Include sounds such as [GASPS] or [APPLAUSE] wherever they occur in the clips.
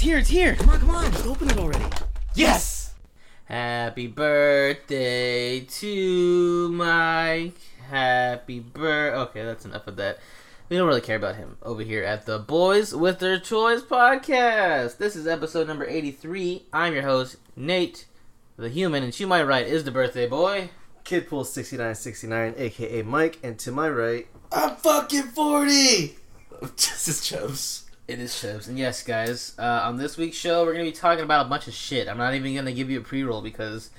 It's here, it's here. Come on, come on, just open it already. Yes! Happy birthday to Mike. Happy bir. Okay, that's enough of that. We don't really care about him over here at the Boys with Their Choice podcast. This is episode number 83. I'm your host, Nate, the human, and to my right is the birthday boy. Kidpool sixty nine sixty nine, aka Mike, and to my right, I'm fucking 40! [LAUGHS] This is Chubbs. It is shows. And yes, guys, uh, on this week's show, we're going to be talking about a bunch of shit. I'm not even going to give you a pre roll because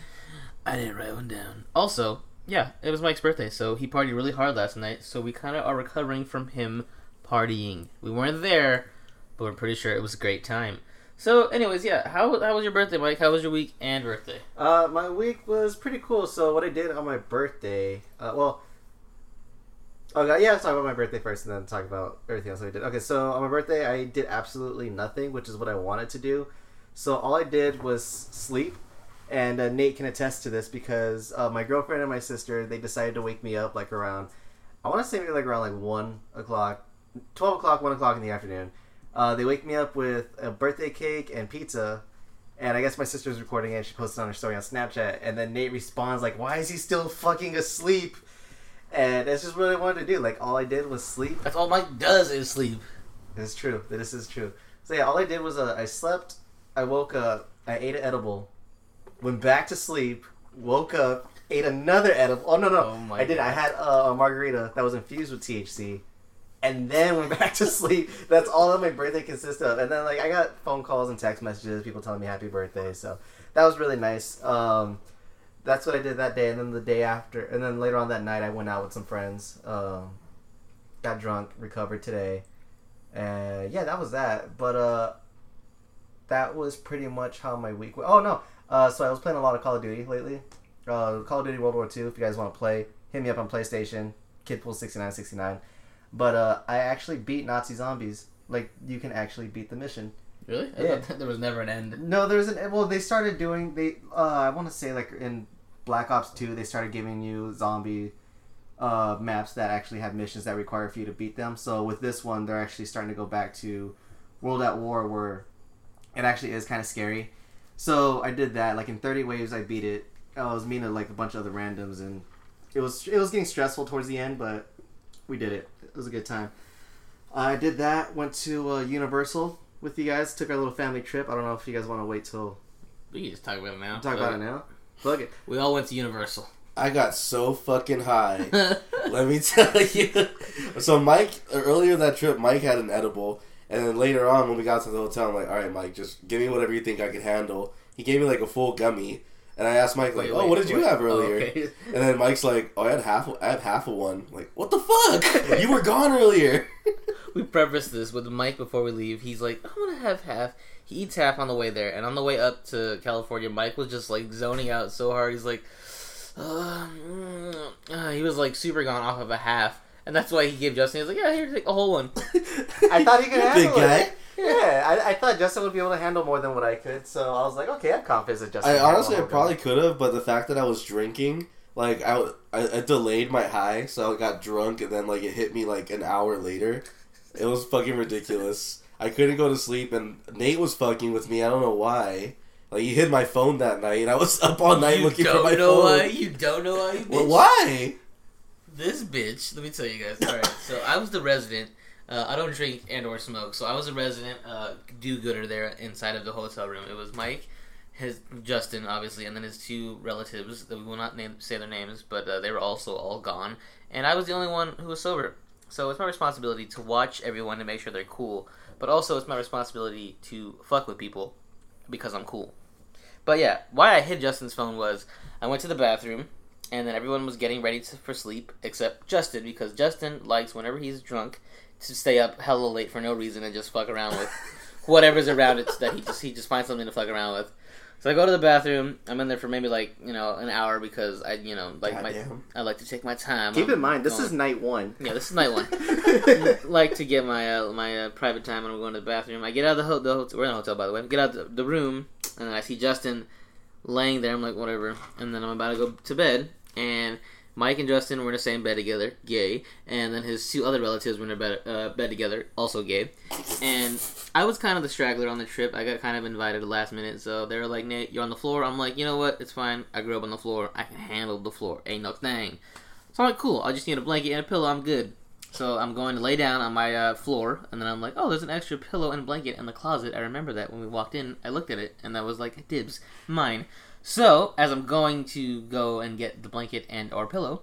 I didn't write one down. Also, yeah, it was Mike's birthday, so he partied really hard last night, so we kind of are recovering from him partying. We weren't there, but we're pretty sure it was a great time. So, anyways, yeah, how, how was your birthday, Mike? How was your week and birthday? uh, my week was pretty cool. So what I did on my birthday, uh, well, okay, yeah, let's talk about my birthday first, and then talk about everything else I did. Okay, so on my birthday, I did absolutely nothing, which is what I wanted to do. So all I did was sleep, and uh, Nate can attest to this because uh, my girlfriend and my sister they decided to wake me up like around, I want to say maybe like around like one o'clock, twelve o'clock, one o'clock in the afternoon. Uh, they wake me up with a birthday cake and pizza, and I guess my sister was recording it. and She posted on her story on Snapchat, and then Nate responds like, "Why is he still fucking asleep?" And that's just what I wanted to do. Like all I did was sleep. That's all Mike does is sleep. It's true. This is true. So yeah, all I did was uh, I slept. I woke up. I ate an edible. Went back to sleep. Woke up. Ate another edible. Oh no no! Oh I did. I had uh, a margarita that was infused with THC, and then went [LAUGHS] back to sleep. That's all that my birthday consists of. And then like I got phone calls and text messages, people telling me happy birthday. So that was really nice. Um, that's what I did that day. And then the day after, and then later on that night, I went out with some friends. Um, got drunk, recovered today, and yeah, that was that. But uh, that was pretty much how my week. went. Oh no! Uh, so I was playing a lot of Call of Duty lately. Uh, Call of Duty World War II. If you guys want to play, hit me up on PlayStation. Kidpool sixty nine sixty nine. But uh, I actually beat Nazi zombies. Like you can actually beat the mission. Really? I Yeah. there was never an end. No, there's an well. They started doing they. Uh, I want to say like in Black Ops Two, they started giving you zombie uh, maps that actually have missions that require for you to beat them. So with this one, they're actually starting to go back to World at War, where it actually is kind of scary. So I did that. Like in 30 waves, I beat it. I was meeting like a bunch of other randoms, and it was it was getting stressful towards the end, but we did it. It was a good time. I did that. Went to uh, Universal with you guys. Took our little family trip. I don't know if you guys want to wait till We can just talk about it now. talk about it now. Fuck it. We all went to Universal. I got so fucking high. [LAUGHS] Let me tell you. So Mike, earlier that trip, Mike had an edible, and then later on when we got to the hotel, I'm like, all right, Mike, just give me whatever you think I can handle. He gave me like a full gummy, and I asked Mike like, Wait, oh, wait, what did you wait. have earlier? Okay. And then Mike's like, oh, I had half. I had half of one. I'm like, what the fuck? [LAUGHS] you were gone earlier. we preface this with Mike before we leave. He's like, I want to have half. He eats half on the way there, and on the way up to California, Mike was just like zoning out so hard. He's like, uh, mm, uh, he was like super gone off of a half, and that's why he gave Justin. He's like, yeah, here, take a whole one. [LAUGHS] I thought he could handle big guy. it. Yeah, I, I thought Justin would be able to handle more than what I could, so I was like, okay, I'm confident that Justin. I can honestly, I probably could have, but the fact that I was drinking, like I, I, I delayed my high, so I got drunk, and then like it hit me like an hour later. It was fucking ridiculous. I couldn't go to sleep, and Nate was fucking with me. I don't know why. Like he hid my phone that night, and I was [LAUGHS] up all night you looking for my phone. why. You don't know why. You Well, why? This bitch. Let me tell you guys. All right, so I was the resident. Uh, I don't drink and or smoke, so I was a resident uh, do-gooder there inside of the hotel room. It was Mike, his Justin, obviously, and then his two relatives that we will not name say their names, but uh, they were also all gone, and I was the only one who was sober. So it's my responsibility to watch everyone and make sure they're cool, but also it's my responsibility to fuck with people because I'm cool. But yeah, why I hid Justin's phone was I went to the bathroom and then everyone was getting ready to, for sleep except Justin because Justin likes whenever he's drunk to stay up hella late for no reason and just fuck around with [LAUGHS] whatever's around it that he just he just finds something to fuck around with. So I go to the bathroom. I'm in there for maybe like you know an hour because I you know like my I like to take my time. Keep I'm in mind, this going- is night one. yeah this is night one. [LAUGHS] like to get my uh, my uh, private time when I'm going to the bathroom. I get out of the, ho- the hotel. We're in a hotel, by the way. Get out the, the room, and then I see Justin laying there. I'm like, whatever. And then I'm about to go to bed, and Mike and Justin were in the same bed together, gay, and then his two other relatives were in a bed, uh, bed together, also gay. And I was kind of the straggler on the trip. I got kind of invited last minute, so they were like, "Nate, you're on the floor." I'm like, "You know what? It's fine. I grew up on the floor. I can handle the floor. Ain't no thing." So I'm like, "Cool. I just need a blanket and a pillow. I'm good." So I'm going to lay down on my uh, floor, and then I'm like, "Oh, there's an extra pillow and blanket in the closet." I remember that when we walked in. I looked at it, and that was like, "Dibs, mine." So as I'm going to go and get the blanket and or pillow,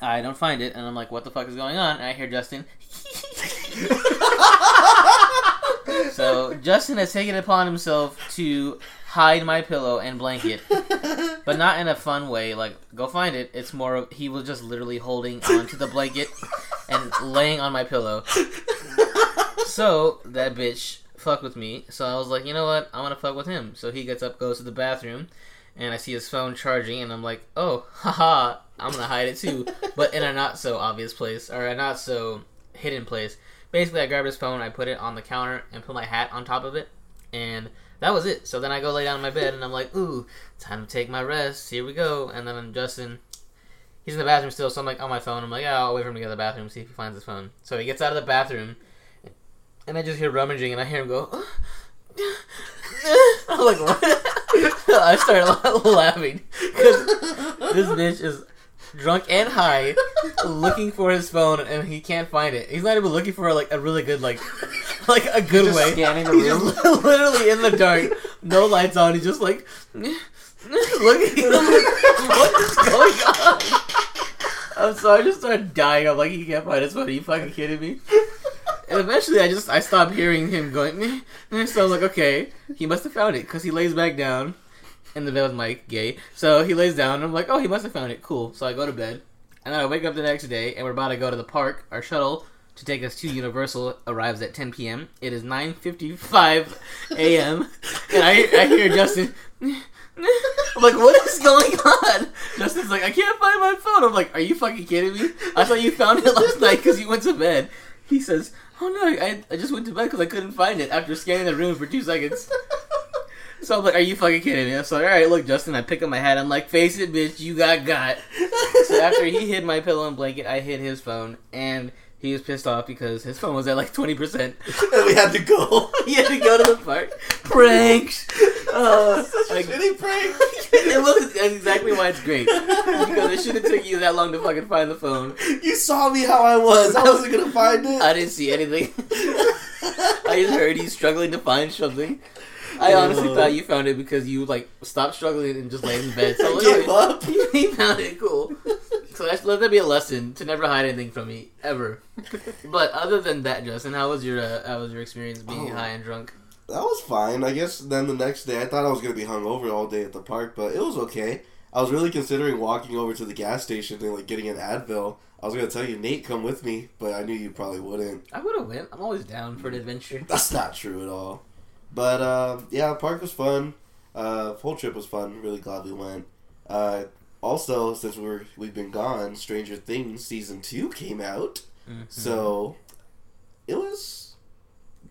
I don't find it, and I'm like, "What the fuck is going on?" And I hear Justin. [LAUGHS] so Justin has taken it upon himself to hide my pillow and blanket, [LAUGHS] but not in a fun way. Like, go find it. It's more of he was just literally holding onto the blanket and laying on my pillow. [LAUGHS] So that bitch fucked with me. So I was like, you know what? I want to fuck with him. So he gets up, goes to the bathroom, and I see his phone charging, and I'm like, oh, [LAUGHS] haha, I'm gonna hide it too, but in a not so obvious place or a not so hidden place. Basically, I grabbed his phone, I put it on the counter, and put my hat on top of it, and that was it. So then I go lay down in my bed, and I'm like, ooh, time to take my rest. Here we go. And then I'm Justin, he's in the bathroom still, so I'm like on my phone. I'm like, yeah, I'll wait for him to get to the bathroom, see if he finds his phone. So he gets out of the bathroom, and I just hear rummaging, and I hear him go. I'm like, what? [LAUGHS] I start laughing because this bitch is drunk and high, looking for his phone, and he can't find it. He's not even looking for like a really good like, [LAUGHS] like a good Just way. scanning the He's room. just [LAUGHS] literally in the dark, no lights on. He's just like looking. What is going on? I'm so I just started dying. I'm like, he can't find his phone. Are you fucking kidding me? And eventually, I just I stopped hearing him going. "Meh, meh." So I was like, okay, he must have found it because he lays back down and the bed with Mike, gay. So he lays down. and I'm like, oh, he must have found it. Cool. So I go to bed, and then I wake up the next day, and we're about to go to the park. Our shuttle to take us to Universal arrives at 10 p.m. It is 9:55 a.m. and I I hear Justin. I'm like, what is going on? Justin's like, I can't find my phone. I'm like, are you fucking kidding me? I thought you found it last night because you went to bed. He says, oh no, I, I just went to bed because I couldn't find it after scanning the room for two seconds. [LAUGHS] So I'm like, are you fucking kidding me? So I'm like, all right, look, Justin, I pick up my hat. I'm like, face it, bitch, you got got. So after he hid my pillow and blanket, I hid his phone, and he was pissed off because his phone was at like twenty percent. [LAUGHS] and we had to go. [LAUGHS] he had to go to the park. Pranks. Uh, [LAUGHS] Such a like- shitty prank. it was that's exactly why it's great because it shouldn't take you that long to fucking find the phone. You saw me how I was. I wasn't gonna find it. I didn't see anything. I just heard you struggling to find something. I honestly thought you found it because you like stopped struggling and just laid in bed. So [LAUGHS] I gave up. [LAUGHS] he found it. Cool. So that's, let that be a lesson to never hide anything from me ever. [LAUGHS] But other than that, Justin, how was your uh, how was your experience being Oh. high and drunk? That was fine. I guess then the next day I thought I was gonna be hungover all day at the park, but it was okay. I was really considering walking over to the gas station and like getting an Advil. I was gonna tell you, Nate, come with me, but I knew you probably wouldn't. I would have went. I'm always down for an adventure. That's not true at all. But uh, yeah, park was fun. Uh, whole trip was fun. Really glad we went. Uh, also, since we're we've been gone, Stranger Things season two came out, Mm-hmm. so it was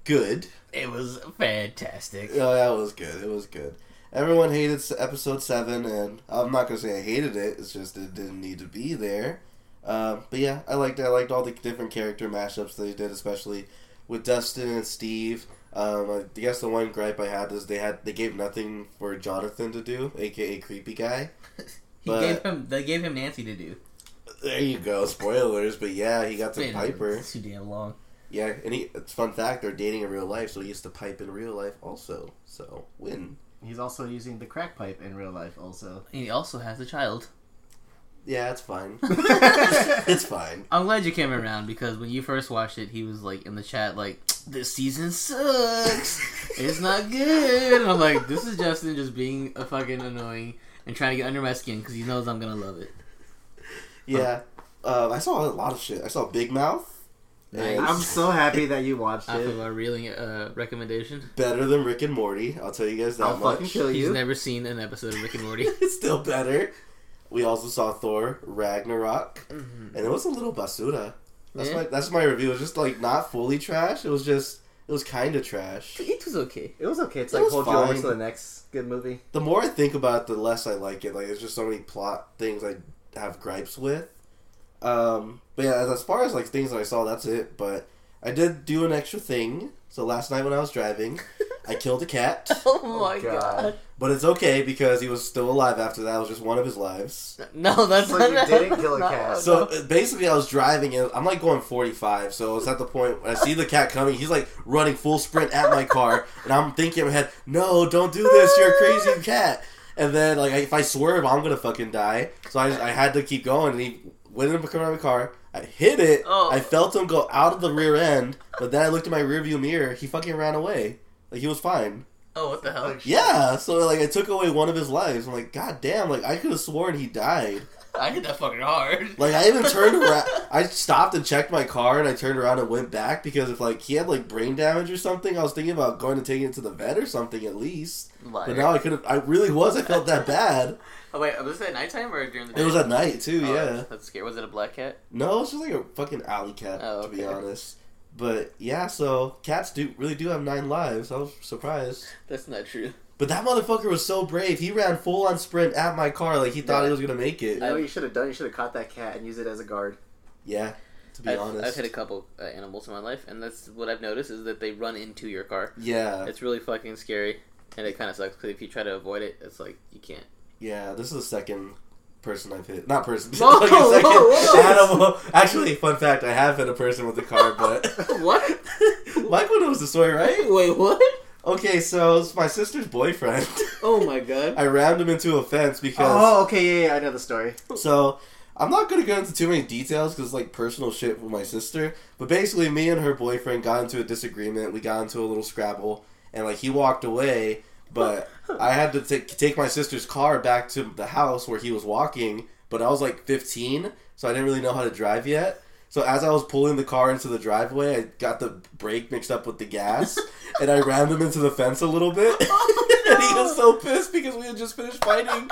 good. it was fantastic. Oh, that was good. It was good. Everyone hated episode seven, and I'm not gonna say I hated it. It's just it didn't need to be there. Uh, but yeah, I liked I liked all the different character mashups they did, especially with Dustin and Steve. Um, I guess the one gripe I had is they had they gave nothing for Jonathan to do, aka creepy guy. [LAUGHS] He But- gave him. They gave him Nancy to do. There you go, spoilers. But yeah, he got to Man, Piper. It's too damn long. Yeah, and he. It's fun fact they're dating in real life, so he used to pipe in real life also. So win. He's also using the crack pipe in real life, also. He also has a child. Yeah, it's fine. [LAUGHS] [LAUGHS] it's fine. I'm glad you came around because when you first watched it, he was like in the chat like, "This season sucks. it's not good." And I'm like, "This is Justin just being a fucking annoying and trying to get under my skin because he knows I'm gonna love it." Yeah, uh, I saw a lot of shit. I saw Big Mouth. Nice. I'm so happy that you watched Off of it. our reeling uh, recommendation, better than Rick and Morty. I'll tell you guys that I'll much. fucking kill he's you. never seen an episode of Rick and Morty. [LAUGHS] it's still better. We also saw Thor Ragnarok, and it was a little basura. That's Yeah. my that's my review. It was just like not fully trash. It was just it was kind of trash. It was okay. It was okay. It's It like hold you over to the next good movie. The more I think about it, the less I like it. Like it's just so many plot things I have gripes with. Um, but yeah, as far as like things that I saw, that's it. But I did do an extra thing. So last night when I was driving, [LAUGHS] I killed a cat. [LAUGHS] Oh my God. god. But it's okay because he was still alive after that. It was just one of his lives. No, that's So not. you didn't [LAUGHS] kill a no, cat. So no. uh, basically, I was driving and I'm like going 45. So it's at the point when I see the cat coming. He's like running full sprint at my car, and I'm thinking in my head, "No, don't do this! You're a crazy [LAUGHS] cat." And then like if I swerve, I'm gonna fucking die. So I, I had to keep going, and he went in around my car. I hit it. Oh. I felt him go out of the rear end, but then I looked at my rearview mirror. He fucking ran away. Like he was fine. Oh, what the hell? Like, Yeah. So like I took away one of his lives. I'm like, God damn! Like I could have sworn he died. I hit that fucking hard. Like I even turned [LAUGHS] around. I stopped and checked my car, and I turned around and went back because if like he had like brain damage or something, I was thinking about going to take it to the vet or something at least. Liar. But now I could have. I really was. I felt that bad. Oh wait, was it at nighttime or during the day? It was at night too. Oh, Yeah. That's scary. Was it a black cat? No, it's just like a fucking alley cat Oh, to be honest. But yeah, so cats do really do have nine lives. I was surprised. That's not true. But that motherfucker was so brave. He ran full on sprint at my car like he thought Yeah. he was gonna make You it. know you should have done? You should have caught that cat and used it as a guard. Yeah. To be I've, honest. I've hit a couple uh, animals in my life, and that's what I've noticed is that they run into your car. yeah. It's really fucking scary, and it kind of sucks because if you try to avoid it, it's like you can't. Yeah, this is the second person I've hit. Not person. [LAUGHS] Whoa, like whoa, whoa. animal. Actually, fun fact: I have hit a person with a car, but [LAUGHS] What? [LAUGHS] Michael knows the story, right? Wait, what? Okay, so it's my sister's boyfriend. Oh my god. I rammed him into a fence because. Oh, okay, yeah, yeah, I know the story. So I'm not gonna go into too many details because like personal shit with my sister. But basically, me and her boyfriend got into a disagreement. We got into a little scrabble, and like he walked away, but I had to take take my sister's car back to the house where he was walking. But I was like 15, so I didn't really know how to drive yet. So as I was pulling the car into the driveway, I got the brake mixed up with the gas, [LAUGHS] and I rammed him into the fence a little bit. Oh, [LAUGHS] and he was so pissed because we had just finished fighting.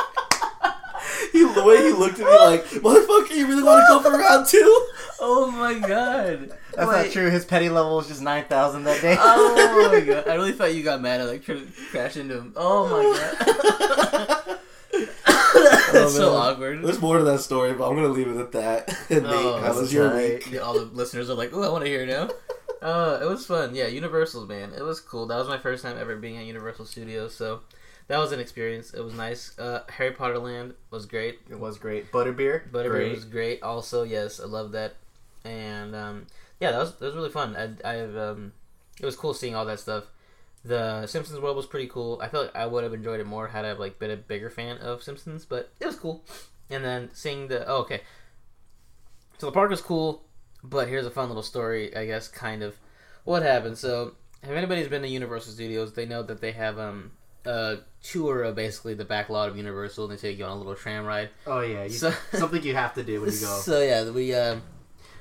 He [LAUGHS] the way he looked at me like, motherfucker, you really want to go for round two? Oh my god. That's not true. His petty level was just 9,000 that day. Oh my [LAUGHS] god. I really thought you got mad at like trying to crash into him. Oh my god. [LAUGHS] That's so man. awkward. There's more to that story, but I'm gonna leave it at that. And Oh, Nate, how was your week? Yeah, all the listeners are like, "Oh, I want to hear now." Uh, it was fun. Yeah, Universal, man. It was cool. That was my first time ever being at Universal Studios, so that was an experience. It was nice. Uh, Harry Potter Land was great. It was great. Butterbeer? Butterbeer Great. was great. Also, yes, I love that. And um, yeah, that was that was really fun. I, I've um, it was cool seeing all that stuff. The Simpsons world was pretty cool. I feel like I would have enjoyed it more had I like been a bigger fan of Simpsons, but it was cool. And then seeing the oh okay, so the park was cool, but here's a fun little story. I guess kind of what happened. So if anybody's been to Universal Studios, they know that they have um a tour of basically the back lot of Universal. and They take you on a little tram ride. Oh, yeah. You, So- [LAUGHS] something you have to do when you go. [LAUGHS] So yeah, we um,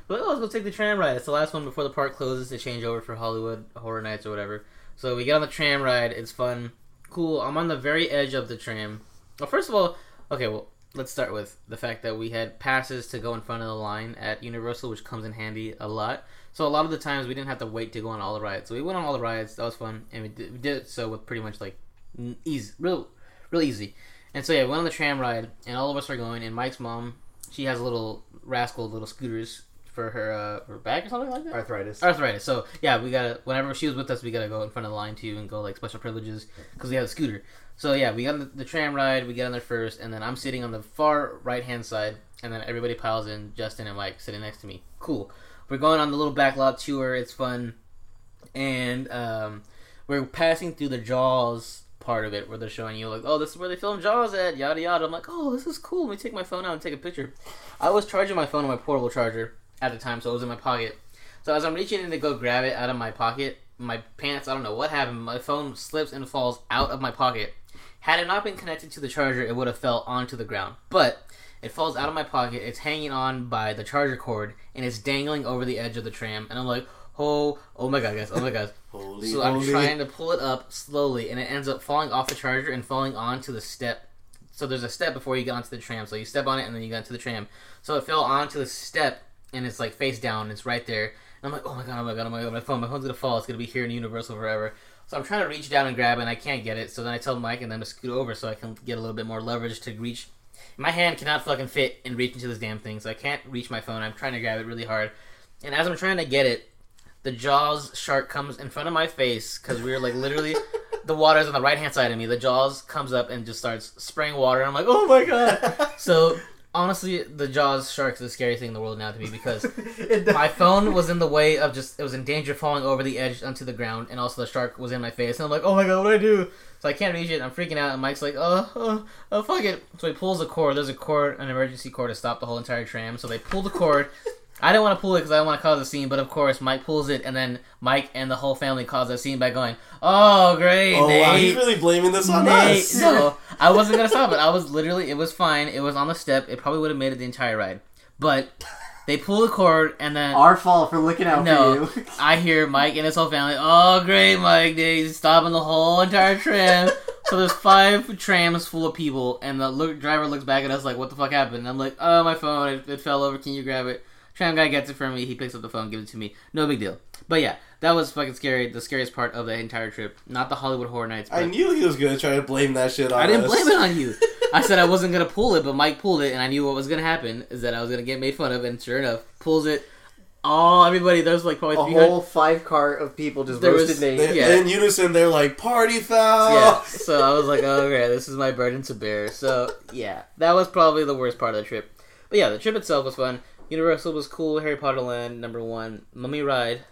well, let's go take the tram ride. It's the last one before the park closes to change over for Hollywood Horror Nights or whatever. So we get on the tram ride. It's fun, cool. I'm on the very edge of the tram. Well, first of all, okay, well, let's start with the fact that we had passes to go in front of the line at Universal, which comes in handy a lot. So a lot of the times we didn't have to wait to go on all the rides. So we went on all the rides. That was fun, and we did, we did it so with pretty much like easy, real, real easy. And so yeah, we went on the tram ride, and all of us are going. And Mike's mom, she has a little rascal little scooters for her uh, her back or something like that. Arthritis. Arthritis. So yeah, we gotta. Whenever she was with us, we gotta go in front of the line too and go like special privileges because we have a scooter. So yeah, we got on the, the tram ride. We get on there first, and then I'm sitting on the far right hand side, and then everybody piles in. Justin and Mike sitting next to me. Cool. We're going on the little backlot tour. It's fun, and um, we're passing through the Jaws part of it where they're showing you like, oh, this is where they filmed Jaws at, yada yada. I'm like, oh, this is cool. Let me take my phone out and take a picture. I was charging my phone on my portable charger at the time, so it was in my pocket. So as I'm reaching in to go grab it out of my pocket, my pants, I don't know what happened, my phone slips and falls out of my pocket. Had it not been connected to the charger, it would have fell onto the ground. But it falls out of my pocket, it's hanging on by the charger cord, and it's dangling over the edge of the tram. And I'm like, oh, oh my god, guys, oh my god. Holy, So I'm trying to pull it up slowly, and it ends up falling off the charger and falling onto the step. So there's a step before you get onto the tram. So you step on it, and then you get onto the tram. So it fell onto the step, and it's like face down. It's right there. And I'm like, oh my god, oh my god, oh my god, my phone, my phone's gonna fall. It's gonna be here in Universal forever. So I'm trying to reach down and grab it, and I can't get it. So then I tell Mike and them to scoot over so I can get a little bit more leverage to reach. My hand cannot fucking fit and reach into this damn thing, so I can't reach my phone. I'm trying to grab it really hard, and as I'm trying to get it, the Jaws shark comes in front of my face because we were like literally. The water's on the right hand side of me. The Jaws comes up and just starts spraying water. And I'm like, oh my god! [LAUGHS] So honestly, the Jaws shark is the scariest thing in the world now to me because [LAUGHS] my phone was in the way of just it was in danger of falling over the edge onto the ground, and also the shark was in my face, and I'm like, oh my god, what do I do? So I can't reach it. I'm freaking out, and Mike's like, oh, oh, oh, fuck it. So he pulls the cord. There's a cord, an emergency cord to stop the whole entire tram. So they pull the cord. I didn't want to pull it because I don't want to cause a scene, but of course Mike pulls it, and then Mike and the whole family cause a scene by going, "Oh, great, Oh Nate." wow, he's really blaming this on Nate, us. no, [LAUGHS] I wasn't gonna stop it. I was literally, it was fine. It was on the step. It probably would have made it the entire ride, but they pull the cord, and then Our fault for looking out No. for you. [LAUGHS] I hear Mike and his whole family. Oh, great, Mike! He's stopping the whole entire tram. [LAUGHS] so there's five trams full of people, and the look, driver looks back at us like, "What the fuck happened?" And I'm like, "Oh, my phone! It, it fell over. Can you grab it?" Tram guy gets it for me. He picks up the phone, gives it to me. No big deal. But yeah, that was fucking scary. The scariest part of the entire trip, not the Hollywood Horror Nights. But I knew he was gonna try to blame that shit on I didn't us. blame it on you. [LAUGHS] I said I wasn't gonna pull it, but Mike pulled it, and I knew what was gonna happen is that I was gonna get made fun of, and sure enough, pulls it. Oh, everybody! There's like probably A 300 whole five car of people just There roasted was- Nate. They- Yeah. In unison, they're like, "Party foul!" Yeah. [LAUGHS] So I was like, oh, okay, this is my burden to bear. So yeah, that was probably the worst part of the trip. But yeah, the trip itself was fun. Universal was cool. Harry Potter Land number one. Mummy Ride.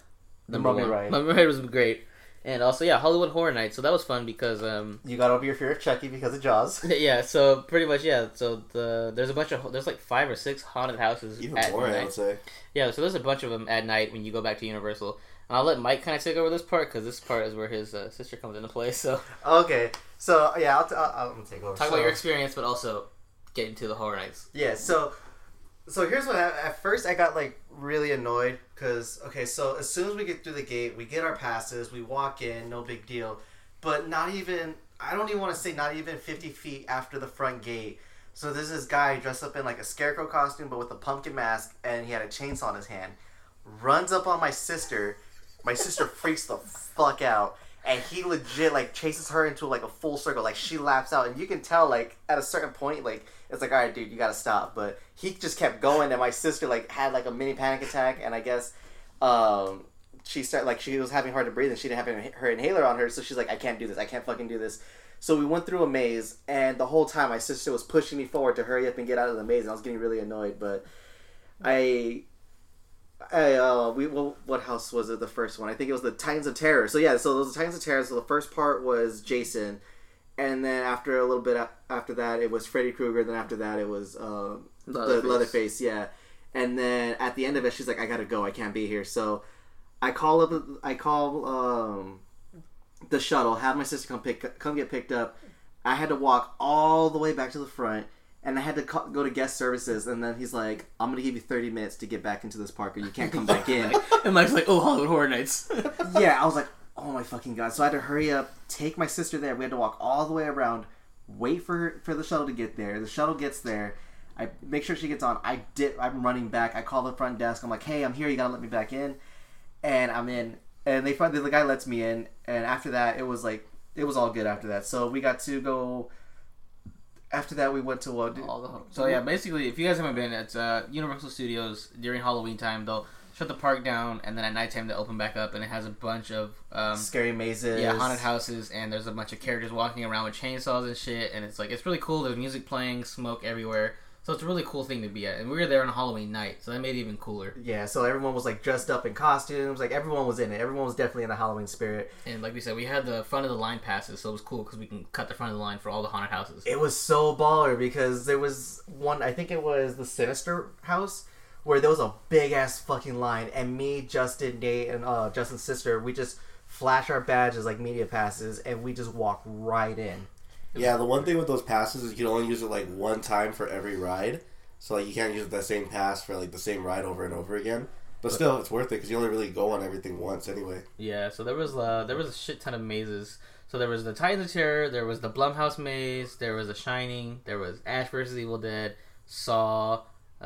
Number Mummy one. Ride. Mummy Ride was great. And also yeah, Hollywood Horror Nights. So that was fun because um [LAUGHS] You got over your fear of Chucky because of Jaws. [LAUGHS] yeah. So pretty much yeah. So the there's a bunch of there's like five or six haunted houses Even at more, I night. would say. Yeah, so there's a bunch of them at night when you go back to Universal. And I'll let Mike kind of take over this part because this part is where his uh, sister comes into play. So Okay, so yeah, I'll, t- I'll, I'll take over. talk so, about your experience, but also get into the horror nights. Yeah, so so here's what happened. At first, I got like really annoyed because okay, so as soon as we get through the gate, we get our passes, we walk in, no big deal. But not even I don't even want to say not even fifty feet after the front gate. So there's this guy dressed up in like a scarecrow costume, but with a pumpkin mask, and he had a chainsaw in his hand. Runs up on my sister. My sister freaks the fuck out. And he legit like chases her into like a full circle. Like she laps out, and you can tell like at a certain point, like it's like, all right, dude, you gotta stop. But he just kept going, and my sister like had like a mini panic attack, and I guess um, she started like she was having hard to breathe, and she didn't have her inhaler on her, so she's like, I can't do this, I can't fucking do this. So we went through a maze, and the whole time my sister was pushing me forward to hurry up and get out of the maze, and I was getting really annoyed. But I, I uh, we well, what house was it? The first one, I think it was the Titans of Terror. So yeah, so those the Titans of Terror. So the first part was Jason, and then after a little bit after that, it was Freddy Krueger. Then after that, it was uh, the Leatherface. Leatherface. Yeah, and then at the end of it, she's like, "I gotta go. I can't be here." So I call up. I call um, the shuttle. Have my sister come pick come get picked up. I had to walk all the way back to the front, and I had to go to guest services. And then he's like, "I'm gonna give you 30 minutes to get back into this park, or you can't come back in." [LAUGHS] And Mike's like, oh, Hollywood Horror Nights. [LAUGHS] yeah, I was like, "Oh my fucking god!" So I had to hurry up, take my sister there. We had to walk all the way around, wait for for the shuttle to get there. The shuttle gets there. I make sure she gets on. I did. I'm running back. I call the front desk. I'm like, "Hey, I'm here. You gotta let me back in." And I'm in. And they find the guy lets me in. And after that, it was like it was all good. After that, so we got to go. After that, we went to what? All the- so yeah, basically, if you guys haven't been, it's uh, Universal Studios during Halloween time. They'll shut the park down, and then at nighttime they open back up, and it has a bunch of um, scary mazes. yeah haunted houses, and there's a bunch of characters walking around with chainsaws and shit, and it's like it's really cool. There's music playing, smoke everywhere, so it's a really cool thing to be at. And we were there on Halloween night, so that made it even cooler. Yeah, so everyone was like dressed up in costumes. Like everyone was in it. Everyone was definitely in the Halloween spirit. And like we said, we had the front of the line passes, so it was cool because we can cut the front of the line for all the haunted houses. It was so baller because there was one. I think it was the Sinister House where there was a big ass fucking line, and me, Justin, Nate, and uh, Justin's sister, we just flash our badges like media passes, and we just walk right in. Yeah, the one thing with those passes is you can only use it like one time for every ride. So like you can't use that same pass for like the same ride over and over again. But still, it's worth it because you only really go on everything once anyway. Yeah, so there was uh, there was a shit ton of mazes. So there was the Titans of Terror, there was the Blumhouse maze, there was The Shining, there was Ash versus Evil Dead, Saw, uh,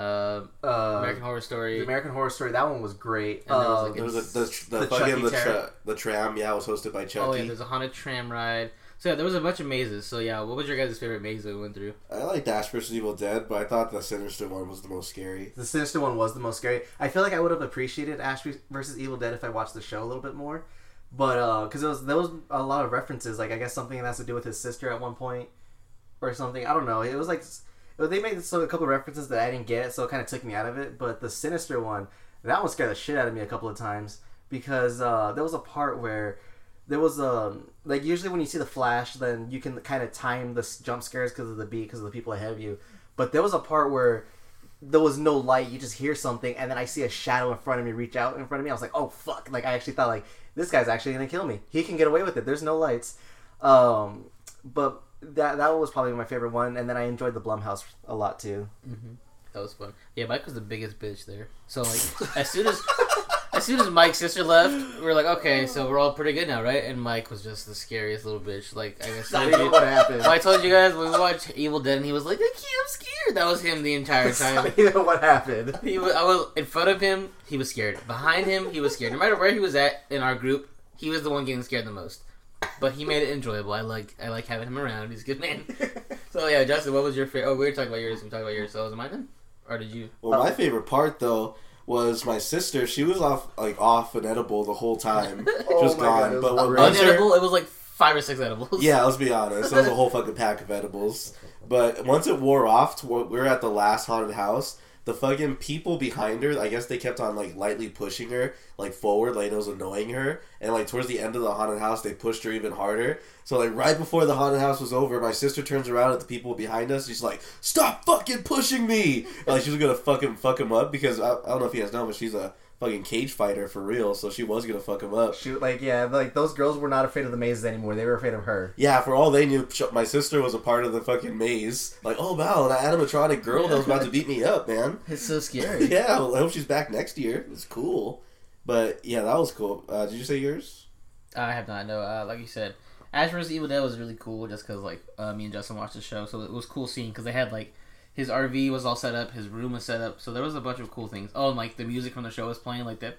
Uh, American Horror Story. the American Horror Story. That one was great. And there was, Uh, like, There was a, the, the, The fucking the, Terror. tra- the tram. Yeah, was hosted by Chucky. oh yeah, there's a haunted tram ride. So yeah, there was a bunch of mazes. So yeah, what was your guys' favorite maze that we went through? I liked Ash vs Evil Dead, but I thought the Sinister one was the most scary. The Sinister one was the most scary. I feel like I would have appreciated Ash versus Evil Dead if I watched the show a little bit more, but because uh, was there was a lot of references. Like I guess something that has to do with his sister at one point, or something. I don't know. It was like they made so a couple of references that I didn't get, so it kind of took me out of it. But the Sinister one, that one scared the shit out of me a couple of times because uh, there was a part where there was a um, like usually when you see the flash, then you can kind of time the jump scares because of the beat, because of the people ahead of you. But there was a part where there was no light. You just hear something, and then I see a shadow in front of me reach out in front of me. I was like, oh fuck! Like I actually thought like this guy's actually gonna kill me. He can get away with it. There's no lights. Um, but that that was probably my favorite one, and then I enjoyed the Blumhouse a lot too. Mm-hmm. That was fun. Yeah, Mike was the biggest bitch there. So like, as soon as [LAUGHS] as soon as Mike's sister left, we are like, okay, so we're all pretty good now, right? And Mike was just the scariest little bitch. Like, I guess I what happened. I told you guys when we watched Evil Dead, and he was like, "I can't, I'm scared." That was him the entire time. you know what happened? He was, I was in front of him. He was scared. Behind him, he was scared. No matter where he was at in our group, he was the one getting scared the most. But he made it enjoyable. I like I like having him around. He's a good man. [LAUGHS] so yeah, Justin, what was your favorite? Oh, we were talking about yours. We talked about yours. So was it mine then, or did you? Well, my favorite part though was my sister. She was off like off an edible the whole time. oh [LAUGHS] she was gone. God, but when unedible, it was like five or six edibles. Yeah, let's be honest. It was a whole fucking pack of edibles. But once it wore off, we were at the last haunted house the fucking people behind her, I guess they kept on like lightly pushing her like forward, like it was annoying her. And like towards the end of the haunted house, they pushed her even harder. So like right before the haunted house was over, my sister turns around at the people behind us. She's like, "Stop fucking pushing me!" like she was gonna fucking fuck him up because I, I don't know if he has know, but she's a fucking cage fighter for real, so she was gonna fuck him up. She like yeah, like those girls were not afraid of the mazes anymore. They were afraid of her. Yeah, for all they knew, my sister was a part of the fucking maze. Like, oh wow, that animatronic girl that was about to beat me up, man. [LAUGHS] It's so scary. [LAUGHS] yeah, well, I hope she's back next year. It's cool. But yeah, that was cool. Uh, did you say yours? I have not. No, uh, like you said, Ash vs Evil Dead was really cool just because like uh, me and Justin watched the show, so it was cool seeing because they had like his RV was all set up, his room was set up, so there was a bunch of cool things. Oh, and like the music from the show was playing, like that,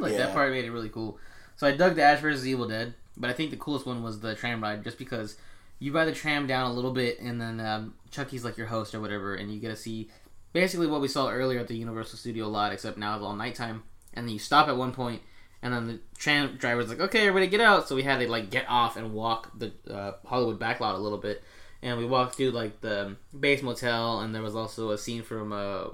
like yeah. that part made it really cool. So I dug the Ash vs Evil Dead, but I think the coolest one was the tram ride, just because you ride the tram down a little bit, and then um, Chucky's like your host or whatever, and you get to see basically what we saw earlier at the Universal Studio lot, except now it's all nighttime. And then you stop at one point, and then the tram driver's like, "Okay, everybody, get out!" So we had to like get off and walk the uh, Hollywood backlot a little bit and we walked through like the Bates motel, and there was also a scene from uh,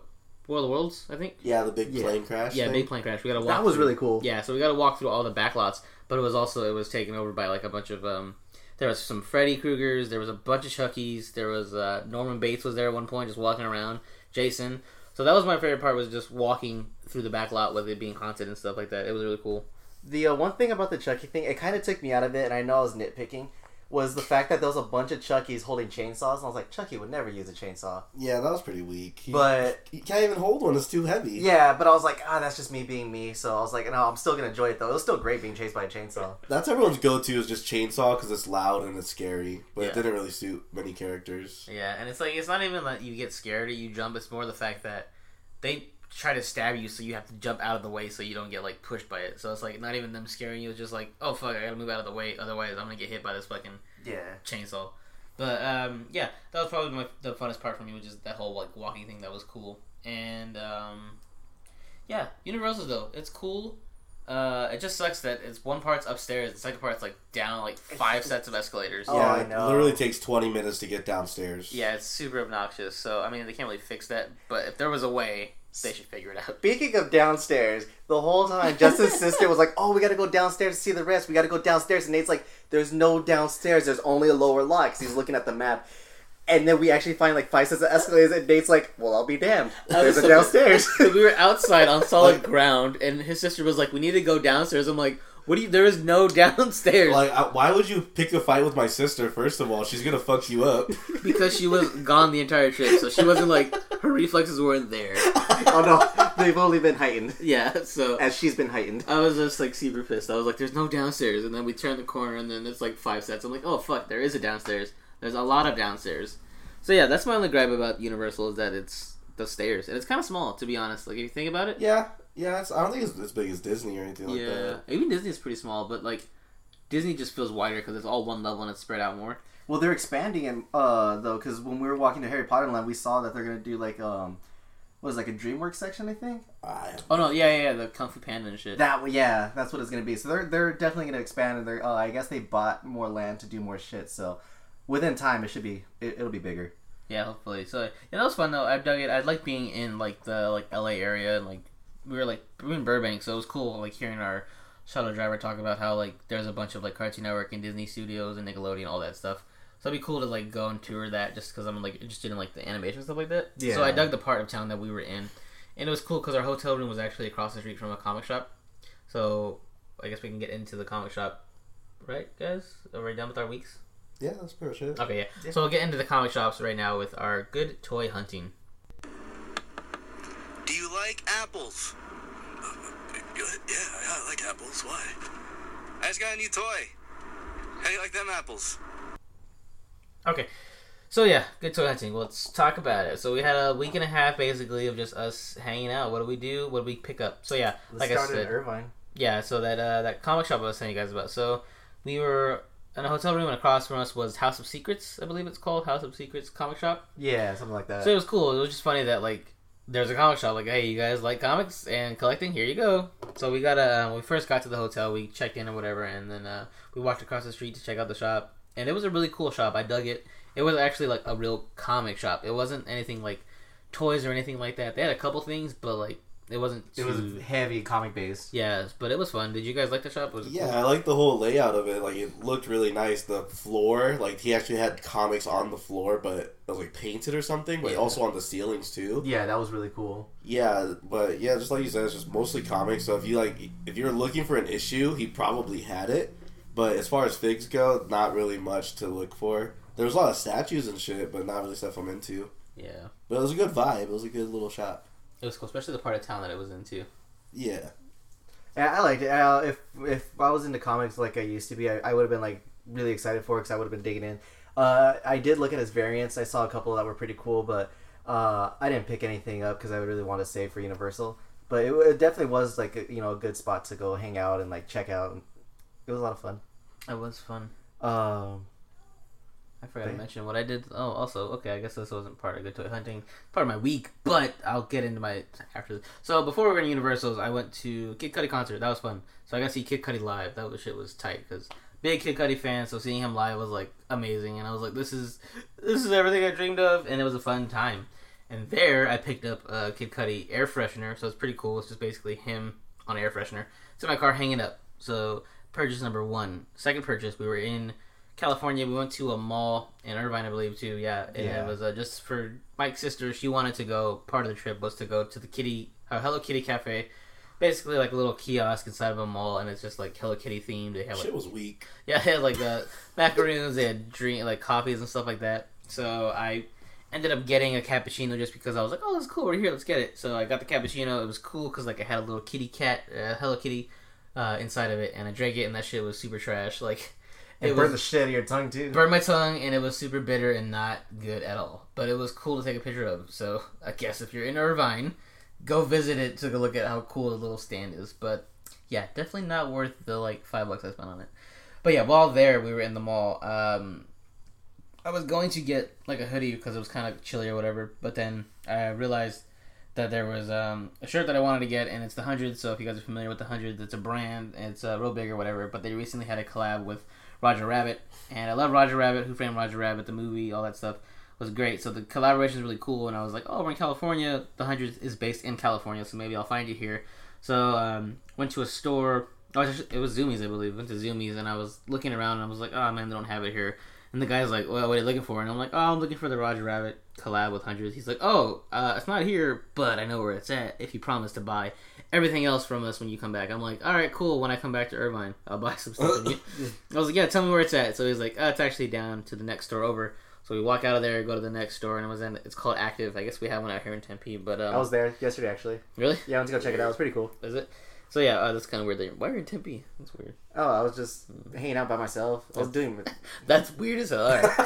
War of the Worlds, I think. Yeah, the big yeah. plane crash. Yeah, thing. big plane crash. We got to walk. That was through, really cool. Yeah, so we got to walk through all the backlots, but it was also it was taken over by like a bunch of um. There was some Freddy Kruegers. There was a bunch of Chuckies. There was uh, Norman Bates was there at one point, just walking around. Jason. So that was my favorite part was just walking through the back lot with it being haunted and stuff like that. It was really cool. The uh, one thing about the Chucky thing, it kind of took me out of it, and I know I was nitpicking was the fact that there was a bunch of Chuckies holding chainsaws, and I was like, Chucky would never use a chainsaw. Yeah, that was pretty weak. He, but he can't even hold one; it's too heavy. Yeah, but I was like, ah, that's just me being me. So I was like, no, I'm still gonna enjoy it though. It was still great being chased by a chainsaw. That's everyone's go-to is just chainsaw because it's loud and it's scary, but yeah. it didn't really suit many characters. Yeah, and it's like it's not even that you get scared or you jump; it's more the fact that they try to stab you, so you have to jump out of the way so you don't get like pushed by it. So it's like not even them scaring you; it's just like, oh fuck, I gotta move out of the way, otherwise I'm gonna get hit by this fucking yeah chainsaw. But um, yeah, that was probably my, the funnest part for me, which is that whole like walking thing that was cool. And um, yeah, Universal though, it's cool. Uh, it just sucks that it's one part's upstairs, the second part's like down like five sets of escalators. Oh, yeah, I it literally takes twenty minutes to get downstairs. Yeah, it's super obnoxious. So I mean, they can't really fix that. But if there was a way, they should figure it out. [LAUGHS] Speaking of downstairs, the whole time Justin's sister was like, "Oh, we got to go downstairs to see the rest. We got to go downstairs." And Nate's like, "There's no downstairs. There's only a lower lot." Because he's looking at the map. And then we actually find like five sets of escalators, and Nate's like, "Well, I'll be damned. There's a downstairs." [LAUGHS] we were outside on solid ground, and his sister was like, "We need to go downstairs." I'm like, what do you? There is no [LAUGHS] downstairs. Like, why would you pick a fight with my sister? First of all, she's gonna fuck you up. because she was gone the entire trip, so she wasn't like her reflexes weren't there. [LAUGHS] oh no, they've only been heightened. Yeah, so as she's been heightened. I was just like super pissed. I was like, "There's no downstairs," and then we turn the corner, and then it's like five sets. I'm like, "Oh fuck, there is a downstairs. There's a lot of downstairs." So yeah, that's my only gripe about Universal is that it's the stairs, and it's kind of small to be honest. Like if you think about it. Yeah, yeah, I don't think it's as big as Disney or anything like yeah. that. Even Disney is pretty small, but like Disney just feels wider because it's all one level and it's spread out more. Well, they're expanding it uh though because when we were walking to Harry Potter Land, we saw that they're gonna do like um, what was like a DreamWorks section, I think. I, Oh no, yeah, yeah, yeah the Kung Fu Panda and shit. That yeah, that's what it's gonna be. So they're they're definitely gonna expand, and they're uh, I guess they bought more land to do more shit. So within time, it should be it, it'll be bigger. Yeah, hopefully. So yeah, that was fun though. I dug it. I like being in like the like LA area and like we were like we were in Burbank, so it was cool like hearing our shuttle driver talk about how like there's a bunch of like Cartoon Network and Disney Studios and Nickelodeon all that stuff. So it'd be cool to like go and tour that just because I'm like interested in like the animation stuff like that. Yeah. So I dug the part of town that we were in, and it was cool because our hotel room was actually across the street from a comic shop. So I guess we can get into the comic shop, right, guys? Are we done with our weeks? yeah, that's pretty much it. Okay, yeah. Yeah. So we'll get into the comic shops right now with our good toy hunting. Do you like apples? Uh, uh, yeah, yeah, I like apples. Why? I just got a new toy. How do you like them apples? Okay. So yeah, good toy hunting. Let's talk about it. So we had a week and a half basically of just us hanging out. What do we do? What do we pick up? So yeah, Let's like I said, in Irvine. yeah. So that uh, that comic shop I was telling you guys about. So we were in a hotel room, and across from us was House of Secrets. I believe it's called House of Secrets comic shop. Yeah, something like that. So it was cool. It was just funny that like there's a comic shop. Like, hey, you guys like comics and collecting? Here you go. So we got a. when we first got to the hotel, we checked in or whatever, and then uh, we walked across the street to check out the shop, and it was a really cool shop. I dug it. It was actually like a real comic shop. It wasn't anything like toys or anything like that. They had a couple things, but like it wasn't. it was too- heavy comic based. Yeah, but it was fun. Did you guys like the shop? Was Yeah, cool? I like the whole layout of it. Like it looked really nice. The floor, like he actually had comics on the floor, but it was like painted or something. But Yeah. also on the ceilings too. Yeah, that was really cool. Yeah, but yeah, just like you said, it's just mostly comics. So if you like, if you're looking for an issue, he probably had it. But as far as figs go, not really much to look for. There was a lot of statues and shit, but not really stuff I'm into. Yeah, But it was a good vibe. It was a good little shop. it was cool, especially the part of town that it was in too. Yeah. Yeah, I liked it. Uh, if if I was into comics like I used to be, I, I would have been like really excited for it because I would have been digging in. Uh, I did look at his variants. I saw a couple that were pretty cool, but uh, I didn't pick anything up because I would really want to save for Universal. But it, it definitely was like a, you know a good spot to go hang out and like check out. It was a lot of fun. It was fun. Um, I forgot to mention what I did. Oh, also, okay, I guess this wasn't part of good toy hunting, part of my week, but I'll get into my after. This. So before we were in Universals, I went to Kid Cudi concert. That was fun. So I got to see Kid Cudi live. That was shit was tight because big Kid Cudi fan. So seeing him live was like amazing, and I was like, this is this is everything I dreamed of, and it was a fun time. And there, I picked up a Kid Cudi air freshener, so it's pretty cool. It's just basically him on air freshener. It's in my car hanging up. So purchase number one. Second purchase, we were in California. We went to a mall in Irvine, I believe, too. Yeah, and Yeah. it was uh, just for Mike's sister. She wanted to go. Part of the trip was to go to the Kitty, uh, Hello Kitty Cafe. Basically, like a little kiosk inside of a mall, and it's just like Hello Kitty themed. They have like Shit was weak. yeah, [LAUGHS] they had like the macaroons, they had drink like coffees and stuff like that. So I ended up getting a cappuccino just because I was like, oh, that's cool. We're here. Let's get it. So I got the cappuccino. It was cool because like it had a little kitty cat, uh, Hello Kitty, uh, inside of it, and I drank it, and that shit was super trash. [LAUGHS] Like it it burned the shit out of your tongue too. burned my tongue, and it was super bitter and not good at all. But it was cool to take a picture of. So I guess if you're in Irvine, go visit it. Take a look at how cool the little stand is. But yeah, definitely not worth the like five bucks I spent on it. But yeah, while there, we were in the mall. Um, I was going to get like a hoodie because it was kind of chilly or whatever, but then I realized that there was um, a shirt that I wanted to get, and it's the Hundred. So if you guys are familiar with the Hundred, it's a brand. and It's uh, real big or whatever. But they recently had a collab with Roger Rabbit, and I love Roger Rabbit. Who Framed Roger Rabbit? The movie, all that stuff was great. So the collaboration is really cool, and I was like, oh, we're in California. The Hundred is based in California, so maybe I'll find you here. So um, went to a store. Oh, it it was Zumiez, I believe. Went to Zumiez, and I was looking around, and I was like, oh man, they don't have it here. And the guy's like, well, what are you looking for? And I'm like, oh, I'm looking for the Roger Rabbit collab with Hundreds. He's like, oh, uh, it's not here, but I know where it's at if you promise to buy everything else from us when you come back. I'm like, all right, cool. When I come back to Irvine, I'll buy some stuff. you. [LAUGHS] I was like, yeah, tell me where it's at. So he's like, oh, it's actually down to the next store over. So we walk out of there, go to the next store, and it was in. It's called Active. I guess we have one out here in Tempe, but um, I was there yesterday actually. really Yeah, I went to go check it out. It was pretty cool. is it? So yeah, uh, that's kind of weird. That, why are you in Tempe? That's weird. Oh, I was just hanging out by myself. I was doing [LAUGHS] That's weird as hell. Right. [LAUGHS]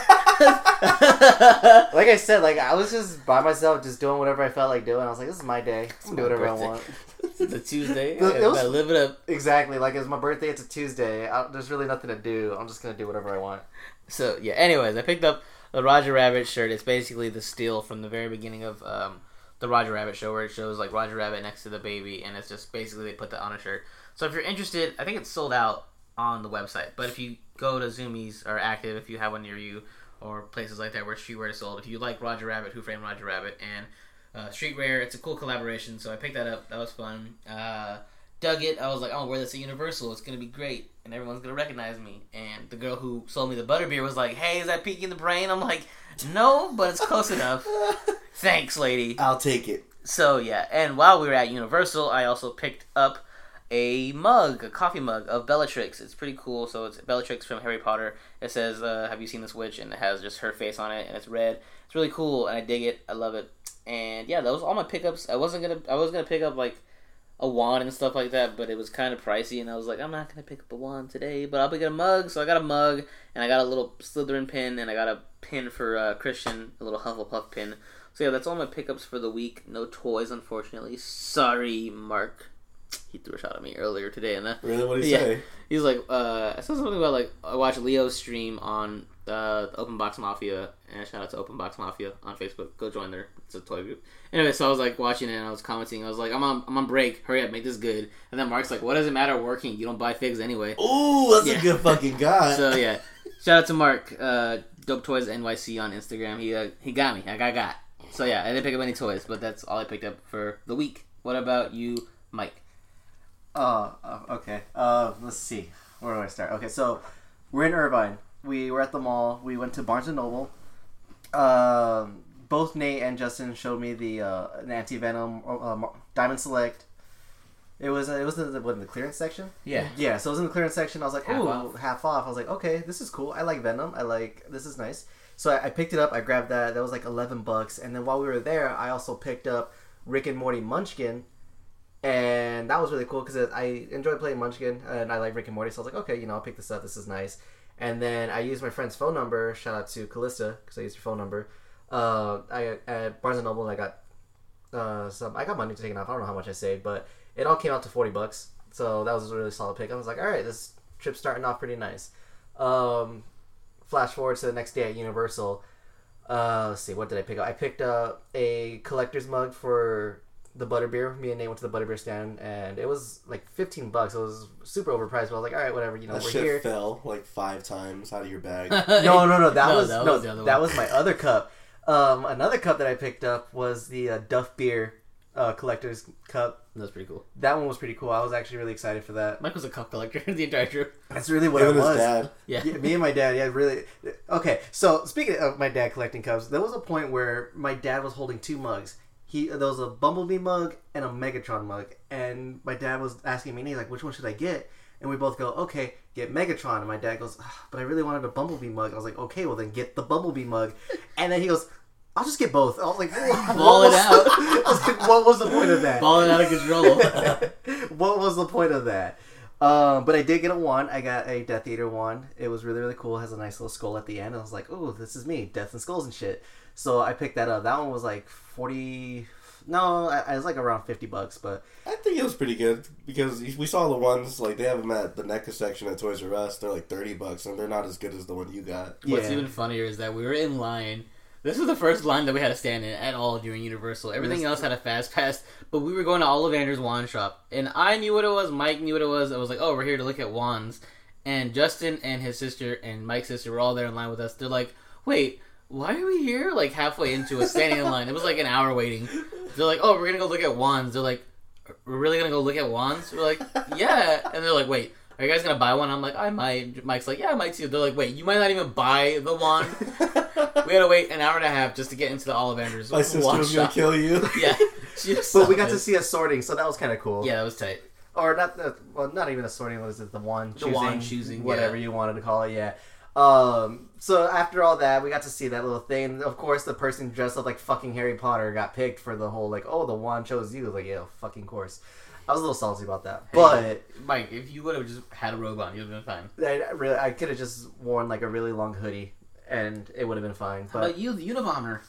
like I said, like I was just by myself, just doing whatever I felt like doing. I was like, "This is my day. I can do whatever I want." [LAUGHS] It's a Tuesday. The- Yeah, it was- gotta live it up. Exactly. Like it's my birthday. It's a Tuesday. I, there's really nothing to do. I'm just gonna do whatever I want. So yeah. Anyways, I picked up the Roger Rabbit shirt. It's basically the steal from the very beginning of um, the Roger Rabbit show, where it shows like Roger Rabbit next to the baby, and it's just basically they put that on a shirt. So if you're interested, I think it's sold out on the website. But if you go to Zumiez or Active, if you have one near you, or places like that where streetwear is sold, if you like Roger Rabbit, Who Framed Roger Rabbit, and uh, Streetwear, it's a cool collaboration. So I picked that up. That was fun. Uh, dug it. I was like, oh, wear this at Universal. It's gonna be great, and everyone's gonna recognize me. And the girl who sold me the butterbeer was like, hey, is that Pinky the Brain? I'm like, no, but it's close enough. [LAUGHS] Thanks, lady. I'll take it. So yeah, and while we were at Universal, I also picked up a mug, a coffee mug of Bellatrix. It's pretty cool. So it's Bellatrix from Harry Potter. It says, uh, "Have you seen this witch?" and it has just her face on it, and it's red. It's really cool, and I dig it. I love it. And yeah, that was all my pickups. I wasn't gonna, I was gonna pick up like a wand and stuff like that, but it was kind of pricey, and I was like, I'm not gonna pick up a wand today, but I'll pick up a mug. So I got a mug, and I got a little Slytherin pin, and I got a pin for uh, Christian, a little Hufflepuff pin. So yeah, that's all my pickups for the week. No toys, unfortunately. Sorry, Mark. He threw a shot at me earlier today, and uh, Really? What do you Yeah. say? he's like, uh, I saw something about like I watched Leo's stream on uh, the Open Box Mafia, and shout out to Open Box Mafia on Facebook. Go join there. It's a toy group. Anyway, so I was like watching it, and I was commenting. I was like, I'm on, I'm on break. Hurry up, make this good. And then Mark's like, What does it matter working? You don't buy figs anyway. Ooh, that's Yeah. a good fucking guy. [LAUGHS] So yeah, shout out to Mark, uh, Dope Toys NYC on Instagram. He uh, he got me. I got got. So yeah, I didn't pick up any toys, but that's all I picked up for the week. What about you, Mike? Uh, uh, okay. Uh, let's see. Where do I start? Okay, so we're in Irvine. We were at the mall. We went to Barnes and Noble. Um, both Nate and Justin showed me the uh, an anti venom uh, Diamond Select. It was uh, it was in the, what, in the clearance section. Yeah. Yeah, so it was in the clearance section. I was like, Half ooh, off. half off. I was like, okay, this is cool. I like Venom. I like this is nice. So I, I picked it up. I grabbed that. That was like eleven bucks. And then while we were there, I also picked up Rick and Morty Munchkin, and that was really cool because I enjoy playing Munchkin and I like Rick and Morty. So I was like, okay, you know, I'll pick this up. This is nice. And then I used my friend's phone number. Shout out to Callista because I used her phone number. Uh, I at Barnes and Noble and I got uh, some. I got money taken off. I don't know how much I saved, but it all came out to forty bucks. So that was a really solid pick. I was like, all right, this trip's starting off pretty nice. Um, flash forward to the next day at Universal. Uh, let's see, what did I pick up? I picked up a collector's mug for the butterbeer. Me and Nate went to the butterbeer stand, and it was like fifteen bucks. It was super overpriced, but I was like, all right, whatever. You know, that we're shit here. fell like five times out of your bag. [LAUGHS] no, no, no. That No, was that no, was the that one. was my [LAUGHS] other cup. Um, another cup that I picked up was the uh, Duff Beer uh, collector's cup. That's pretty cool. That one was pretty cool. I was actually really excited for that. Mike was a cup collector [LAUGHS] the entire trip. That's really what Him it and his was. dad. Yeah. Yeah, me and my dad, yeah, really. Okay, so speaking of my dad collecting cups, there was a point where my dad was holding two mugs. He there was a Bumblebee mug and a Megatron mug, and my dad was asking me, and he's like, "Which one should I get?" And we both go, "Okay, get Megatron." And my dad goes, "Ah, "But I really wanted a Bumblebee mug." I was like, "Okay, well then get the Bumblebee mug." [LAUGHS] And then he goes, "I'll just get both." I was like, "What, Ball it was- out. [LAUGHS] I was like, what was the point of that?" Balling out of control. [LAUGHS] what was the point of that? Um, but I did get a wand. I got a Death Eater wand. It was really really cool. It has a nice little skull at the end. I was like, "Oh, this is me, Death and Skulls and shit." So I picked that up. That one was like forty. No, it was like around fifty bucks. But I think it was pretty good because we saw the ones like they have them at the NECA section at Toys R Us. They're like thirty bucks, and they're not as good as the one you got. What's even funnier is that we were in line. This was the first line that we had to stand in at all during Universal. Everything else had a fast pass, but we were going to Ollivander's wand shop, and I knew what it was. Mike knew what it was. I was like, "Oh, we're here to look at wands," and Justin and his sister and Mike's sister were all there in line with us. They're like, "Wait, why are we here?" Like halfway into us, standing in line. It was like an hour waiting. They're like, "Oh, we're gonna go look at wands." They're like, "We're really gonna go look at wands?" We're like, "Yeah," and they're like, "Wait." Are you guys gonna buy one? I'm like, I might. Mike's like, yeah, I might too. They're like, wait, you might not even buy the wand. [LAUGHS] We had to wait an hour and a half just to get into the Ollivanders. My sister wand was gonna shop. kill you. [LAUGHS] Yeah, but we got to see a sorting, so that was kind of cool. Yeah, that was tight. Or not the well, not even a sorting. Was it the one The choosing, wand choosing, whatever yeah. you wanted to call it? Yeah. Um. So after all that, we got to see that little thing. And of course, the person dressed up like fucking Harry Potter got picked for the whole like, oh, the wand chose you. Like, yeah, fucking course. I was a little salty about that, but Mike, if you would have just had a robe on, you'd have been fine. I, I really, I could have just worn like a really long hoodie, and it would have been fine. How But about you, the Unabomber?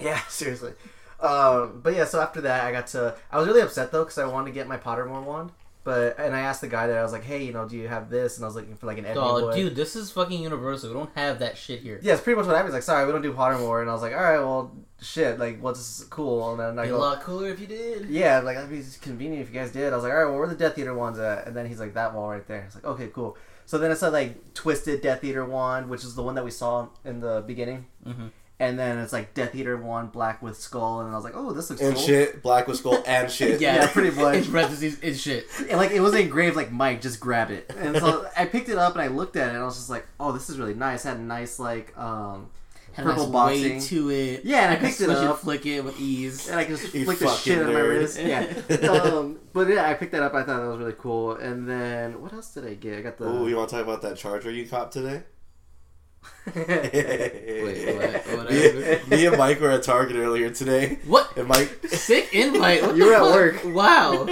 yeah, [LAUGHS] seriously. Um, but yeah, so after that, I got to. I was really upset though because I wanted to get my Pottermore wand, but and I asked the guy there. I was like, "Hey, you know, do you have this?" And I was looking for like an Ebony Oh, dude, this is fucking universal. We don't have that shit here. Yeah, it's pretty much what happened. He's like, "Sorry, we don't do Pottermore," and I was like, "All right, well, shit, like, what's cool?" And then I Be a lot cooler if you did. "Yeah, like that'd be convenient if you guys did." I was like, "All right, well, where are the Death Eater ones at?" And then he's like, "That wall right there." I was like, "Okay, cool." So then it said like Twisted Death Eater wand, which is the one that we saw in the beginning. Mhm. And then it's like Death Eater wand, black with skull, and I was like, "Oh, this looks cool. And cool." shit, black with skull and [LAUGHS] shit. Yeah, Yeah, pretty [LAUGHS] much. In parentheses, it's shit. And like it was engraved like Mike, just grab it. And so I picked it up and I looked at it and I was just like, oh, this is really nice. It had a nice like um Had purple nice boxing. weight to it. Yeah, and I can picked it switch up. flick it with ease. and I could just You flick the fucking shit out of my wrist. Yeah. [LAUGHS] um, but yeah, I picked that up. I thought that was really cool. And then what else did I get? I got the. Ooh, you want to talk about that charger you copped today? Wait, what? [LAUGHS] What me, me and Mike were at Target earlier today, What? and Mike Sick invite. What You the were at fuck? work. Wow.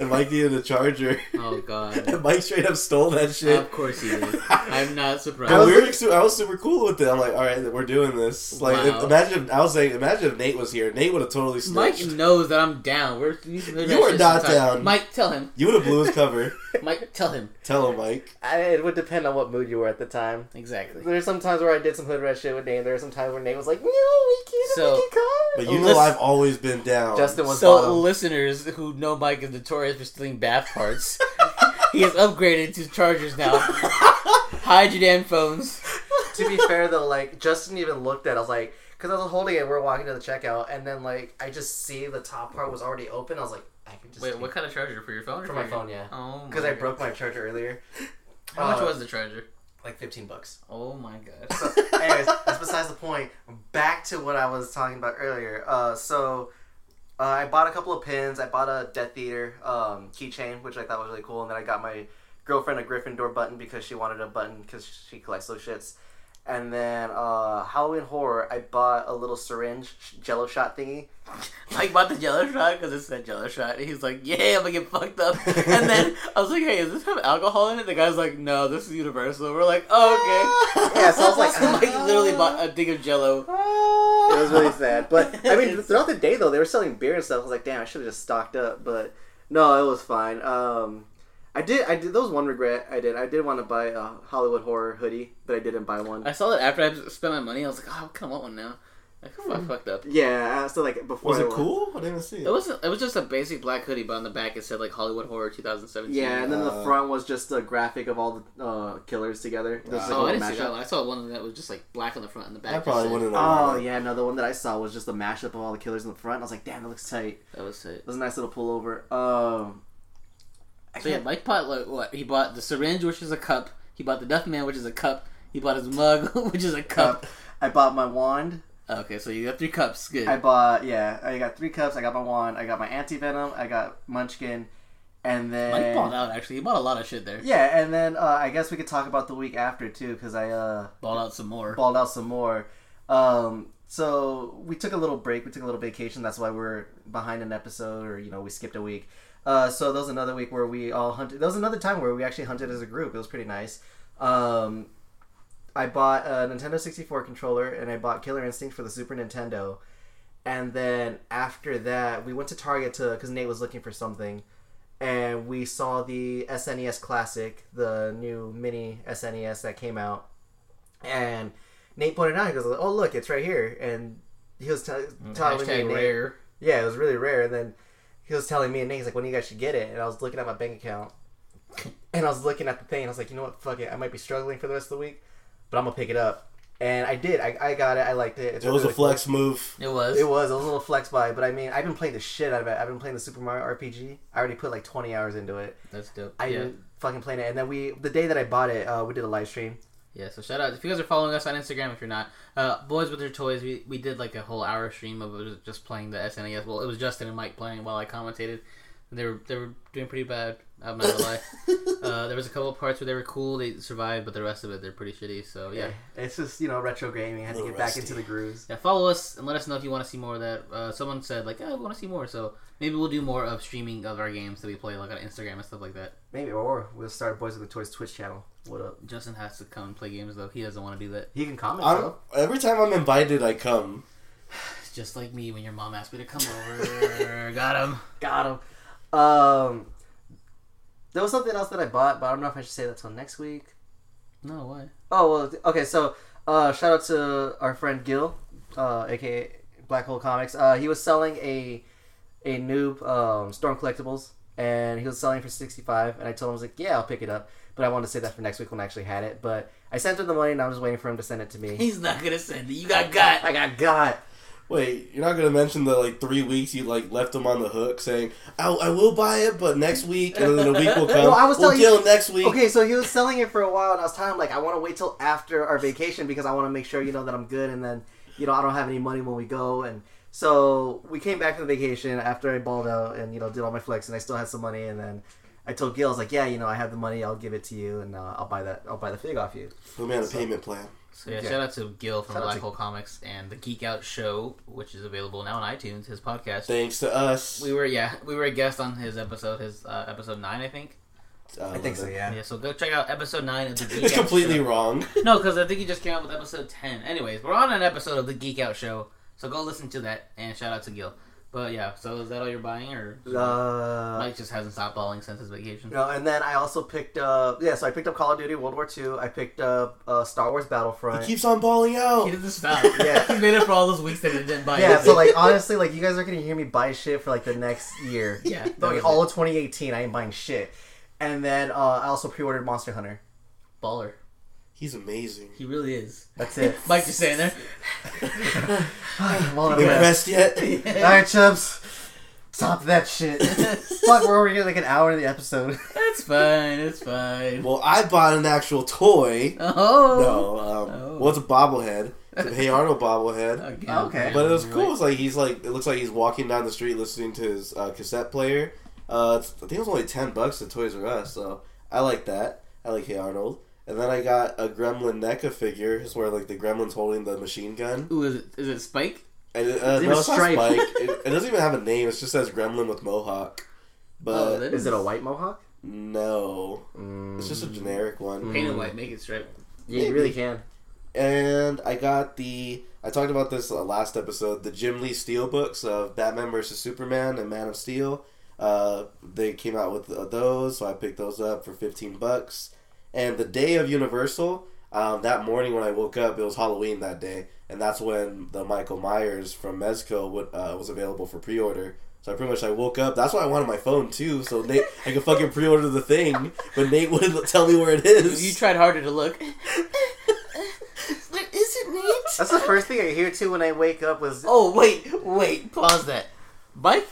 and Mike needed a charger, Oh god. [LAUGHS] and Mike straight up stole that shit. Of course he did. [LAUGHS] I'm not surprised. But we were, su- I was super cool with it. I'm like, all right, we're doing this. Like, Wow. imagine. I was saying, imagine if Nate was here. Nate would have totally Snitched. Mike knows that I'm down. We're we can do that You are not sometime. down. Mike, tell him. You would have blew his cover. Mike, tell him. Tell him, Mike. I, it would depend on what mood you were at the time. Exactly. There's some times where I did some hood rat shit with Nate. There were some times where Nate was like, "No, we can't. So- we can come." But you know, I've always been down. Justin was So, bottom. listeners who know Mike is notorious for stealing bath parts, [LAUGHS] he has upgraded to chargers now. [LAUGHS] Hide your damn phones. to be fair though, like Justin even looked at. it, I was like, because I was holding it. We are walking to the checkout, and then like I just see the top part was already open. I was like, I can just Wait, what kind of charger for your phone? or for my your- phone, yeah. Oh, Because I broke my charger earlier. How much Uh, was the charger? Like fifteen bucks. Oh my god. So, anyways, that's besides the point. Back to what I was talking about earlier. Uh, so uh, I bought a couple of pins. I bought a Death Eater um, keychain, which I thought was really cool, and then I got my girlfriend a Gryffindor button because she wanted a button because she collects those shits. And then uh, Halloween horror, I bought a little syringe Jello shot thingy. [LAUGHS] Mike bought the Jello shot because it said Jello shot. And he's like, "Yeah, I'm gonna get fucked up." And then [LAUGHS] I was like, "Hey, does this have alcohol in it?" The guy's like, "No, this is universal." We're like, "Oh, okay." [LAUGHS] Yeah, so I was like, So Mike literally bought a thing of Jello. It was really sad. But I mean, throughout the day though, they were selling beer and stuff. I was like, damn, I should have just stocked up. But no, it was fine. Um, I did. I did. That was one regret I did. I did want to buy a Hollywood horror hoodie, but I didn't buy one. I saw that after I spent my money. I was like, "Oh, I kind of want one now." Like, I fucked up. yeah. So like before Was I it went- cool? I didn't even see It it. wasn't. It was just a basic black hoodie, but on the back it said like Hollywood Horror 2017. Yeah, and then the Uh, front was just a graphic of all the uh, killers together. It like Oh, I didn't see that one. I saw one that was just like black on the front and the back. I probably said- wouldn't. Oh yeah, no, the one that I saw was just a mashup of all the killers in the front. I was like, damn, it looks tight. That was it. It was a nice little pullover. Um, I So yeah, Mike bought like what? He bought the syringe, which is a cup. He bought the Duff Man, which is a cup. He bought his mug, [LAUGHS] which is a cup. I bought my wand. Okay, so you got three cups. Good. I bought yeah, I got three cups. I got my wand. I got my anti venom. I got Munchkin, and then Mike balled out actually. He bought a lot of shit there. yeah, and then uh, I guess we could talk about the week after too, because I uh, Balled out some more. balled out some more. Um, so we took a little break. We took a little vacation. That's why we're behind an episode, or you know, we skipped a week. Uh, so that was another week where we all hunted. That was another time where we actually hunted as a group. It was pretty nice. Um, I bought a Nintendo 64 controller and I bought Killer Instinct for the Super Nintendo. And then after that, we went to Target to because Nate was looking for something, and we saw the SNES Classic, the new mini SNES that came out, and Nate pointed out. He goes, "Oh look, it's right here," and he was t- telling me, rare. yeah, it was really rare. And then he was telling me and Nate, he's like, when you guys should get it. And I was looking at my bank account. And I was looking at the thing. And I was like, you know what? Fuck it. I might be struggling for the rest of the week. But I'm going to pick it up. And I did. I, I got it. I liked it. It's It was a really cool. flex move. It was. It was. It was a little flex buy. But I mean, I've been playing the shit out of it. I've been playing the Super Mario RPG. I already put like 20 hours into it. That's dope. I yeah. been fucking playing it. And then we, the day that I bought it, uh, we did a live stream. Yeah, so shout out if you guys are following us on Instagram. If you're not, uh, boys with their toys, we, we did like a whole hour stream of it was just playing the SNES. Well, it was Justin and Mike playing while I commentated. They were they were doing pretty bad. I'm not gonna lie. [LAUGHS] Uh, there was a couple of parts where they were cool. They survived, but the rest of it they're pretty shitty. So yeah, It's just, you know, retro gaming. I had to Little get back into the grooves. yeah. Follow us and let us know if you want to see more of that. Uh, someone said like, oh, we want to see more. So maybe we'll do more of streaming of our games that we play like on Instagram and stuff like that. Maybe. Or we'll start Boys with the Toys Twitch channel. What up? Justin has to come play games though. He doesn't want to do that. He can comment, I'm, though. every time I'm invited, I come. [SIGHS] just like me when your mom asked me to come over. [LAUGHS] Got him. Got him. Um, there was something else that I bought, but I don't know if I should say that till next week. No, what? Oh well, okay. So, uh, shout out to our friend Gil, uh, aka Black Hole Comics. Uh, he was selling a a new um, Storm collectibles, and he was selling for sixty five. And I told him I was like, yeah, I'll pick it up. But I wanted to say that for next week when I actually had it. But I sent him the money, and I'm just waiting for him to send it to me. He's not gonna send it. You got got. I got got. Wait, you're not gonna mention the like three weeks you like left him on the hook, saying I, I will buy it, but next week, and then a week will [LAUGHS] come. Well, I was we'll telling you- next week. Okay, so he was selling it for a while, and I was telling him like I want to wait till after our vacation because I want to make sure you know that I'm good, and then you know I don't have any money when we go, and so we came back from the vacation after I balled out and you know did all my flex, and I still had some money, and then I told Gil I was like, yeah, you know I have the money, I'll give it to you, and uh, I'll buy that, I'll buy the fig off you. Put me on a payment plan. So yeah, Yeah. shout out to Gil from Shout out Black to- Hole Comics and the Geek Out Show, which is available now on iTunes. His podcast. Thanks to us. We were yeah, we were a guest on his episode, his uh, episode nine, I think. Uh, I think so, yeah. Yeah, so go check out episode nine of the Geek It's Out completely Show. wrong. [LAUGHS] No, because I think he just came out with episode ten. Anyways, we're on an episode of the Geek Out Show, so go listen to that and shout out to Gil. But yeah, so is that all you're buying, or Uh, Mike just hasn't stopped balling since his vacation? no, and then I also picked up yeah, so I picked up Call of Duty World War II. I picked up uh, Star Wars Battlefront. He keeps on balling out. He doesn't stop. [LAUGHS] Yeah. he made it for all those weeks that he didn't buy. Yeah, anything. so like [LAUGHS] honestly, like you guys are gonna hear me buy shit for like the next year. [LAUGHS] Yeah, like all it. of 2018, I ain't buying shit. And then uh, I also pre-ordered Monster Hunter. baller. He's amazing. He really is. That's [LAUGHS] it. Mike just saying there. [SIGHS] well, You yeah. rest yet? [LAUGHS] All right, chubs, stop that shit. [LAUGHS] Fuck, we're already like an hour in the episode. That's fine. It's fine. well, I bought an actual toy. Oh. No, um, Oh. well, it's a bobblehead. It's a Hey Arnold bobblehead. Again, Okay. But it was cool. It's like he's like it looks like he's walking down the street listening to his uh, cassette player. Uh, it's, I think it was only ten bucks at Toys R Us, so I like that. I like Hey Arnold. And then I got a Gremlin NECA figure. It's where like the Gremlin's holding the machine gun. Ooh, is it, is it Spike? And it, uh, name no, is it's not Stripe. Spike. it, [LAUGHS] it doesn't even have a name. It just says Gremlin with Mohawk. But Oh, that Is it a white mohawk? no, Mm. it's just a generic one. Paint it white, make it Stripe. Yeah, you really can. And I got the. I talked about this uh, last episode. The Jim Lee Steel books of Batman vs Superman and Man of Steel. Uh, they came out with uh, those, so I picked those up for fifteen bucks. And the day of Universal, um, that morning when I woke up, it was Halloween that day, and that's when the Michael Myers from Mezco would, uh, was available for pre-order. So I pretty much I woke up. That's why I wanted my phone too, so Nate I could fucking pre-order the thing, but Nate wouldn't [LAUGHS] tell me where it is. You tried harder to look. [LAUGHS] Where is it, Nate? That's the first thing I hear too when I wake up was Oh wait, wait, pause that. Mike,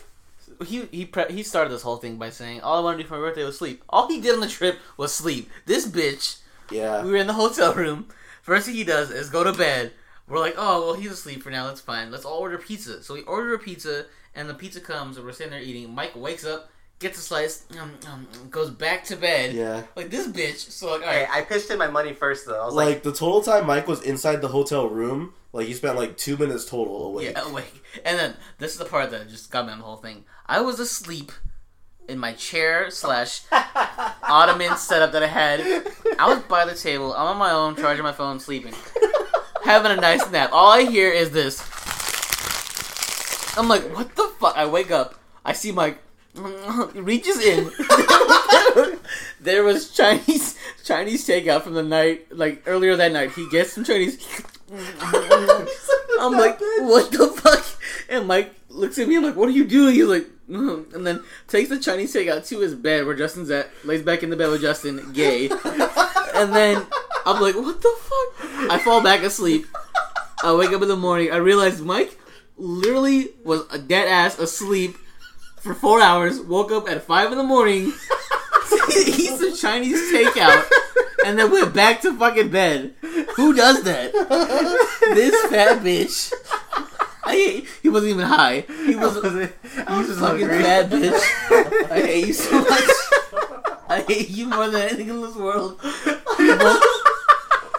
he he pre- he started this whole thing by saying all I want to do for my birthday was sleep. All he did on the trip was sleep. This bitch, yeah. we were in the hotel room. First thing he does is go to bed. We're like, oh well, he's asleep for now. That's fine. Let's all order pizza. So we order a pizza, and the pizza comes, and we're sitting there eating. Mike wakes up, gets a slice, um, um, goes back to bed. Yeah. Like this bitch. So like, all Hey, I pitched in my money first though. I was like, like, the total time Mike was inside the hotel room, like he spent like two minutes total awake. Yeah, [LAUGHS] awake. And then this is the part that just got me on the whole thing. I was asleep in my chair slash ottoman setup that I had. I was by the table. I'm on my own, charging my phone, sleeping, having a nice nap. All I hear is this. I'm like, what the fuck? I wake up. I see my [LAUGHS] reaches in. [LAUGHS] there was Chinese Chinese takeout from the night, like earlier that night. He gets some Chinese. [LAUGHS] I'm like, what the fuck? And Mike looks at me. I'm like, what are you doing? He's like, "Mm," and then takes the Chinese takeout to his bed where Justin's at. Lays back in the bed with Justin, gay. [LAUGHS] And then I'm like, what the fuck? I fall back asleep. I wake up in the morning. I realize Mike literally was a dead ass asleep for four hours. Woke up at five in the morning. [LAUGHS] eat some Chinese takeout. And then went back to fucking bed. Who does that? this fat bitch. I hate. He wasn't even high. He was. I was just fucking hungry. bad bitch. I hate you so much. I hate you more than anything in this world. He woke,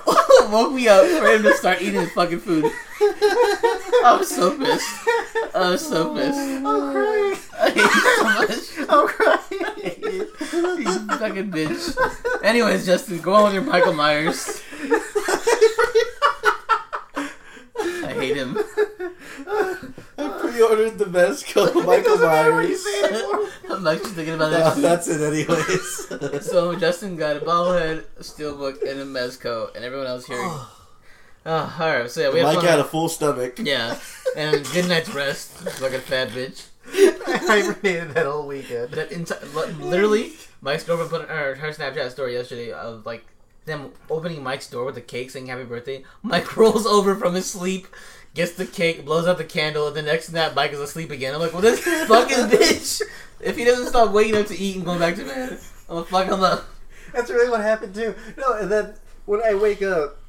[LAUGHS] woke me up for him to start eating his fucking food. I was so pissed. I was so pissed. I'm crying. I hate you so much. I'm crying. You fucking bitch. Anyways, Justin, go on with your Michael Myers. [LAUGHS] I hate him. [LAUGHS] I pre-ordered the Mezco [LAUGHS] Michael doesn't matter what you Myers. say it for. I'm actually thinking about No, that. shit. that's it, anyways. [LAUGHS] So Justin got a bobblehead, a steelbook, and a mezco, and everyone else here. [SIGHS] [SIGHS] Ah, oh, all right. So yeah, we have Mike fun. had a full stomach. Yeah, and good night's rest. Fucking fat bitch. I hibernated that whole weekend. That entire, literally, Mike's girlfriend put her, her Snapchat story yesterday of like them opening Mike's door with a cake saying happy birthday. Mike [LAUGHS] rolls over from his sleep, gets the cake, blows out the candle, and the next snap, Mike is asleep again. I'm like, well, this [LAUGHS] fucking bitch. If he doesn't stop waking up to eat and going back to bed, I'm gonna fuck him up. That's really what happened too. No, and then when I wake up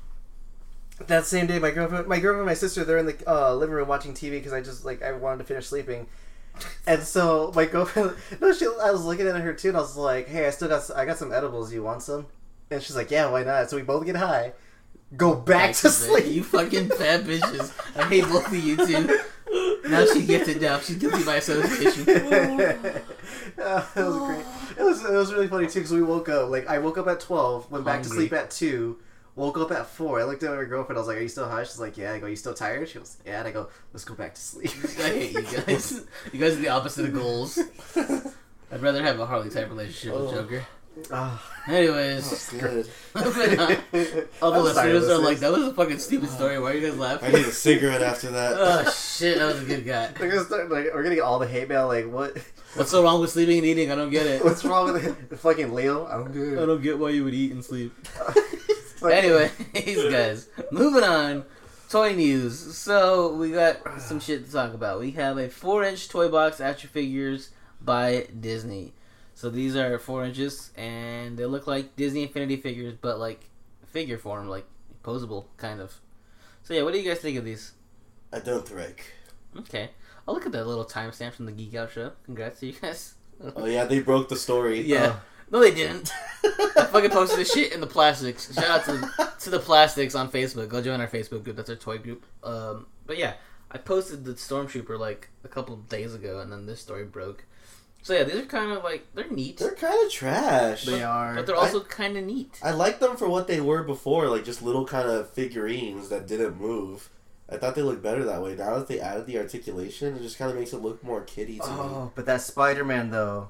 that same day, my girlfriend, my girlfriend, and my sister, they're in the uh, living room watching TV because I just like I wanted to finish sleeping. And so my girlfriend, [LAUGHS] no, she, I was looking at her too, and I was like, "Hey, I still got, I got some edibles. You want some?" And she's like, "Yeah, why not?" So we both get high, go back to bed. sleep. You fucking fat bitches. [LAUGHS] I hate both of you too. Now she gets it down. She's guilty by association. [LAUGHS] Uh, it was great. It was it was really funny too because we woke up like I woke up at twelve, went back to sleep at two, woke up at four. I looked at my girlfriend. I was like, "Are you still high?" She's like, "Yeah." I go, "You still tired?" She goes, "Yeah." And I go, "Let's go back to sleep." I hate you guys. You guys are the opposite of goals. [LAUGHS] I'd rather have a Harley type relationship with Oh. Joker. Ah. Anyways, Good. [LAUGHS] moving on. all the I'm sorry, listeners are like, "That was a fucking stupid story. Why are you guys laughing?" I need a cigarette after that. [LAUGHS] oh shit, that was a good guy. [LAUGHS] They're gonna start, like, we're gonna get all the hate mail. Like, what? What's so wrong with sleeping and eating? I don't get it. What's wrong with it? fucking Leo? I don't get it. I don't get why you would eat and sleep. It's like- Anyways, guys, moving on. Toy news. So we got some shit to talk about. We have a four-inch toy box action figures by Disney. So these are four inches, and they look like Disney Infinity figures, but like figure form, like posable, kind of. So yeah, what do you guys think of these? I don't think. Okay, I'll look at that little timestamp from the Geek Out show. Congrats to you guys. [LAUGHS] Oh yeah, they broke the story. Yeah. No, they didn't. I fucking posted the shit in the plastics. Shout out to, to the plastics on Facebook. Go join our Facebook group. That's our toy group. Um, but yeah, I posted the Stormtrooper like a couple days ago, and then this story broke. So yeah, these are kind of like they're neat, They're kind of trash. They are. but they're also kind of neat. I like them for what they were before, like just little kind of figurines that didn't move. I thought they looked better that way. Now that they added the articulation, it just kind of makes it look more kiddie to me. Oh, but that Spider Man though,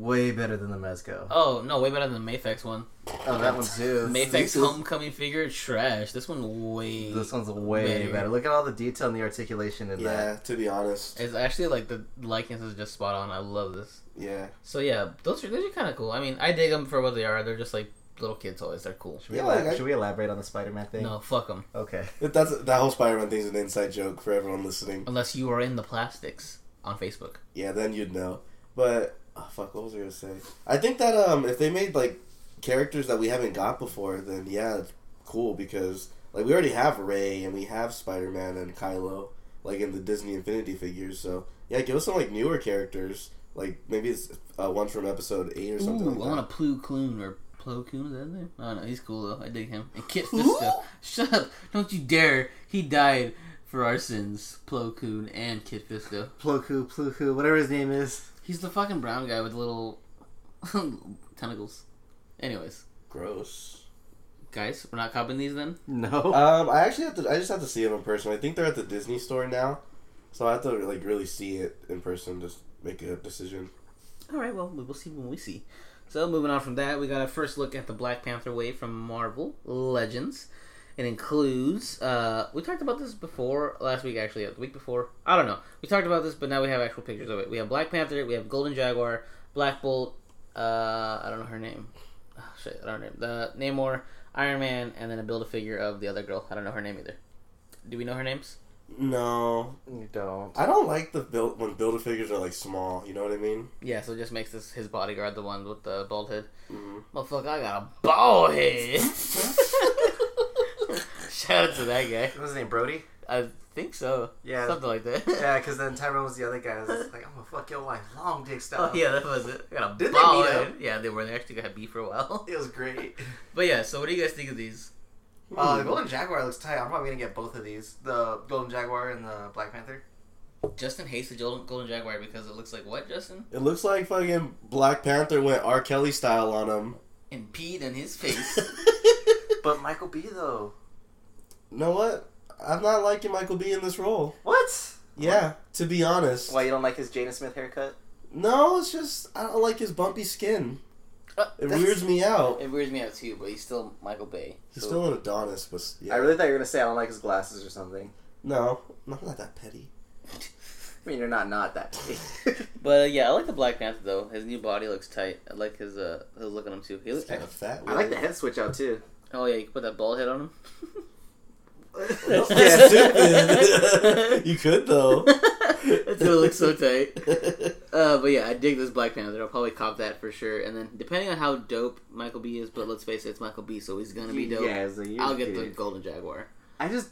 way better than the Mezco. Oh no, way better than the Mafex one. Oh, that one too. [LAUGHS] Mafex this is- homecoming figure, trash. This one way. This one's way Better. better. Look at all the detail and the articulation in that. Yeah, to be honest. It's actually like the likeness is just spot on. I love this. Yeah. So yeah, those are those are kind of cool. I mean, I dig them for what they are. They're just like little kid toys. They're cool. Should we, Yeah, elab- like I- should we elaborate on the Spider Man thing? No, fuck them. Okay. That's that whole Spider-Man thing's an inside joke for everyone listening. Unless you are in the plastics on Facebook. Yeah, then you'd know. But oh, fuck, what was I gonna say? I think that um, if they made like characters that we haven't got before, then yeah, it's cool because like we already have Rey and we have Spider-Man and Kylo like in the Disney Infinity figures. So yeah, give us some like newer characters. Like maybe it's uh, one from episode eight or something. Ooh, like I that. want a Plu Koon or Plo Koon. Is that his name? I don't know. He's cool though. I dig him. And Kit Who? Fisto. Shut up! Don't you dare! He died for our sins. Plo Koon and Kit Fisto. Ploku, Pluku, whatever his name is. He's the fucking brown guy with little [LAUGHS] tentacles. Anyways, Gross. guys, we're not copying these then. No. Um, I actually have to. I just have to see them in person. I think they're at the Disney store now, so I have to like really see it in person to make a decision. All right, well, we will see when we see. So, moving on from that, we got a first look at the Black Panther wave from Marvel Legends. It includes, uh, we talked about this before, last week actually, the week before. I don't know. We talked about this, but now we have actual pictures of it. We have Black Panther, we have Golden Jaguar, Black Bolt, uh, I don't know her name. Oh, shit, I don't know. The Namor, Iron Man, and then a build a figure of the other girl. I don't know her name either. Do we know her names? No, you don't. I don't like the build when build a figures are like small. You know what I mean? Yeah, so it just makes this his bodyguard the one with the bald head. Mhm. Motherfucker, I got a bald head. [LAUGHS] [LAUGHS] Shout out to that guy. What was his name? Brody? I think so. Yeah. Something like that. Yeah, [LAUGHS] because then Tyrone was the other guy. I was like, I'm gonna fuck your wife. Long dick style. Oh yeah, that was it. Got a Did they meet up? Yeah, they were. They actually got beef for a while. [LAUGHS] It was great. [LAUGHS] But yeah, so what do you guys think of these? Uh, the Golden Jaguar looks tight. I'm probably gonna get both of these. The Golden Jaguar and the Black Panther. Justin hates the Golden Golden Jaguar because it looks like what, Justin? It looks like fucking Black Panther went R. Kelly style on him. And peed in his face. But Michael B though. Know what? I'm not liking Michael B in this role. What? Yeah, to be honest. Why you don't like his Jaden Smith haircut? No, it's just I don't like his bumpy skin. Uh, It that's- weirds me out. It weirds me out too, but he's still Michael B. He's so- still an Adonis, but yeah. I really thought you were gonna say I don't like his glasses or something. no, I'm not that petty. [LAUGHS] I mean, you're not not that. Petty. [LAUGHS] but uh, yeah, I like the Black Panther though. His new body looks tight. I like his uh his look on him too. He He's looks. kind of fat. I like the head switch out too. Oh yeah, you can put that bald head on him. [LAUGHS] That's Yeah. stupid. [LAUGHS] you could though. That's gonna look so tight. Uh, but yeah, I dig this Black Panther. I'll probably cop that for sure. And then depending on how dope Michael B is, but let's face it, it's Michael B, so he's gonna be dope. Yeah, so I'll get the. Golden Jaguar. I just,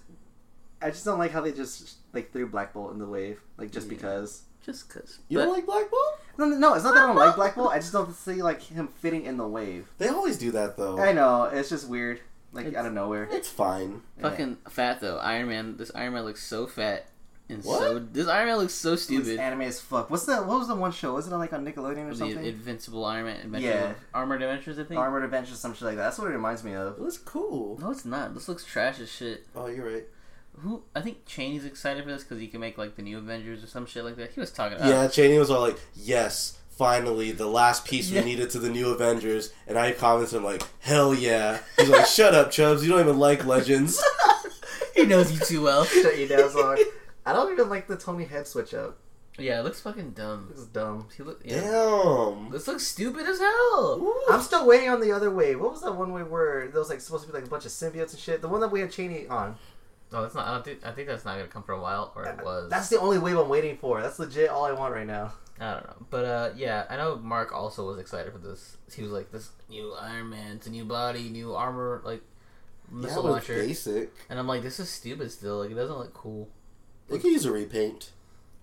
I just don't like how they just like threw Black Bolt in the wave, like just Yeah. because. Just cause. You don't like Black Bolt? No, no, no, it's not that I don't like [LAUGHS] Black Bolt. I just don't see like him fitting in the wave. They always do that though. I know it's just weird, like It's- out of nowhere. It's fine. Fucking fat though. Iron Man. This Iron Man looks so fat and What? so. This Iron Man looks so It's stupid. anime as fuck. What's the what was the one show? Was it on like on Nickelodeon or The something? Invincible Iron Man Adventures Yeah. Armored Adventures, I think. Armored Adventures, some shit like that. That's what it reminds me of. It of. looks cool. No, it's not. This looks trash as shit. Oh, you're right. Who? I think Cheney's excited for this because he can make like the new Avengers or some shit like that. He was talking. About Yeah, Cheney was all like, "Yes, finally, the last piece Yeah. we needed to the new Avengers." And I commented like, "Hell yeah!" He's like, "Shut up, Chubbs. You don't even like Legends." [LAUGHS] he knows you too well. [LAUGHS] Shut your down, song. I don't even like the Tony head switch up. Yeah, it looks fucking dumb. It's dumb. He look. Yeah. Damn. This looks stupid as hell. Ooh. I'm still waiting on the other wave. What was that one wave where there was like supposed to be like a bunch of symbiotes and shit? The one that we had Cheney on. Oh, that's not. I don't think. I think that's not gonna come for a while, or it uh, was. That's the only wave I'm waiting for. That's legit all I want right now. I don't know, but uh, yeah, I know Mark also was excited for this. He was like, "This new Iron Man, it's a new body, new armor, like missile it was launcher," basic. and I'm like, "This is stupid. Still, like, it doesn't look cool. They could use a repaint,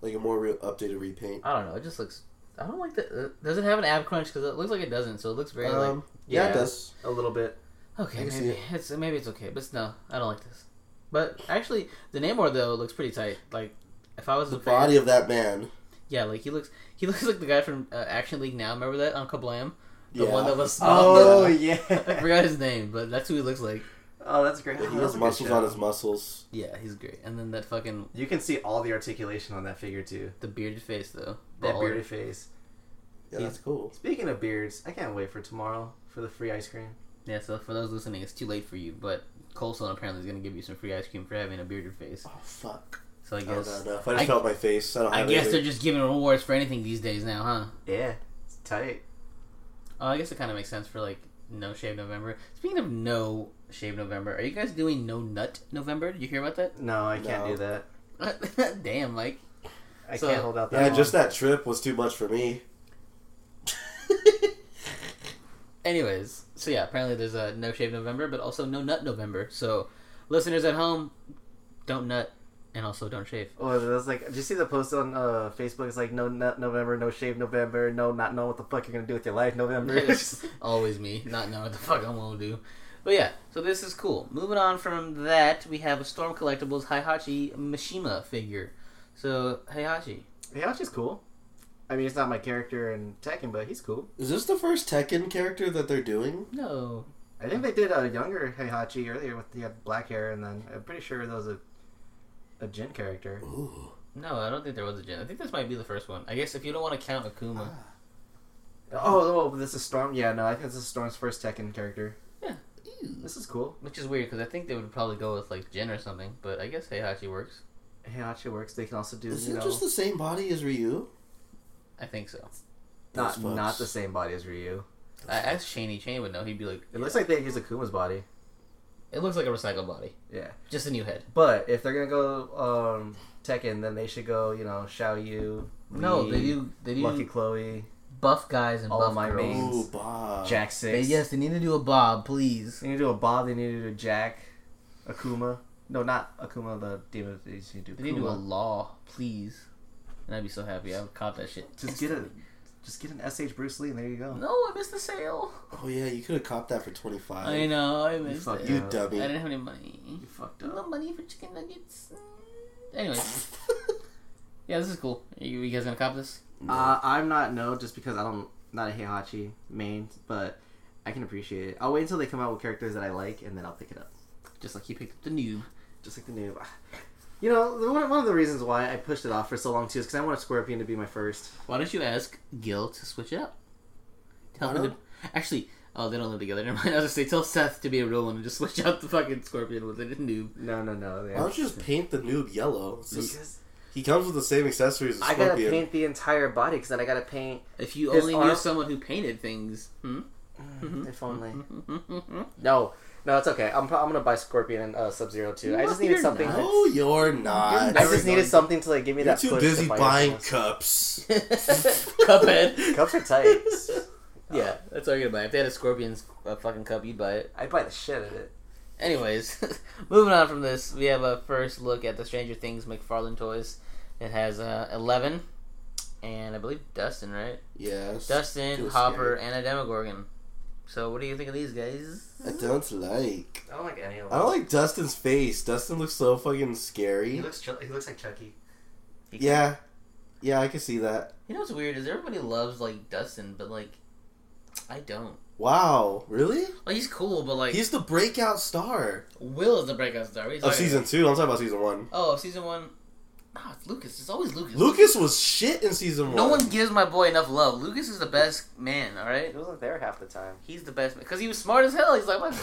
like a more real updated repaint. I don't know. It just looks. I don't like the. Uh, does it have an ab crunch? Because it looks like it doesn't. So it looks very like. Um, yeah, yeah. it does. A little bit. Okay, I can see maybe it. it's maybe it's okay, but no, I don't like this. But actually, the Namor though looks pretty tight. Like, if I was The a fan- body of that man. Yeah, like he looks he [LAUGHS] looks like the guy from uh, Action League now. Remember that on Kablam? The Yeah. one that was Oh yeah. yeah. [LAUGHS] I forgot his name, but that's who he looks like. Oh, that's great. He Oh, has that's a good muscles on his muscles. Yeah, he's great. And then that fucking You can see all the articulation on that figure too. the bearded face though. That Baller. bearded face. Yeah, He's- that's cool. Speaking of beards, I can't wait for tomorrow for the free ice cream. Yeah, so for those listening, it's too late for you, but Cold Stone apparently is gonna give you some free ice cream for having a bearded face. Oh fuck. So I I guess don't know. If I just I- felt my face, I don't I guess anything. they're just giving rewards for anything these days now, huh? Yeah, it's tight. Oh, I guess it kind of makes sense for like no shave November. Speaking of no shave November, are you guys doing no nut November? Did you hear about that? No, I can't No. do that. [LAUGHS] Damn, Mike. I So- can't hold out that Yeah, long. just that trip was too much for me. [LAUGHS] Anyways, so yeah, apparently there's a no shave November, but also no nut November. So listeners at home, don't nut and also don't shave. Oh, that's like. Did you see the post on uh, Facebook? It's like no nut November, no shave November, no not knowing what the fuck you're gonna do with your life November. It's [LAUGHS] always me, not knowing what the fuck I'm gonna do. But yeah, so this is cool. Moving on from that, we have a Storm Collectibles Heihachi Mishima figure. So Heihachi, yeah, which is cool. I mean, it's not my character in Tekken, but he's cool. Is this the first Tekken character that they're doing? no, I think they did a younger Heihachi earlier with he had black hair, and then I'm pretty sure there was a Jin character. Ooh. no, I don't think there was a Jin. I think this might be the first one. I guess if you don't want to count Akuma, ah. Oh, oh, this is Storm. Yeah, no, I think this is Storm's first Tekken character. Ew. This is cool. which is weird because I think they would probably go with like Jin or something. But I guess Heihachi works. Heihachi works. They can also do, Is it know, just the same body as Ryu? I think so. not folks. not the same body as Ryu. I asked Shaney. Shaney would know. He'd be like, It looks like they use Akuma's body. It looks like a recycled body, Yeah. just a new head. But if they're gonna go um, Tekken, then they should go, you know, Xiao Yu. No, Lee, they do. They do Lucky Chloe, buff guys and All buff my girls. mains. Ooh, Bob. Jack They, Six. yes, they need to do a Bob, please. They need to do a Bob. They need to do a Jack, Akuma. No, not Akuma. The demon. They need to do. They need to do a Law, please. And I'd be so happy. I would cop that shit. Just get a, just get an SH Bruce Lee, and there you go. No, I missed the sale. Oh yeah, you could have copped that for twenty five. I know, I missed fucked it. You Yeah. dummy. I didn't have any money. You fucked up. No money for chicken nuggets. Anyways, [LAUGHS] yeah, this is cool. Are you, you guys gonna cop this? Uh, I'm not no, just because I don't not a Heihachi main, but I can appreciate it. I'll wait until they come out with characters that I like, and then I'll pick it up. Just like you picked up the noob. Just like the new. You know, one one of the reasons why I pushed it off for so long too is because I want a Scorpion to be my first. Why don't you ask Gil to switch it up? Tell him Actually, oh, they don't live together. [LAUGHS] Never mind. I was just say tell Seth to be a real one and just switch out the fucking scorpion with a noob. No, no, no. Why don't you just paint the noob yellow? It's just- Because he comes with the same accessories as I gotta Scorpion. paint the entire body because then I gotta paint. If you His only arm- knew someone who painted things. Hmm? Mm, mm-hmm. If mm-hmm. only. Mm-hmm. No, no, it's okay. I'm, I'm gonna buy Scorpion and uh, Sub Zero too. I just needed you're something. not. No, you're not. I just needed something to like give me You're that. too push busy to fight buying everything cups. [LAUGHS] Cuphead. else. Cups are tight. [LAUGHS] Yeah, that's all you're gonna buy. If they had a scorpion's uh, fucking cup, you'd buy it. I'd buy the shit out of it. Anyways, [LAUGHS] moving on from this, we have a first look at the Stranger Things McFarlane toys. It has uh, Eleven, and I believe Dustin, right? yes. Dustin, Hopper, scary. and a Demogorgon. So, what do you think of these guys? I don't like. I don't like any of them. I don't like Dustin's face. Dustin looks so fucking scary. He looks. Ch- he looks like Chucky. Yeah. Yeah, I can see that. You know what's weird is everybody loves like Dustin, but like I don't. Wow, really? Like he's cool, but like He's the breakout star Will is the breakout star. What of talking season about? two. I'm talking about season one. Oh, season one. Nah, it's Lucas. It's always Lucas. Lucas was shit in season one. No one gives my boy enough love. Lucas is the best man. All right. He wasn't there half the time. He's the best man because he was smart as hell. He's like, what,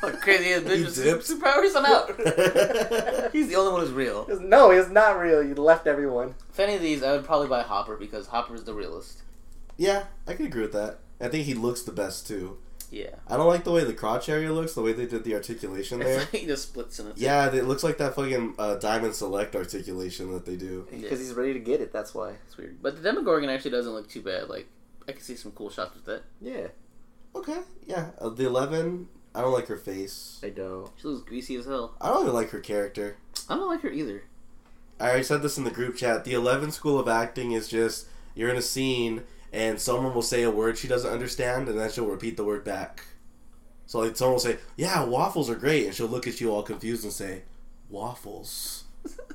what [LAUGHS] crazy ass bitch He with dipped. superpowers. I'm out. [LAUGHS] He's the only one who's real. No, he's not real. You left everyone. If any of these, I would probably buy Hopper because Hopper is the realest. yeah, I can agree with that. I think he looks the best too. Yeah. I don't like the way the crotch area looks, the way they did the articulation there. It's like he just splits in a Yeah, it looks like that fucking uh, Diamond Select articulation that they do. Because he's ready to get it. That's why. It's weird. But the Demogorgon actually doesn't look too bad. Like, I can see some cool shots with that. Yeah. Okay, yeah. Uh, the 11, I don't like her face. I don't. She looks greasy as hell. I don't even like her character. I don't like her either. I already said this in the group chat. The 11 school of acting is just you're in a scene and someone will say a word she doesn't understand and then she'll repeat the word back. So like someone will say, "Yeah, waffles are great," and she'll look at you all confused and say, "Waffles."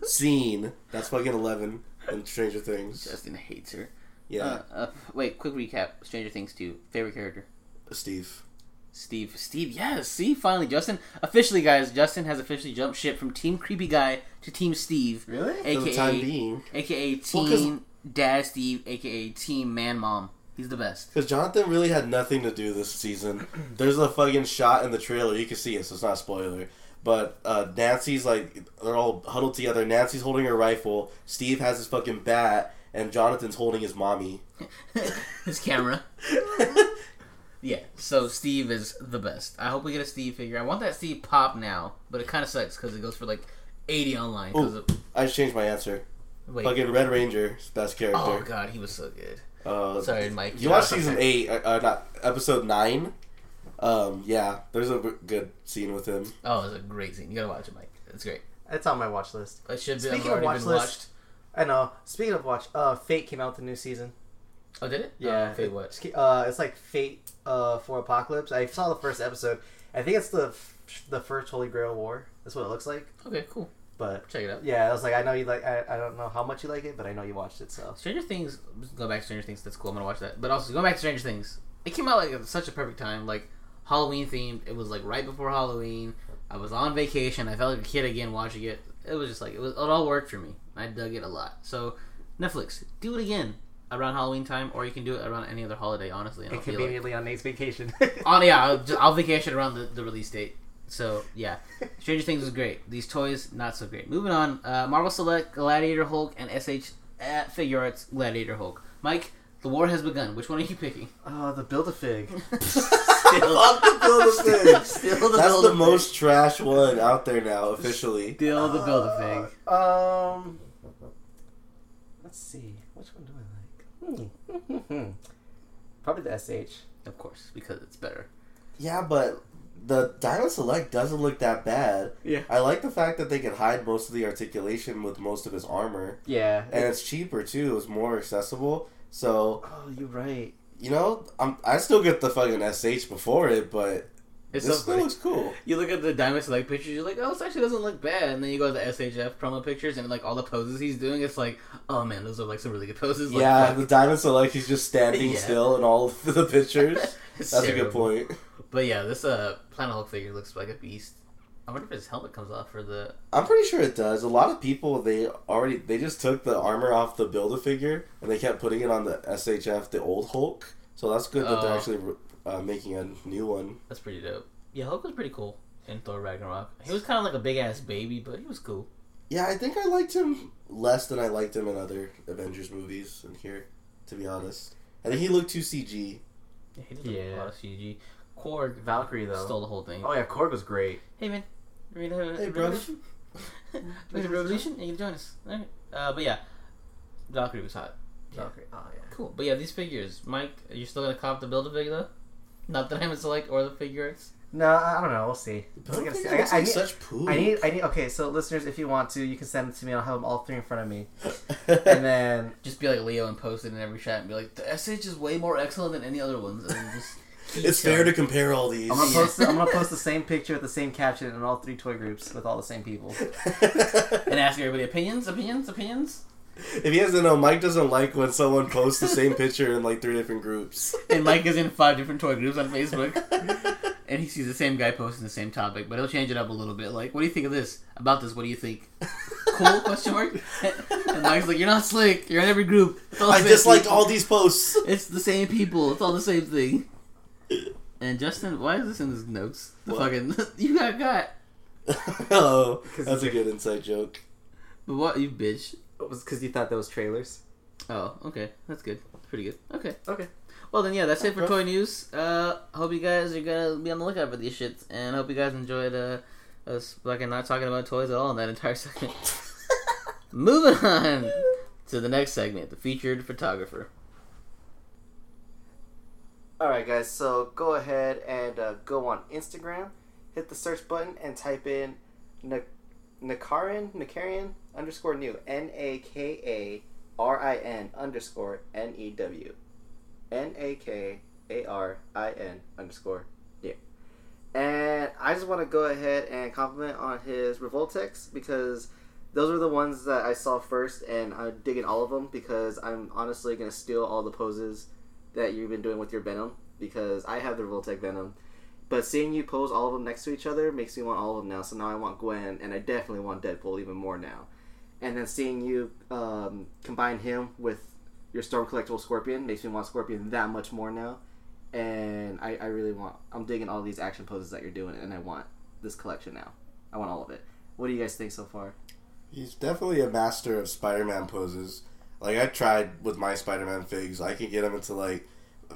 Scene. That's fucking 11 in Stranger Things. Justin hates her. Yeah, Uh, uh, wait, quick recap. Stranger Things 2. Favorite character? Steve. Steve. Steve, yes. See, finally, Justin. Officially, guys, Justin has officially jumped ship from Team Creepy Guy to Team Steve. Really? For the time AKA, being, AKA Well, Team Dad Steve, AKA Team Man Mom. He's the best. because Jonathan really had nothing to do this season. There's a fucking shot in the trailer. You can see it, so it's not a spoiler. But uh, Nancy's like they're all huddled together. Nancy's holding her rifle. Steve has his fucking bat, and Jonathan's holding his mommy. [LAUGHS] His camera. [LAUGHS] Yeah, so Steve is the best. I hope we get a Steve figure. I want that Steve pop now, but it kind of sucks because it goes for like 80 online. Ooh. of, I just changed my answer. Wait. Fucking Red Ranger, best character. Oh god, he was so good. uh, Sorry, Mike. You watched season eight, uh, uh, not episode nine. Um, yeah, there's a good scene with him. Oh, it's a great scene. You gotta watch it, Mike. It's great. It's on my watch list. It should be Speaking have of watch been list- watched. I know. Speaking of watch, uh, Fate came out the new season. Oh, did it? Yeah. Oh, Fate it- what? Uh, it's like Fate uh, for Apocalypse. I saw the first episode. I think it's the f- the first Holy Grail War. That's what it looks like. Okay, cool. But Check it out. yeah, I was like, I know you like. I, I don't know how much you like it, but I know you watched it. So Stranger Things. Go back to Stranger Things. That's cool. I'm gonna watch that. But also, going back to Stranger Things. It came out like at such a perfect time. Like Halloween themed. It was like right before Halloween. I was on vacation. I felt like a kid again watching it. It was just like it was. It all worked for me. I dug it a lot. So Netflix, do it again around Halloween time, or you can do it around any other holiday. Honestly, don't feel like. on Nate's vacation. [LAUGHS] Oh yeah, [LAUGHS] I'll, just, I'll vacation around the, the release date. So yeah, Stranger Things was great. These toys not so great. Moving on, uh, Marvel Select Gladiator Hulk and SH at Figuarts Gladiator Hulk. Mike, the war has begun. Which one are you picking? oh, the Build a Fig. [LAUGHS] [LAUGHS] still, the Build-A-Fig. still the Build A Fig. [LAUGHS] That's the most trash one out there now, officially. Still the Build a Fig. Um, let's see. Which one do I like? Hmm. Probably the SH. Of course, because it's better. Yeah, but the Diamond Select doesn't look that bad. Yeah. I like the fact that they can hide most of the articulation with most of his armor. Yeah. And it's cheaper too, it's more accessible. So, oh, you're right. you know, I'm, I still get the fucking SH before it, but It's this so still funny. looks cool. You look at the Diamond Select pictures, you're like, oh, this actually doesn't look bad. And then you go to the SHF promo pictures, and like all the poses he's doing, it's like, oh man, those are like some really good poses. Like, yeah, fuck. the Diamond Select, he's just standing [LAUGHS] Yeah. still in all of the pictures. [LAUGHS] It's That's a good point. But yeah, this uh Planet Hulk figure looks like a beast. I wonder if his helmet comes off for the. I'm pretty sure it does. A lot of people they already they just took the armor off the build a figure and they kept putting it on the SHF, the old Hulk. So that's good that they're Oh. actually uh, making a new one. That's pretty dope. Yeah, Hulk was pretty cool in Thor Ragnarok. He was kind of like a big ass baby, but he was cool. Yeah, I think I liked him less than I liked him in other Avengers movies. In here, to be honest, I think he looked too CG. Yeah, he did a Yeah. lot of CG. Korg Valkyrie though. stole the whole thing. Oh yeah, Korg was great. Hey man, read a Hey, bro. revolution. [LAUGHS] [LAUGHS] read a revolution. You can join us. All right. Uh, but yeah, Valkyrie was hot. Yeah. Valkyrie. Oh yeah. Cool. But yeah, these figures, Mike, are you still gonna cop the build a figure though? Not that I'm a select or the Figuarts. No, I don't know. We'll see. Build I, gotta see. figure I, looks I need, such poo. I need. I need. Okay, so listeners, if you want to, you can send them to me. I'll have them all three in front of me, [LAUGHS] and then Just be like Leo and post it in every chat and be like, the SH is way more excellent than any other ones. And then just keep it's fair to compare all these. I'm gonna post. I'm gonna post the [LAUGHS] same picture with the same caption in all three toy groups with all the same people. [LAUGHS] and ask everybody opinions, opinions, opinions. if he doesn't know, Mike doesn't like when someone posts the same picture in like three different groups. And Mike is in five different toy groups on Facebook, [LAUGHS] and he sees the same guy posting the same topic, but he'll change it up a little bit. Like, what do you think of this? About this, what do you think? Cool? Question mark. And Mike's like, you're not slick. You're in every group. I disliked people. all these posts. It's the same people. It's all the same thing. And Justin, why is this in his notes? The What? fucking [LAUGHS] you got got. [LAUGHS] oh, [LAUGHS] 'Cause that's a good inside joke. But what you bitch? It was because you thought that was trailers. Oh, okay, that's good. Pretty good. Okay. Okay. Well then, yeah, that's it for toy news. Uh, hope you guys are gonna be on the lookout for these shits, and hope you guys enjoyed uh, us fucking not talking about toys at all in that entire segment. Moving on to the next segment, the featured photographer. All right, guys. So go ahead and uh, go on Instagram, hit the search button, and type in Nakarin Nakarian underscore new N A K A R I N underscore N E W N A K A R I N underscore new. And I just want to go ahead and compliment on his Revoltechs because those were the ones that I saw first, and I'm digging all of them because I'm honestly gonna steal all the poses that you've been doing with your Venom because I have the Revoltech Venom. But seeing you pose all of them next to each other makes me want all of them now. So now I want Gwen, and I definitely want Deadpool even more now. And then seeing you um, combine him with your Storm Collectible Scorpion makes me want Scorpion that much more now. And I, I really want. I'm digging all these action poses that you're doing, and I want this collection now. I want all of it. What do you guys think so far? He's definitely a master of Spider-Man poses. Like I tried with my Spider-Man figs, I can get them into like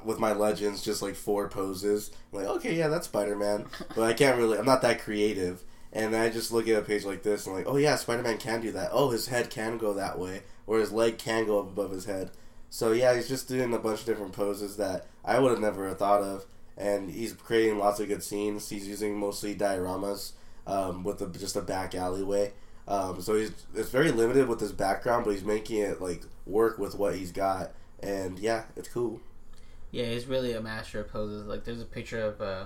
with my legends just like four poses. I'm like okay, yeah, that's Spider-Man, but I can't really. I'm not that creative. And I just look at a page like this and like, oh yeah, Spider-Man can do that. Oh, his head can go that way, or his leg can go up above his head. So yeah, he's just doing a bunch of different poses that I would have never thought of, and he's creating lots of good scenes. He's using mostly dioramas um, with a, just a back alleyway. Um, so he's it's very limited with his background, but he's making it like work with what he's got, and yeah, it's cool. Yeah, he's really a master of poses. Like, there's a picture of uh,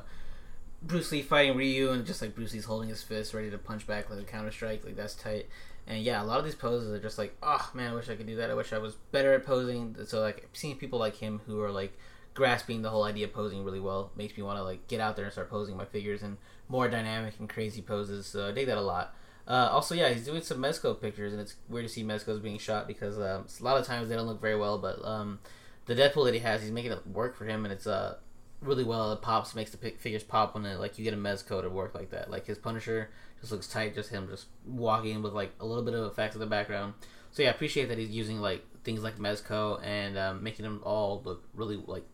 Bruce Lee fighting Ryu, and just like Bruce Lee's holding his fist, ready to punch back like a counter strike. Like that's tight. And yeah, a lot of these poses are just like, oh man, I wish I could do that. I wish I was better at posing. So like seeing people like him who are like grasping the whole idea of posing really well makes me want to like get out there and start posing my figures in more dynamic and crazy poses. So I dig that a lot. Uh, also, yeah, he's doing some Mezco pictures, and it's weird to see Mezcos being shot because um, a lot of times they don't look very well. But um, the Deadpool that he has, he's making it work for him, and it's uh really well. It pops, makes the figures pop when it, like you get a Mezco to work like that. Like his Punisher just looks tight, just him just walking with like a little bit of effects in the background. So yeah, I appreciate that he's using like things like Mezco and um, making them all look really like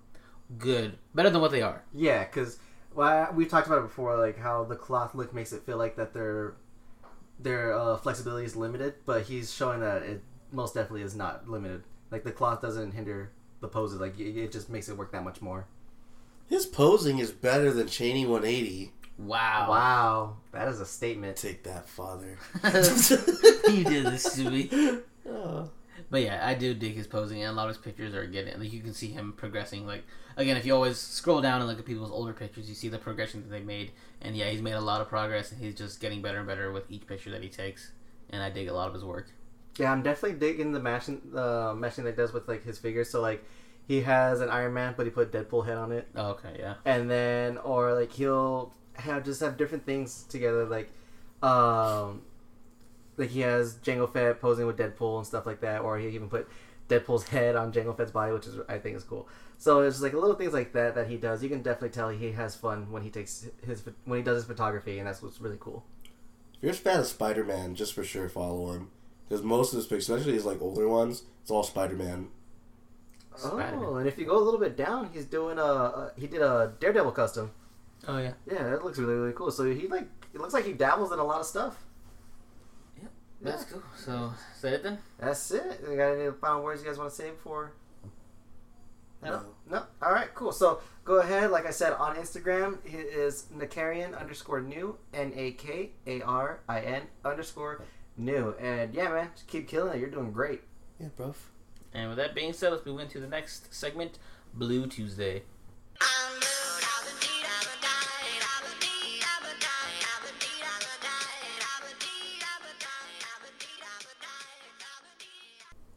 good, better than what they are. Yeah, because well, we've talked about it before, like how the cloth look makes it feel like that their their uh, flexibility is limited, but he's showing that it most definitely is not limited. Like the cloth doesn't hinder the poses; like it, it just makes it work that much more. His posing is better than Cheney 180. Wow. Wow, that is a statement. Take that, father. [LAUGHS] [LAUGHS] you did this to me. [LAUGHS] Oh. But yeah, I do dig his posing, and a lot of his pictures are getting like you can see him progressing. Like again, if you always scroll down and look at people's older pictures, you see the progression that they made. And yeah, he's made a lot of progress, and he's just getting better and better with each picture that he takes. And I dig a lot of his work. Yeah, I'm definitely digging the mashing, uh, meshing that he does with like his figures. So like, he has an Iron Man, but he put Deadpool head on it. Oh, okay, yeah. and then or like he'll have just have different things together like Um, like he has Jango Fett posing with Deadpool and stuff like that, or he even put Deadpool's head on Jango Fett's body, which is I think is cool. So it's like little things like that that he does. You can definitely tell he has fun when he takes his when he does his photography, and that's what's really cool. If you're a fan of Spider Man, just for sure follow him. Because most of his pictures, especially his like older ones, it's all Spider Man. Spider-Man. Oh, and if you go a little bit down, he's doing a, a he did a Daredevil custom. Oh yeah. Yeah, that looks really really cool. So he like it looks like he dabbles in a lot of stuff. That's cool. So is that it then? That's it. You got any final words you guys want to say before? No. No. All right. Cool. So go ahead. Like I said on Instagram, it is Nakarian underscore new N A K A R I N underscore new. And yeah, man, just keep killing it. You're doing great. Yeah, bro. And with that being said, let's move into the next segment, Blue Tuesday.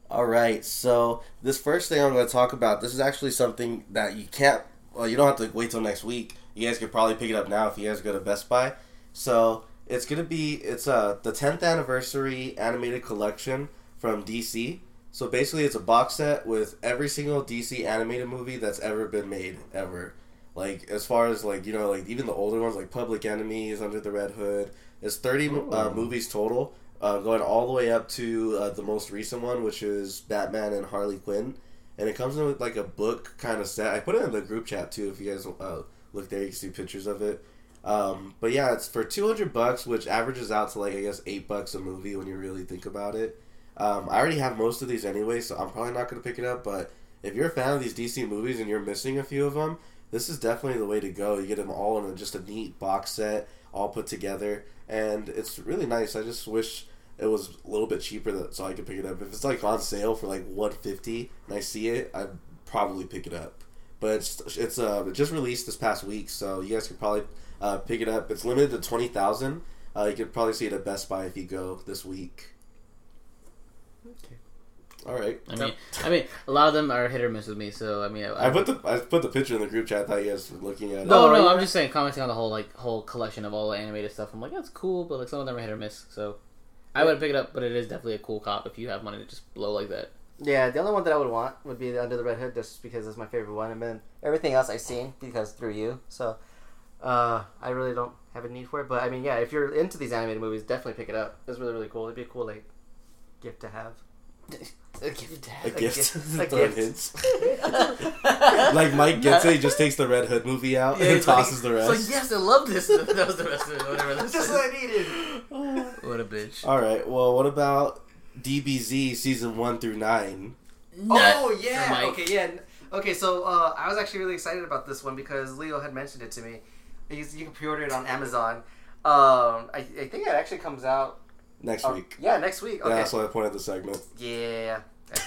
All right, so this first thing I'm going to talk about, this is actually something that you can't, well, you don't have to wait till next week. You guys could probably pick it up now if you guys go to Best Buy. So it's going to be, it's uh, the 10th anniversary animated collection from DC. So basically, it's a box set with every single DC animated movie that's ever been made, ever. Like, as far as, like, you know, like, even the older ones, like Public Enemies, Under the Red Hood. It's 30 uh, movies total uh, going all the way up to uh, the most recent one, which is Batman and Harley Quinn, and it comes in with like a book kind of set. I put it in the group chat too. If you guys uh, look there, you can see pictures of it. Um, but yeah, it's for two hundred bucks, which averages out to like I guess eight bucks a movie when you really think about it. Um, I already have most of these anyway, so I'm probably not going to pick it up. But if you're a fan of these DC movies and you're missing a few of them, this is definitely the way to go. You get them all in a, just a neat box set, all put together, and it's really nice. I just wish it was a little bit cheaper that, so I could pick it up. If it's like on sale for like one fifty and I see it, I'd probably pick it up. But it's it's uh it just released this past week, so you guys could probably uh, pick it up. It's limited to twenty thousand. Uh, you could probably see it at Best Buy if you go this week. Okay. All right. I mean, I mean, a lot of them are hit or miss with me. So I mean, I, I put the I put the picture in the group chat. I thought you guys were looking at it. No, Oh, no. I'm just saying, commenting on the whole like whole collection of all the animated stuff. I'm like, that's cool, but like some of them are hit or miss. So I would pick it up, but it is definitely a cool cop if you have money to just blow like that. Yeah, the only one that I would want would be the Under the Red Hood, just because it's my favorite one, and then everything else I've seen because through you. So, uh, I really don't have a need for it. But I mean, yeah, if you're into these animated movies, definitely pick it up. It's really really cool. It'd be a cool like gift to have. A gift. A A gift. gift. [LAUGHS] A Throwing gift. hints. [LAUGHS] like Mike gets it, he just takes the Red Hood movie out and tosses like, the rest. It's like, yes, I love this. that was the rest of it. Whatever. That's Just what I needed. What a bitch. All right. Well, what about DBZ season one through nine? Nut oh yeah. Mike. Okay, yeah. Okay, so uh, I was actually really excited about this one because Leo had mentioned it to me. You, you can pre-order it on Amazon. Um, I, I think it actually comes out. Next uh, week. Yeah, next week. Yeah, that's why I pointed the segment. Yeah.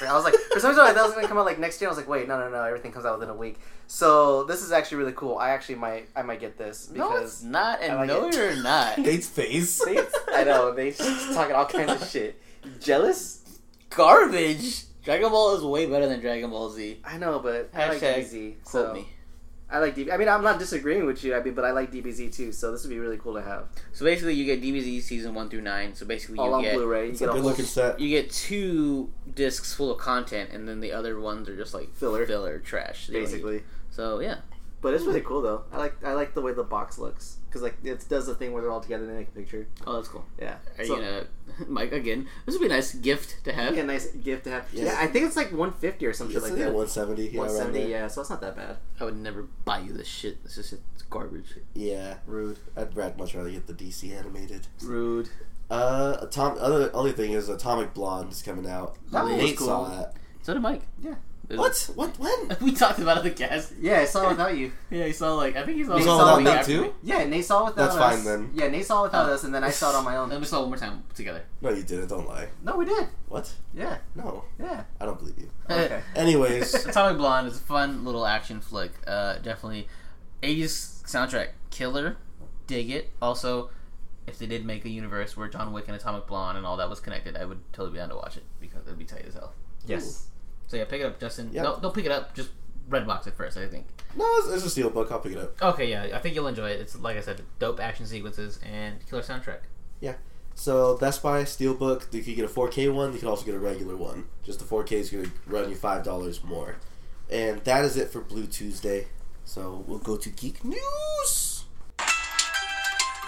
I was like, for some reason, I thought it was gonna come out like next year. I was like, wait, no, no, no, everything comes out within a week. So this is actually really cool. I actually might, I might get this No, it's because not, and like no, it. you're not. [LAUGHS] Nate's face. I know they just talking all kinds of shit. Jealous? Garbage. Dragon Ball is way better than Dragon Ball Z. I know, but I like Hashtag DBZ. Quote So me. I like DBZ. I mean, I'm not disagreeing with you, I mean, but I like DBZ too. So this would be really cool to have So basically, you get DBZ season one through nine. So basically, all you on get Blu-ray. You It's get a a good whole looking set. you get two discs full of content, and then the other ones are just like Filler. filler trash. They don't basically. So yeah, But it's really cool though. I like I like the way the box looks because like it does the thing where they're all together and they make a picture. oh that's cool. Yeah. Are So- you gonna, [LAUGHS] Mike? Again, this would be a nice gift to have. Yeah, nice gift to have. Yeah. Yeah, I think it's like 150 or something shit It's like like that. 170. Yeah, around 170, yeah, so it's not that bad. I would never buy you this shit. This is it's garbage. Yeah. Rude. I'd rather much rather get the DC animated. Rude. Uh, Atom- other other thing is Atomic Blonde is coming out. That was Nate cool. saw that. So did Mike. Yeah. It What? What? When? [LAUGHS] We talked about it at the cast. Yeah, I saw it without you. Yeah, he saw like I think he saw. You saw without me too? me. Yeah, Nate saw it without That's us. fine, then. Yeah, Nate saw without Oh. us, and then I saw it on my own. And own. we saw it one more time together. No, you didn't. Don't lie. No, we did. What? Yeah, No, yeah. I don't believe you. [LAUGHS] Okay. Anyways, [LAUGHS] Atomic Blonde is a fun little action flick. Uh, definitely, 80s soundtrack killer. Dig it. Also, if they did make a universe where John Wick and Atomic Blonde and all that was connected, I would totally be down to watch it because it'd be tight as hell. Yes. So yeah, pick it up, Justin. Yeah. No, don't pick it up. Just Redbox it first. I think. no, it's, it's a steelbook. I'll pick it up. Okay, yeah, I think you'll enjoy it. It's like I said, dope action sequences and killer soundtrack. Yeah. So Best Buy Steelbook, you can get a 4K one. You can also get a regular one. Just the 4K is going to run you five dollars more. And that is it for Blue Tuesday. So we'll go to geek news.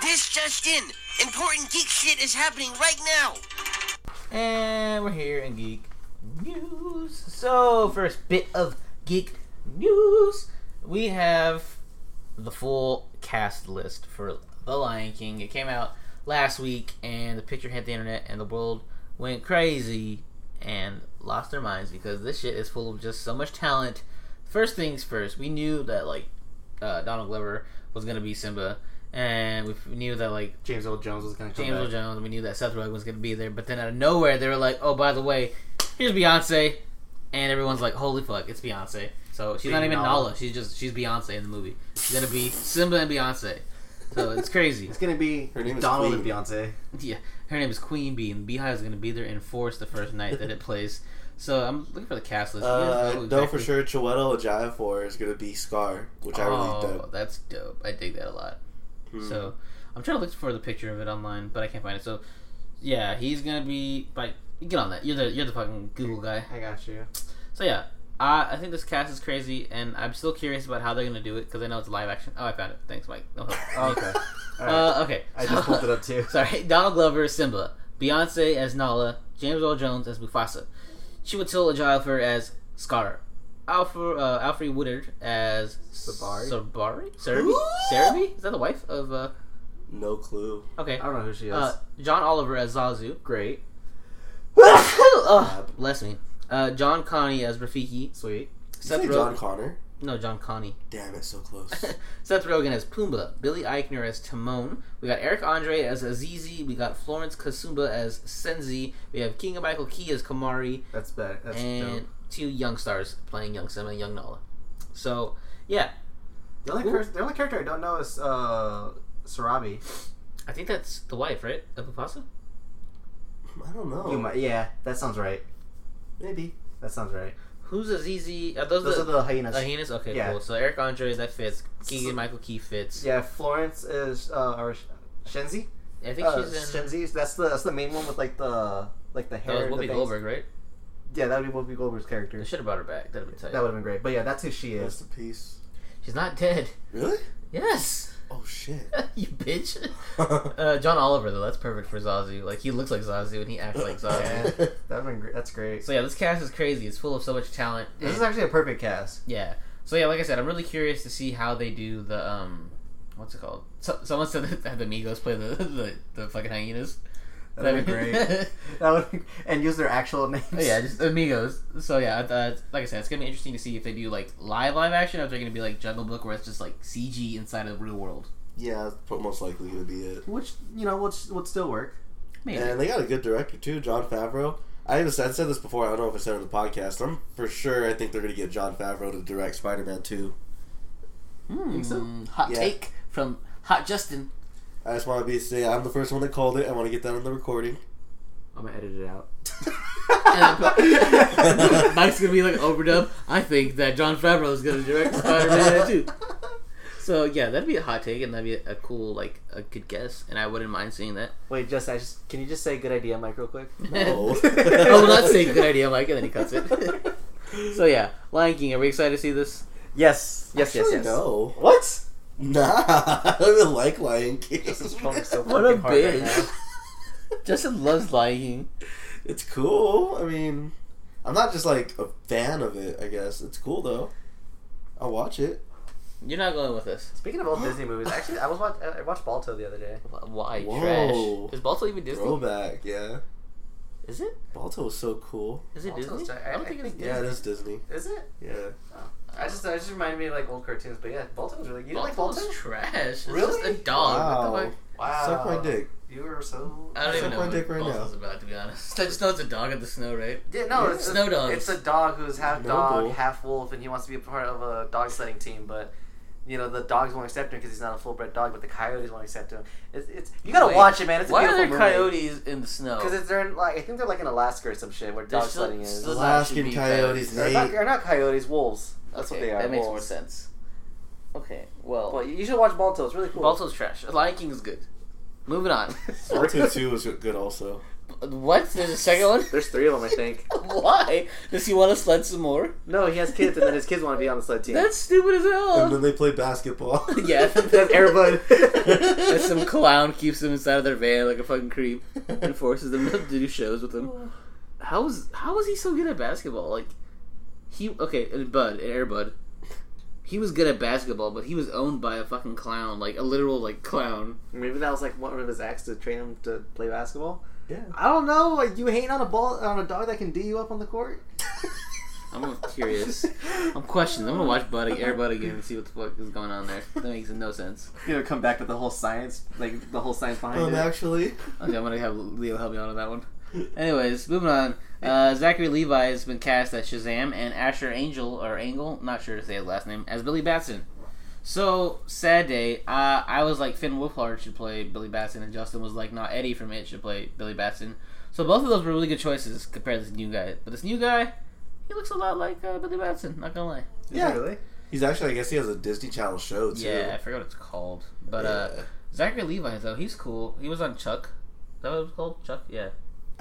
This just in. Important geek shit is happening right now. And we're here in Geek News. So, first bit of Geek News. We have the full cast list for The Lion King. It came out last week, and the picture hit the internet, and the world went crazy and lost their minds because this shit is full of just so much talent. First things first, we knew that, like, uh, Donald Glover was going to be Simba, and we knew that, like, James Earl Jones was gonna come James Earl. Jones. We knew that Seth Rogen was going to be there, but then out of nowhere, they were like, "Oh, by the way, here's Beyonce," and everyone's like, "Holy fuck, it's Beyonce!" So she's not even Nala. Nala. She's just she's Beyonce in the movie. She's gonna be Simba and Beyonce. So it's crazy. It's gonna be Her name is Donald Queen. and Beyonce. yeah, her name is Queen Bee, and Beehive is gonna be there in force the first night that it [LAUGHS] plays. So I'm looking for the cast list. You guys Uh, know know for exactly- sure Chiwetel Ejiofor is going to be Scar, which I really Oh, dug. that's dope. I dig that a lot. Hmm. So I'm trying to look for the picture of it online, but I can't find it. So yeah, he's gonna be. Like, get on that. You're the you're the fucking Google guy. I got you. So yeah, I I think this cast is crazy, and I'm still curious about how they're gonna do it because I know it's live action. Oh, I found it. Thanks, Mike. No help. Oh, okay. [LAUGHS] All right. Uh, okay. I just pulled it up too. [LAUGHS] Sorry, Donald Glover as Simba, Beyonce as Nala, James Earl Jones as Mufasa, Chiwetel Ejiofor as Scar, Alfred uh, Alfred Woodard as Sabari? Sabari, Serbi, Serbi. Is that the wife of? Uh, No clue. okay. I don't know who she is. Uh, John Oliver as Zazu. Great. Oh, [LAUGHS] bless me. Uh, John Kani as Rafiki. Sweet. Seth say John Rogen. Connor? No, John Kani. Damn it, so close. [LAUGHS] Seth Rogen as Pumbaa, Billy Eichner as Timon. We got Eric Andre as Azizi. We got Florence Kasumba as Senzi. We have Keegan Michael Key as Kamari, That's better. That's and dope. two young stars playing young Simba and young Nala. So yeah, The only, Ooh. cur- the only character I don't know is uh, Sarabi. I think that's the wife, right, of Mufasa. I don't know. You might, yeah, that sounds right. Maybe. That sounds right. Who's Azizi? Are those, Those the, are the hyenas. the hyenas? Okay, Yeah. cool. So Eric Andre that fits. Keegan Michael Key fits. Yeah, Florence is uh, or Shenzi. I think Uh, she's in. Shenzi. That's the that's the main one with like the like the That hair. was the Whoopi. Goldberg, right? Yeah, that would be Whoopi Goldberg's character. They should have brought her back. That'd have been tight. That would have been great. But yeah, that's who she Rest is. in peace. She's not dead. Really? Yes. Oh shit. [LAUGHS] you bitch. [LAUGHS] Uh, John Oliver though, that's perfect for Zazu. Like he looks like Zazu and he acts like Zazu. [LAUGHS] Yeah, that been great. That's great. So yeah, this cast is crazy. It's full of so much talent. This is actually a perfect cast. yeah. So yeah, like I said, I'm really curious to see how they do the um, what's it called? So, someone said that the Migos play the the, the fucking hyenas. That'd be great. [LAUGHS] that would be, and use their actual names. Oh, yeah, just Amigos. So yeah, uh, like I said, it's gonna be interesting to see if they do like live live action, or if they're gonna be like Jungle Book, where it's just like CG inside of the real world. yeah, that's most likely gonna be it. which you know would would still work. Maybe. And they got a good director too, Jon Favreau. I even said, I said this before. I don't know if I said it on the podcast. I'm for sure. I think they're gonna get Jon Favreau to direct Spider-Man 2. Hmm, so? Hot Yeah. take from Hot Justin. I just want to be say I'm the first one that called it. I want to get that on the recording. I'm gonna edit it out. And [LAUGHS] [LAUGHS] Mike's gonna be like overdub. I think that Jon Favreau is gonna direct Spider-Man too. So yeah, that'd be a hot take, and that'd be a, a cool, like a good guess, and I wouldn't mind seeing that. Wait, just I just can you just say good idea, Mike, real quick? [LAUGHS] No. I will not say good idea, Mike, and then he cuts it. so yeah, Lion King. Are we excited to see this? Yes, yes, yes, Actually, yes. No. What? Nah, [LAUGHS] I don't even like Lion King. This is probably so What a fucking hard right bitch. now. [LAUGHS] Justin loves Lion King. It's cool. I mean, I'm not just like a fan of it. I guess it's cool though. I'll watch it. You're not going with us. Speaking of old [GASPS] Disney movies, actually, I was watch, I watched Balto the other day. Why Whoa. trash? Is Balto even Disney? Throwback, yeah. Is it? Balto was so cool. Is it Balto's Disney? tra- I don't I- think I it's Disney. Yeah, it is Disney. Is it? Yeah. Oh. I just, I just reminded me of like old cartoons, but yeah, Balto was really. You didn't like Balto's Balto? trash. It's Really? just a dog. Wow. What the fuck? Wow. Suck my dick. You were so. I don't even Suck know my what dick right Balto's now. about, to be honest. [LAUGHS] I just know it's a dog in the snow, right? Yeah, no, Yeah. it's Snow a, dogs. It's a dog who's half Noble. dog, half wolf, and he wants to be a part of a dog sledding team. But you know, the dogs won't accept him because he's not a full bred dog. But the coyotes won't accept him. It's, it's you gotta Wait, watch it, man. It's a Why are beautiful there movie. coyotes in the snow? Because they're in like I think they're like in Alaska or some shit where They're dog sledding is. Alaskan coyotes, They're not, they're not coyotes, wolves. That's what they are. That makes more sense. Okay, well, Well, you you should watch Balto. It's really cool. Balto's trash. Lion King is good. moving on. [LAUGHS] Sawtooth 2 is good also. what? There's a second one? There's three of them, I think. [LAUGHS] Why? Does he want to sled some more? No, he has kids, and then his kids want to be on the sled team. That's stupid as hell. And then they play basketball. [LAUGHS] yeah. That's Airbud. And some clown keeps them inside of their van like a fucking creep and forces them to do shows with him. How was how was he so good at basketball? Like he okay, and Bud, and Air Bud. He was good at basketball, but he was owned by a fucking clown, like a literal like clown. Maybe that was like one of his acts to train him to play basketball. yeah. I don't know. Like you hating on a ball on a dog that can D you up on the court? [LAUGHS] I'm curious. I'm questioning. I'm gonna watch Bud Air Bud again and see what the fuck is going on there. That makes no sense. [LAUGHS] You know, come back with the whole science, like the whole science behind Um, it. actually, Okay, I'm gonna have Leo help me out on that one. Anyways, moving on. Uh, Zachary Levi has been cast as Shazam, and Asher Angel or Angle, not sure to say his last name, as Billy Batson. So sad day. Uh, I was like Finn Wolfhard should play Billy Batson, and Justin was like, not Eddie from It should play Billy Batson. So both of those were really good choices compared to this new guy. But this new guy, he looks a lot like uh, Billy Batson. Not gonna lie. Is Yeah. really? he's actually, I guess he has a Disney Channel show too. Yeah, I forgot what it's called. But uh, Zachary Levi though, he's cool. He was on Chuck. Is that what it was called? Chuck. Yeah.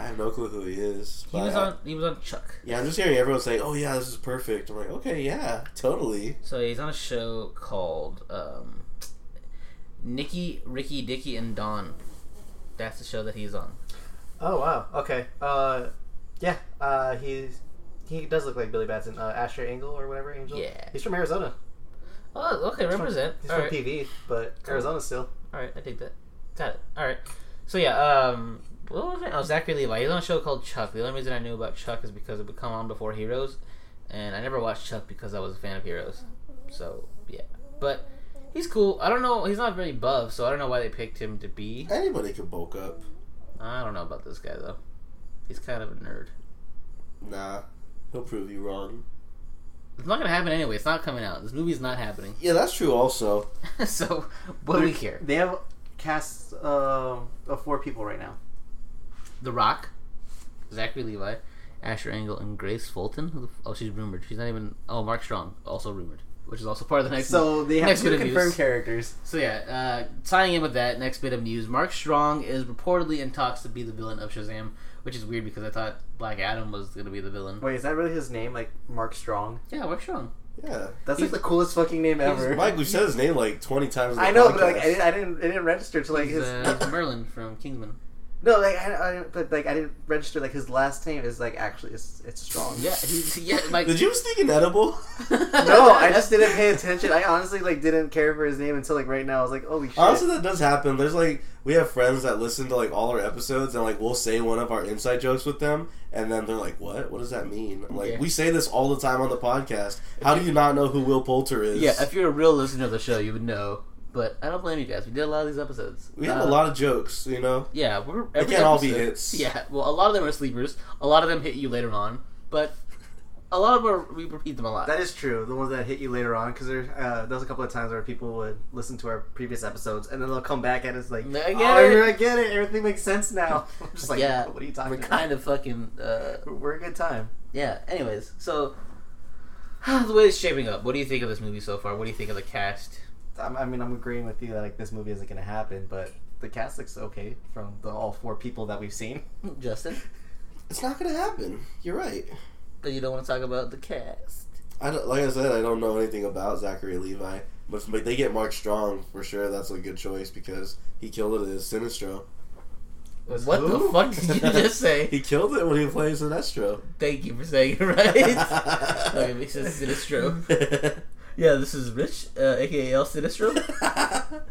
I have no clue who he is. He was I- on. He was on Chuck. Yeah, I'm just hearing everyone say, "Oh yeah, this is perfect." I'm like, okay, yeah, totally. So he's on a show called um, Nicky, Ricky, Dicky, and Dawn. That's the show that he's on. Oh wow. Okay. Uh, yeah. Uh, he's he does look like Billy Batson. Uh, Asher Angel or whatever Angel. Yeah. He's from Arizona. Oh, okay, represent. He's All from right, PV, but Arizona still. all right, I take that. Got it. All right. So yeah, um, what was it? Oh, Zachary Levi. He's on a show called Chuck. The only reason I knew about Chuck is because it would come on before Heroes, and I never watched Chuck because I was a fan of Heroes. So yeah, but he's cool. I don't know. He's not very buff, so I don't know why they picked him to be. Anybody can bulk up. I don't know about this guy though. He's kind of a nerd. Nah, he'll prove you wrong. It's not gonna happen anyway. It's not coming out. This movie's not happening. Yeah, that's true. Also, [LAUGHS] so what do we care? They have cast uh, of four people right now. The Rock, Zachary Levi, Asher Angle, and Grace Fulton. Who the f- Oh, she's rumored. She's not even. Oh, Mark Strong, also rumored, which is also part of the next. So they have next two bit of confirmed news. characters. So yeah, uh, tying in with that next bit of news, Mark Strong is reportedly in talks to be the villain of Shazam, which is weird because I thought Black Adam was gonna be the villain. Wait, is that really his name? Like Mark Strong? Yeah, Mark Strong. yeah. That's He's- like the coolest fucking name ever. Mike, we said his name like 20 times. in the I know, but like I didn't, I didn't, it didn't register to like He's, his. uh, Merlin from Kingsman. No, like I, I, but like I didn't register like his last name is like actually it's it's strong. Yeah, he's yeah. Like Did you sneak an edible? [LAUGHS] no, I just didn't pay attention. I honestly like didn't care for his name until like right now. I was like, holy shit. Honestly, that does happen. There's like we have friends that listen to like all our episodes, and like we'll say one of our inside jokes with them, and then they're like, "What? What does that mean?" I'm like Yeah. we say this all the time on the podcast. How do you not know who Will Poulter is? Yeah, if you're a real listener of the show, you would know. But I don't blame you guys. We did a lot of these episodes. we have Uh, a lot of jokes. You know, Yeah, we're They every can't all be hits. [LAUGHS] Yeah, well, a lot of them are sleepers. A lot of them hit you later on, but a lot of them are, we repeat them a lot. That is true. The ones that hit you later on, because there, uh, there was a couple of times where people would listen to our previous episodes, and then they'll come back and it's like, I oh, get I, it." I get it. Everything makes sense now. [LAUGHS] I'm just like, yeah, what are you talking we're about? kind of fucking. Uh, We're a good time. yeah. Anyways, so [SIGHS] the way it's shaping up. What do you think of this movie so far? What do you think of the cast? I'm, I mean, I'm agreeing with you that like this movie isn't going to happen, but the cast looks okay from the all four people that we've seen. Mm, Justin, it's not gonna happen. You're right. but you don't want to talk about the cast. I don't, like I said, I don't know anything about Zachary Levi, but if they get Mark Strong for sure. That's a good choice because he killed it as Sinestro. What the fuck did you just [LAUGHS] say? He killed it when he plays Sinestro. Thank you for saying it right. [LAUGHS] okay, makes sense. Sinestro. [LAUGHS] Yeah, this is Rich, uh, aka El Sinestro.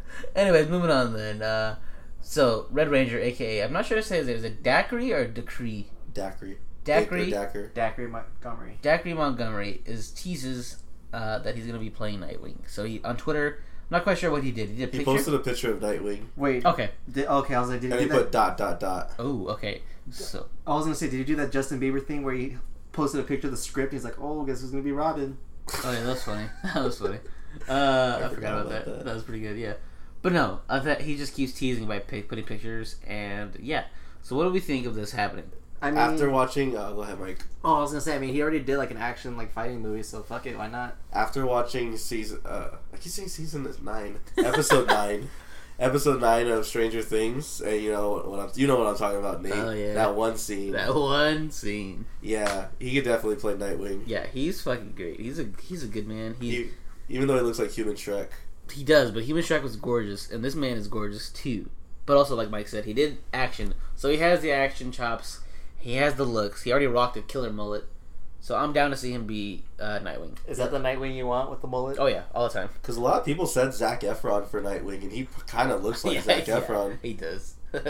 [LAUGHS] Anyways, moving on then. Uh, so, Red Ranger, aka, I'm not sure to say, is it, is it Dacry or Decree? Dacry. Dacry, Dacker. Dacry Montgomery. Dacry Montgomery is teases uh, that he's going to be playing Nightwing. So, he on Twitter, I'm not quite sure what he did. He did a He posted a picture of Nightwing, Wait. Okay. Did, okay, I was like, did and you he do that? put dot dot dot. Oh, okay. So, I was gonna say, did you do that Justin Bieber thing where he posted a picture of the script? He's like, oh, guess who's gonna be Robin? Oh yeah, that was funny. [LAUGHS] That was funny. Uh, I, forgot about, that. that. that. was pretty good. Yeah, but no, I thought he just keeps teasing by pic- putting pictures, and yeah. So what do we think of this happening? I mean, After watching, uh, go ahead, Mike. oh, I was gonna say, I mean, he already did like an action like fighting movie, so fuck it, why not? After watching season, uh, I keep saying season is nine, episode [LAUGHS] nine, episode nine of Stranger Things, and you know what I'm you know what I'm talking about, Nate. Oh, yeah. That one scene. That one scene. Yeah, he could definitely play Nightwing. Yeah, he's fucking great. He's a he's a good man. He He, even though he looks like Human Shrek. he does, but Human Shrek was gorgeous, and this man is gorgeous too. But also, like Mike said, he did action, so he has the action chops. He has the looks. He already rocked a killer mullet, so I'm down to see him be uh, Nightwing. Is that the Nightwing you want with the mullet? Oh yeah, all the time. Because a lot of people said Zac Efron for Nightwing, and he kind of looks like [LAUGHS] Yeah, Zach yeah, Efron. He does. [LAUGHS] um,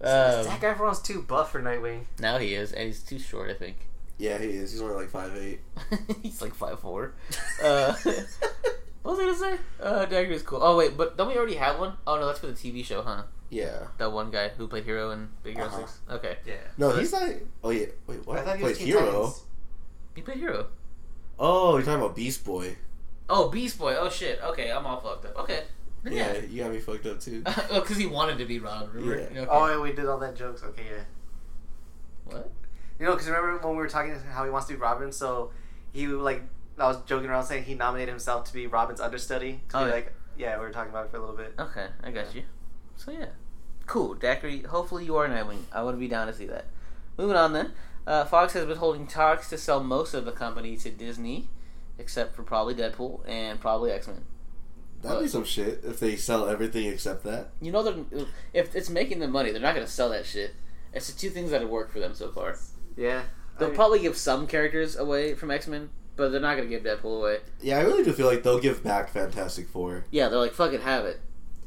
Zac Efron's too buff for Nightwing. now he is, and he's too short. I think Yeah, he is. He's only like five eight. [LAUGHS] he's like five four. Uh, what was I gonna say? Uh, Dagger is cool. Oh wait, but don't we already have one? Oh no, that's for the TV show, huh? Yeah. That one guy who played Hero in Big Hero Uh-huh. Six. Okay, Yeah. No, So he's not. Oh yeah. Wait, what? I thought he Played Teen Hero. Titans. He played Hero. Oh, you're talking about Beast Boy. Oh, Beast Boy. Oh shit. Okay, I'm all fucked up. Okay. Yeah, you got me fucked up too. [LAUGHS] Oh, because he wanted to be Robin. Remember? Yeah. Okay. Oh, yeah, we did all that jokes. Okay, yeah. what? You know, because remember when we were talking how he wants to be Robin? So he like I was joking around saying he nominated himself to be Robin's understudy. To Oh, be yeah. like, yeah, we were talking about it for a little bit. Okay, I got you. So yeah, cool, Daiquiri. Hopefully you are Nightwing. I would be down to see that. Moving on then. Uh, Fox has been holding talks to sell most of the company to Disney, except for probably Deadpool and probably X Men. That'd be some shit if they sell everything except that. You know, they're, if it's making them money, they're not going to sell that shit. It's the two things that have worked for them so far. Yeah. They'll I- probably give some characters away from X Men, but they're not going to give Deadpool away. Yeah, I really do feel like they'll give back Fantastic Four. Yeah, they're like, fucking have it.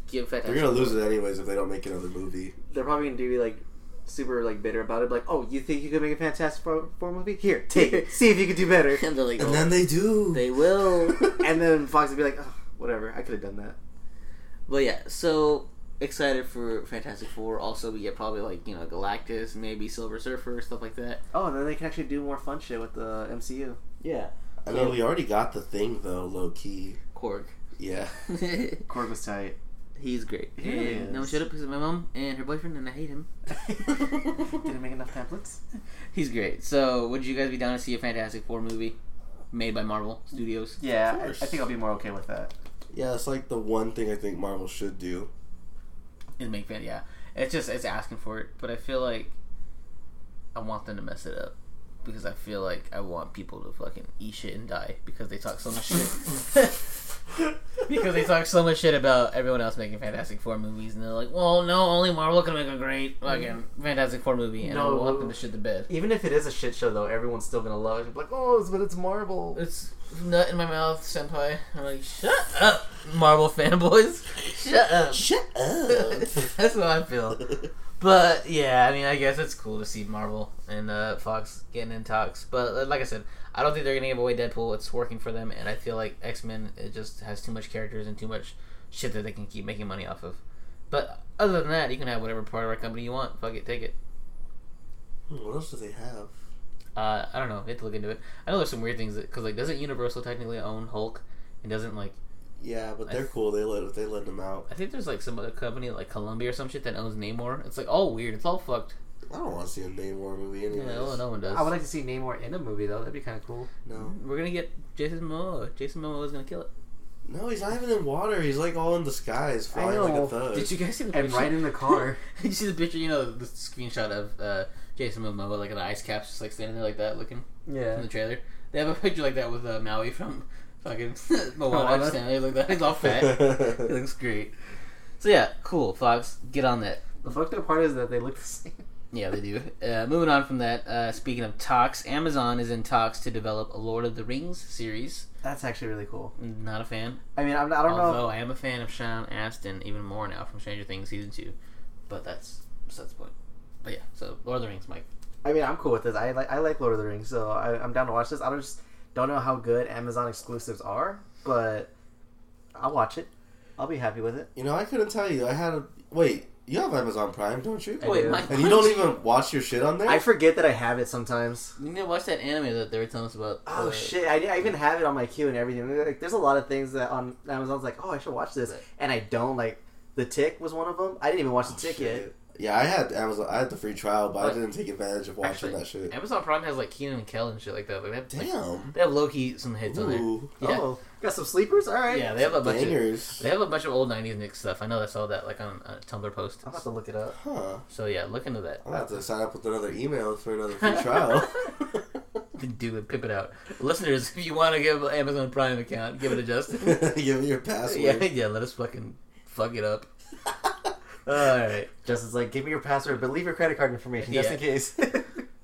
Give Fantastic They're gonna lose it anyways if they don't make another movie. They're probably gonna do like super like bitter about it. Like, oh, you think you could make a Fantastic Four, Four movie? Here, take it. See if you could do better. [LAUGHS] And they're like, And oh, then they do. they will. [LAUGHS] and then Fox would be like, oh, whatever. I could have done that. But yeah, so excited for Fantastic Four. Also, we get probably like you know Galactus, maybe Silver Surfer, stuff like that. Oh, and then they can actually do more fun shit with the MCU. Yeah, I mean, we already got the thing though, low key. Korg. Yeah. [LAUGHS] Korg was tight. He's great. He and no one showed up because of my mom and her boyfriend, and I hate him. [LAUGHS] Didn't make enough templates. He's great. So, would you guys be down to see a Fantastic Four movie made by Marvel Studios? Yeah, I, I think I'll be more okay with that. Yeah, it's like the one thing I think Marvel should do. Is make fan, yeah. It's just it's asking for it, but I feel like I want them to mess it up because I feel like I want people to fucking eat shit and die because they talk so much shit. [LAUGHS] because they talk so much shit about everyone else making Fantastic Four movies, and they're like, "Well, no, only Marvel can make a great fucking mm. Fantastic Four movie," and No. I want them to shit the bed. Even if it is a shit show, though, everyone's still gonna love it. Be like, oh, it's, but it's Marvel. It's nut in my mouth, senpai. I'm like, shut up, Marvel fanboys. Shut up. Shut up. [LAUGHS] That's what I feel. [LAUGHS] But yeah, I mean, I guess it's cool to see Marvel and uh, Fox getting in talks. But uh, like I said, I don't think they're gonna give away Deadpool. It's working for them, and I feel like X Men it just has too much characters and too much shit that they can keep making money off of. But other than that, you can have whatever part of our company you want. Fuck it, take it. Hmm, what else do they have? Uh, I don't know. You have to look into it. I know there's some weird things because like doesn't Universal technically own Hulk? And doesn't like Yeah, but they're cool. They let they let them out. I think there's like some other company like Columbia or some shit that owns Namor. It's like all weird. It's all fucked. I don't want to see a Namor movie Yeah, anyways. well, no one does. I would like to see Namor in a movie, though. That'd be kind of cool. No, We're gonna get Jason Momoa. Jason Momoa is gonna kill it. no, he's not even in water. He's like all in the skies, flying like know. a thug. Did you guys see the And picture? right in the car. [LAUGHS] Did you see the picture? You know the screenshot of uh, Jason Momoa like in the ice caps, just like standing there like that, looking yeah. in the trailer. They have a picture like that with uh, Maui from fucking Moana, Moana? just standing there like that. He's all fat. [LAUGHS] he looks great. So yeah, cool. Fox, get on that. The fucked up part is that they look the same. Yeah, they do. Uh, moving on from that, uh, speaking of talks, Amazon is in talks to develop a Lord of the Rings series. That's actually really cool. Not a fan. I mean, I'm, I don't Although know. I am a fan of Sean Astin even more now from Stranger Things season two, but that's that's the point. But yeah, so Lord of the Rings, Mike. I mean, I'm cool with this. I like I like Lord of the Rings, so I, I'm down to watch this. I don't just don't know how good Amazon exclusives are, but I'll watch it. I'll be happy with it. you know, I couldn't tell you. I had a wait. You have Amazon Prime, don't you? I Wait, do. Mike, And you don't even watch your shit on there. I forget that I have it sometimes. You need to watch that anime that they were telling us about. Oh uh, shit! I, I even have it on my queue and everything. Like, there's a lot of things that on Amazon's like, oh, I should watch this, and I don't. Like, The Tick was one of them. I didn't even watch The Oh, Tick shit. Yet. Yeah, I had Amazon. I had the free trial, but I didn't take advantage of watching Actually, that shit. Amazon Prime has like Kenan and Kel and shit like that. Like, they have, like, Damn. they have low key some hits on there. Yeah. Oh, got some sleepers. All right. Yeah, they have a bunch of they have a bunch of old '90s Nick stuff. I know I saw that like on a Tumblr post. I'm about to look it up. Huh. So yeah, look into that. I'll have to sign up with another email for another free trial. [LAUGHS] [LAUGHS] Do it, pip it out. Listeners, if you want to give an Amazon Prime account, give it to Justin. [LAUGHS] Give me your password. yeah, yeah, let us fucking fuck it up. All right. Justin's like, give me your password, but leave your credit card information just Yeah. in case. [LAUGHS]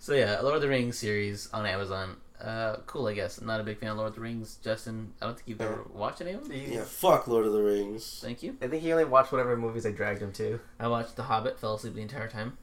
So yeah, Lord of the Rings series on Amazon. Uh, cool, I guess. Not a big fan of Lord of the Rings, Justin. I don't think you've ever watched any of them. Yeah, fuck Lord of the Rings. Thank you. I think he only watched whatever movies I dragged him to. I watched The Hobbit. Fell asleep the entire time.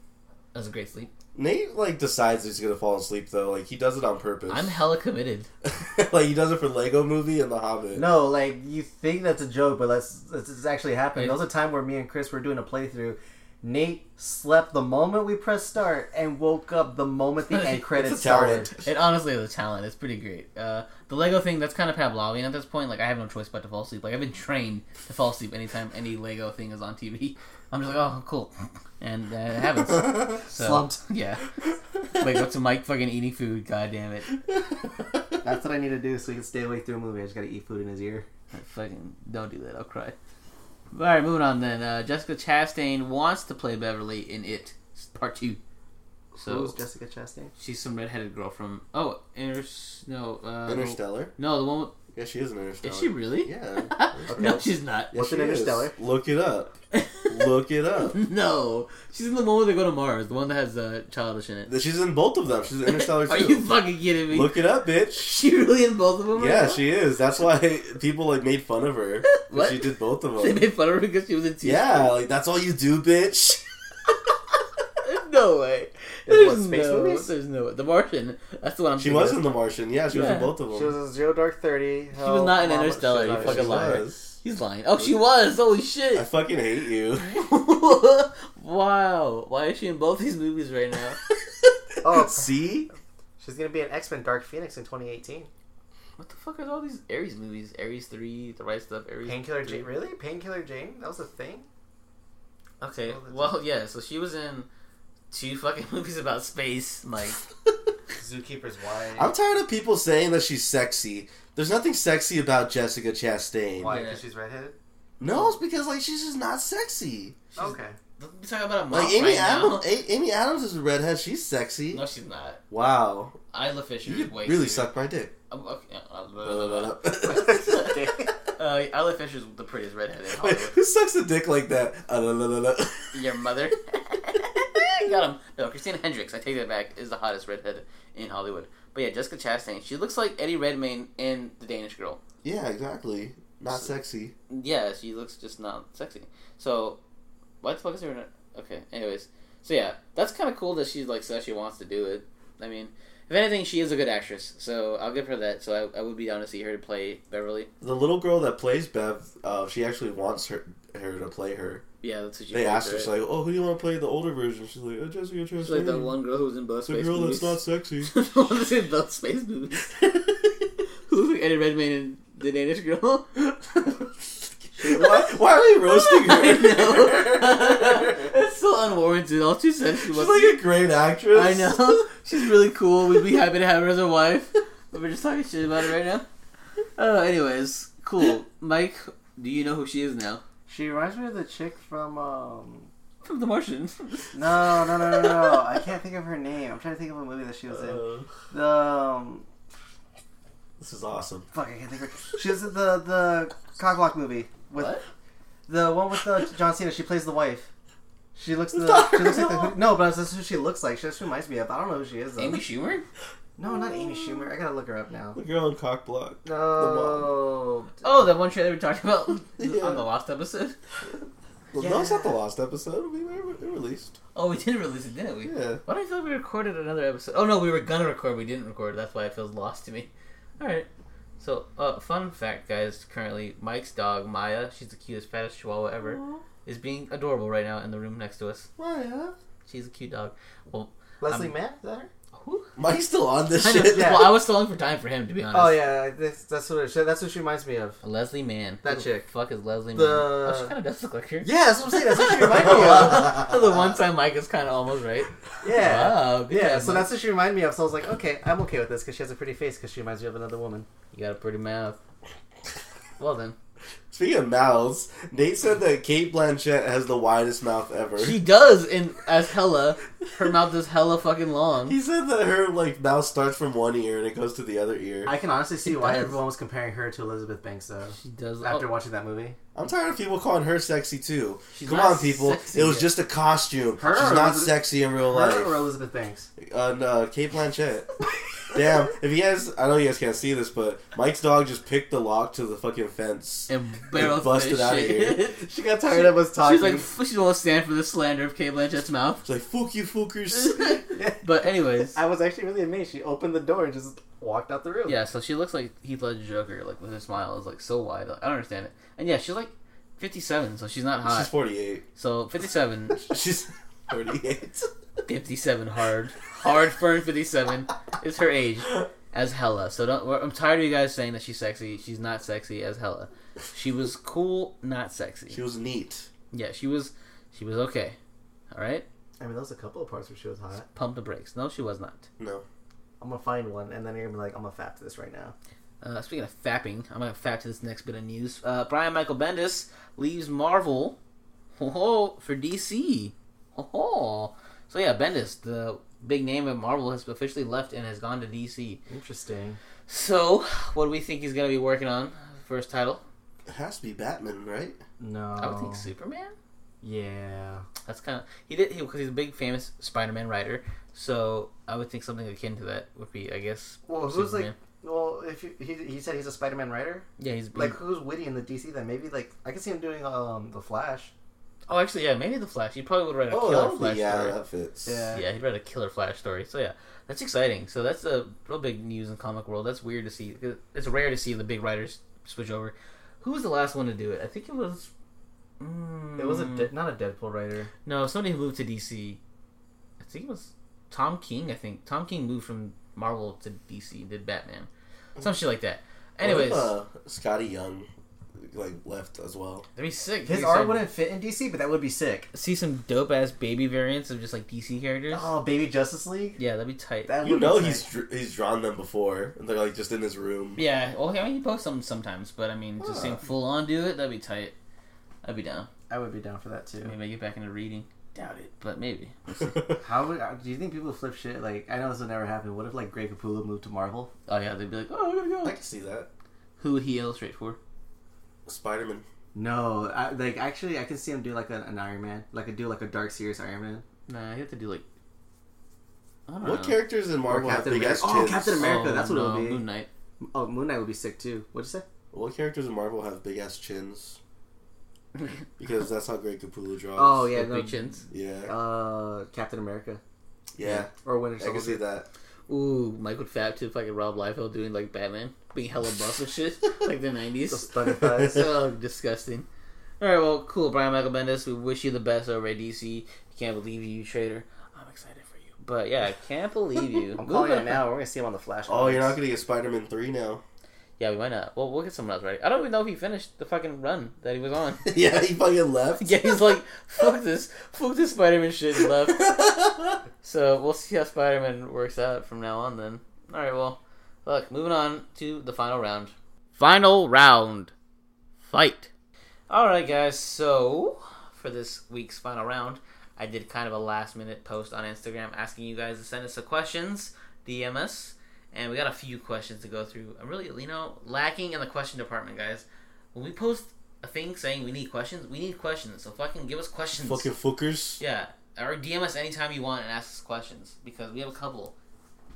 That was a great sleep. Nate like decides he's gonna fall asleep though. Like he does it on purpose. I'm hella committed. [LAUGHS] like he does it for Lego Movie and The Hobbit. No, like you think that's a joke, but that's that's it's actually happened. Hey. There was a time where me and Chris were doing a playthrough. Nate slept the moment we pressed start and woke up the moment the end credits It's a talent. started. It honestly is a talent. It's pretty great. Uh, the Lego thing, that's kind of Pavlovian at this point. Like, I have no choice but to fall asleep. Like, I've been trained to fall asleep anytime any Lego thing is on TV. I'm just like, oh, cool. And uh, it happens. [LAUGHS] So, Slumped. Yeah. Wake up to Mike fucking eating food. God damn it. That's what I need to do so he can stay awake through a movie. I just gotta eat food in his ear. Fucking don't do that. I'll cry. All right, moving on then. Uh, Jessica Chastain wants to play Beverly in It Part Two. So Who's Jessica Chastain? she's some redheaded girl from oh, Inter no uh, Interstellar. No, the one. With, Yeah, she is an Interstellar. is she really? Yeah. [LAUGHS] no, she's not. Yes, What's she an is. Interstellar? Look it up. [LAUGHS] Look it up. no, she's in the one where they go to Mars. The one that has uh, childish in it. She's in both of them. She's in Interstellar [LAUGHS] too. Are you fucking kidding me? Look it up, bitch. she really in both of them? right Yeah, now? she is. That's why people like made fun of her. What? She did both of them. They made fun of her because she was in two. Yeah, like that's all you do, bitch. no way. In There's what, space no, movies? There's no. The Martian. That's the one I'm. She thinking was of. in The Martian. Yeah, she was in both of them. She was in Zero Dark Thirty. She was not in Interstellar, you fucking She liar. was. He's lying. Oh, she was. Holy shit. I fucking hate you. [LAUGHS] wow. Why is she in both these movies right now? [LAUGHS] Oh. see? She's gonna be an X Men Dark Phoenix in 2018. What the fuck are all these Ares movies? Ares three, The Right Stuff, Ares. Painkiller Jane, really? Painkiller Jane? That was a thing. Okay. Oh, Well, yeah. So she was in two fucking [LAUGHS] movies about space. Like, [LAUGHS] Zookeeper's Wife. I'm tired of people saying that she's sexy. There's nothing sexy about Jessica Chastain. Why? Because she's redheaded. No, it's because like she's just not sexy. she's, Okay. we're talking about a mom Like Amy right Adams, now. A- Amy Adams is a redhead. She's sexy. No, she's not. Wow, Isla Fisher you is way really too- suck my dick. Oh, okay. uh, Wait, [LAUGHS] Isla Fisher's the prettiest redhead in Hollywood. who sucks a dick like that? Uh, Your mother. Got him. No, Christina Hendricks, I take that back, is the hottest redhead in Hollywood. But yeah, Jessica Chastain, she looks like Eddie Redmayne in The Danish Girl. yeah, exactly. Not sexy. Yeah, she looks just not sexy. So, why the fuck is her? Okay, anyways. So yeah, that's kind of cool that she like says she wants to do it. I mean, if anything, she is a good actress, so I'll give her that. So I, I would be down to see her to play Beverly. The little girl that plays Bev, uh, she actually wants her her to play her. Yeah, that's what she. They plays, asked her, right? she's like, "Oh, who do you want to play the older version?" She's like, "Oh, Jessica Chastain." She's like that one girl who was in both the space girl movies. that's not sexy. [LAUGHS] the one that's in both space movies. [LAUGHS] Who looks like Eddie Redmayne and The Danish Girl? [LAUGHS] why, why are we roasting her? I know. it's so unwarranted. All she said she She's was. like a great actress. I know. She's really cool. We'd be happy to have her as our wife. But we're just talking shit about it right now. Oh, anyways, cool. Mike, do you know who she is now? She reminds me of the chick from um. From The Martian. [LAUGHS] No, no, no, no, no. I can't think of her name. I'm trying to think of a movie that she was in. Uh, The um, this is awesome. fuck, I can't think of her. She was in the the Cockblock movie with What? the one with the John Cena. She plays the wife. She looks the she looks like the who, no, but that's who she looks like. She just reminds me of. I don't know who she is though. Amy Schumer? No, not Amy Schumer. I gotta look her up now. The girl in Cockblock. No. Oh, that one trailer we talked about Yeah. [LAUGHS] on the last episode? Well, no, it's not the last episode. We were it released. Oh, we did release it, didn't we? Yeah. Why do I feel like we recorded another episode? Oh no, we were gonna record, we didn't record. That's why it feels lost to me. All right. So, uh, fun fact, guys. Currently, Mike's dog Maya, she's the cutest, fattest Chihuahua ever, is being adorable right now in the room next to us. Maya. She's a cute dog. Well, Leslie Um, Mann, is that her? Who? Mike's still on this Kind of- shit. yeah. Well, I was stalling for time for him, to be honest. Oh yeah, that's, that's what it, that's what she reminds me of. Leslie Mann. That Who the chick. Fuck is Leslie The- Mann? Oh, she kind of does look like her. Yeah, that's what I'm saying. That's what she reminds me of. [LAUGHS] the one time Mike is kind of almost right. Yeah. Wow, good Yeah, job, so Mike. that's what she reminded me of. So I was like, okay, I'm okay with this because she has a pretty face because she reminds me of another woman. You got a pretty mouth. Well then, Speaking of mouths, Nate said that Cate Blanchett has the widest mouth ever. she does in as hella. Her mouth is hella fucking long. he said that her like mouth starts from one ear and it goes to the other ear. I can honestly see She why does. everyone was comparing her to Elizabeth Banks though. She does. After oh, watching that movie, I'm tired of people calling her sexy too. She's Come not on, people. sexy It was yet. just a costume. Her She's or not Elizabeth- sexy in real her life. or Elizabeth Banks. Uh, no, Cate Blanchett. [LAUGHS] Damn, if you guys, I know you guys can't see this, but Mike's dog just picked the lock to the fucking fence. and barrel busted busted of [LAUGHS] here. She got tired of us talking. She's like, f- she won't stand for the slander of Cate Blanchett's mouth. She's like, fuck you, fuckers. [LAUGHS] But anyways, I was actually really amazed. She opened the door and just walked out the room. yeah. So she looks like Heath Ledger Joker, like with her smile is like so wide. I don't understand it. And yeah, she's like 57, so she's not hot. She's 48. so 57, [LAUGHS] She's 48. 57 hard, hard firm 57 is her age as Hella. So don't. I'm tired of you guys saying that she's sexy. She's not sexy as Hella. She was cool, not sexy. She was neat. Yeah, she was. She was okay. All right. I mean, there was a couple of parts where she was hot. Pump the brakes. No, she was not. No. I'm gonna find one, and then you're gonna be like, I'm gonna fap to this right now. Uh, speaking of fapping, I'm gonna fap to this next bit of news. Uh, Brian Michael Bendis leaves Marvel, [LAUGHS] ho ho, for DC. Ho ho. So yeah, Bendis, the big name of Marvel, has officially left and has gone to DC. Interesting. So, what do we think he's gonna be working on for his title? It has to be Batman, right? No. I would think Superman. Yeah. That's kind of he did he because he's a big famous Spider-Man writer. So I would think something akin to that would be, I guess. Well, who's like? Well, if you, he he said he's a Spider-Man writer, Yeah, he's like who's witty in the DC? Then maybe like I can see him doing um the Flash. Oh, actually, yeah, maybe the Flash. He probably would write a Oh, killer that would Flash be, yeah, story. that fits. Yeah. Yeah, he'd write a killer Flash story. So yeah, that's exciting. So that's a real big news in comic world. That's weird to see. It's rare to see the big writers switch over. Who was the last one to do it? I think it was. Mm, It was a de- not a Deadpool writer. no somebody who moved to DC. I think it was Tom King. I think Tom King moved from Marvel to DC. Did Batman, some shit like that. Anyways, if, uh, Skottie Young like left as well. that'd be sick. His art start- wouldn't fit in DC, but that would be sick. see some dope ass baby variants of just like DC characters. Oh, Baby Justice League. Yeah, that'd be tight. That You know he's dr- he's drawn them before, and they're like just in his room. Yeah, well, I mean, he posts them sometimes, but I mean, just Huh. saying full on do it, that'd be tight. I'd be down. I would be down for that too. Maybe I get back into reading. Doubt it, but maybe. [LAUGHS] How would, uh, do you think people flip shit? Like I know this would never happen. What if like Greg Capullo moved to Marvel? oh yeah, they'd be like, oh, I gotta I can see that. Who would he illustrate for? Spider Man. No, I, like actually, I can see him do like an, an Iron Man, like a do like a dark serious Iron Man. Nah, you have to do like. I don't What know. characters in Marvel have Captain big America. ass Oh. Captain America. Oh, that's what it no, would be. Moon Knight. Oh, Moon Knight would be sick too. What'd you say? What characters in Marvel have big ass chins? [LAUGHS] Because that's how great Capullo draws. Oh yeah, no, big chins. yeah, uh, Captain America yeah. or Winter Soldier. I can see that. Ooh, Michael would fab to fucking Rob Liefeld doing like Batman, being hella buff and shit, like the nineties. [LAUGHS] so disgusting. All right, well, cool, Brian Michael Bendis. We wish you the best over at DC. Can't believe you, traitor. I'm excited for you, but yeah, I can't believe you. [LAUGHS] I'm calling Moving it now. We're gonna see him on the Flash. Oh, you're not gonna get Spider Man three now. Yeah, we might not. Well, we'll get someone else ready. I don't even know if he finished the fucking run that he was on. [LAUGHS] yeah, he fucking left. yeah, he's like, fuck this, fuck this Spider-Man shit and left. [LAUGHS] So we'll see how Spider-Man works out from now on. Then, all right. Well, look, moving on to the final round. Final round, fight. All right, guys. So for this week's final round, I did kind of a last-minute post on Instagram asking you guys to send us some questions, DM us, and we got a few questions to go through. I'm really, you know, lacking in the question department, guys. When we post a thing saying we need questions, we need questions. So fucking give us questions. Fucking fuckers. Yeah, or DM us anytime you want and ask us questions because we have a couple,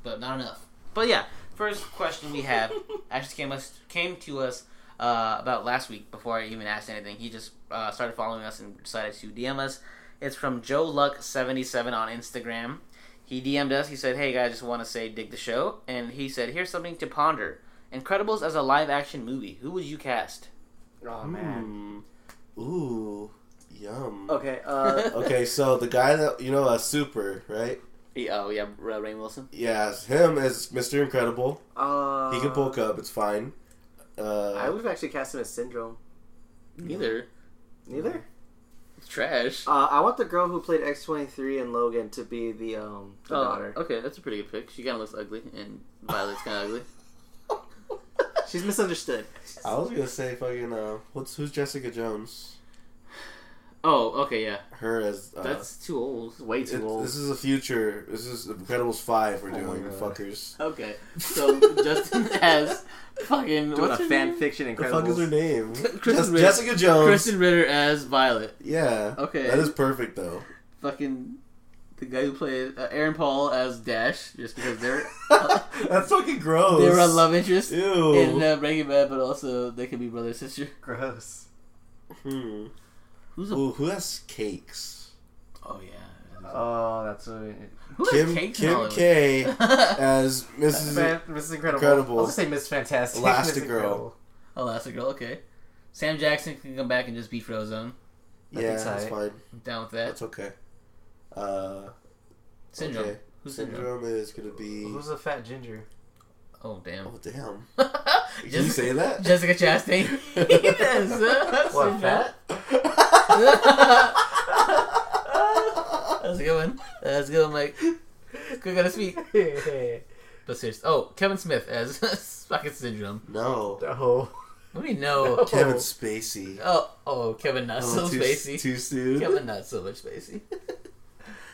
but not enough. But yeah, first question we have [LAUGHS] actually came us came to us uh, about last week before I even asked anything. He just uh, started following us and decided to DM us. It's from Joe Luck seventy seven on Instagram. He DM'd us. He said, "Hey guys, just want to say dig the show," and he said, "Here's something to ponder: Incredibles as a live action movie. Who would you cast?" Oh man. Hmm. Ooh. Yum. Okay. Uh, [LAUGHS] Okay, so the guy that you know, a super, right? He- oh yeah, uh, Rainn Wilson. Yes, him as Mr. Incredible. Uh, He can bulk up. It's fine. Uh, I would have actually cast him as Syndrome. Neither. Neither. It's trash. Uh, I want the girl who played X twenty three and Logan to be the um the Oh, daughter. Okay, that's a pretty good pick. She kind of looks ugly, and Violet's kind of ugly. [LAUGHS] She's misunderstood. I was gonna say fucking uh, what's who's Jessica Jones? Oh, okay, yeah. Her as uh, That's too old. Way too it- old. This is a future. This is Incredibles five. We're Oh doing fuckers. Okay, [LAUGHS] so Justin has fucking Doing what's a fan name? fiction The fuck is her name? [LAUGHS] Krysten Ritter. Jessica Jones. Krysten Ritter as Violet. Yeah. Okay. That is perfect though. Fucking the guy who played uh, Aaron Paul as Dash, just because they're [LAUGHS] That's fucking gross. they were a love interest Ew. in uh, Breaking Bad, but also they could be brother sister. Gross. Hmm. Who's a Ooh, who has cakes? oh yeah? Oh, that's what. Who has Kim cakes in Kim Hollywood? K [LAUGHS] as Mrs. Fan, Mrs. Incredible. Incredible. I'll just say Miss Fantastic. [LAUGHS] Elastigirl. Miss Incredible. Elastigirl. Okay. Sam Jackson can come back and just be Frozone. yeah, That'd be that's tight. fine. I'm down with that. That's okay. Uh, Syndrome. okay. Who's Syndrome? Syndrome is gonna be. Who's a fat ginger? Oh damn. Oh damn! [LAUGHS] Did you say that? Jessica Chastain. [LAUGHS] [LAUGHS] yes. uh, What, Syndrome. fat? That's a good one. That's a good one, Mike. Quick on his feet. But seriously. Oh, Kevin Smith as fucking Syndrome. No. oh. What do you know? Kevin Spacey. Oh, oh, Kevin not so Oh, too, spacey. Too soon. Kevin not so much spacey.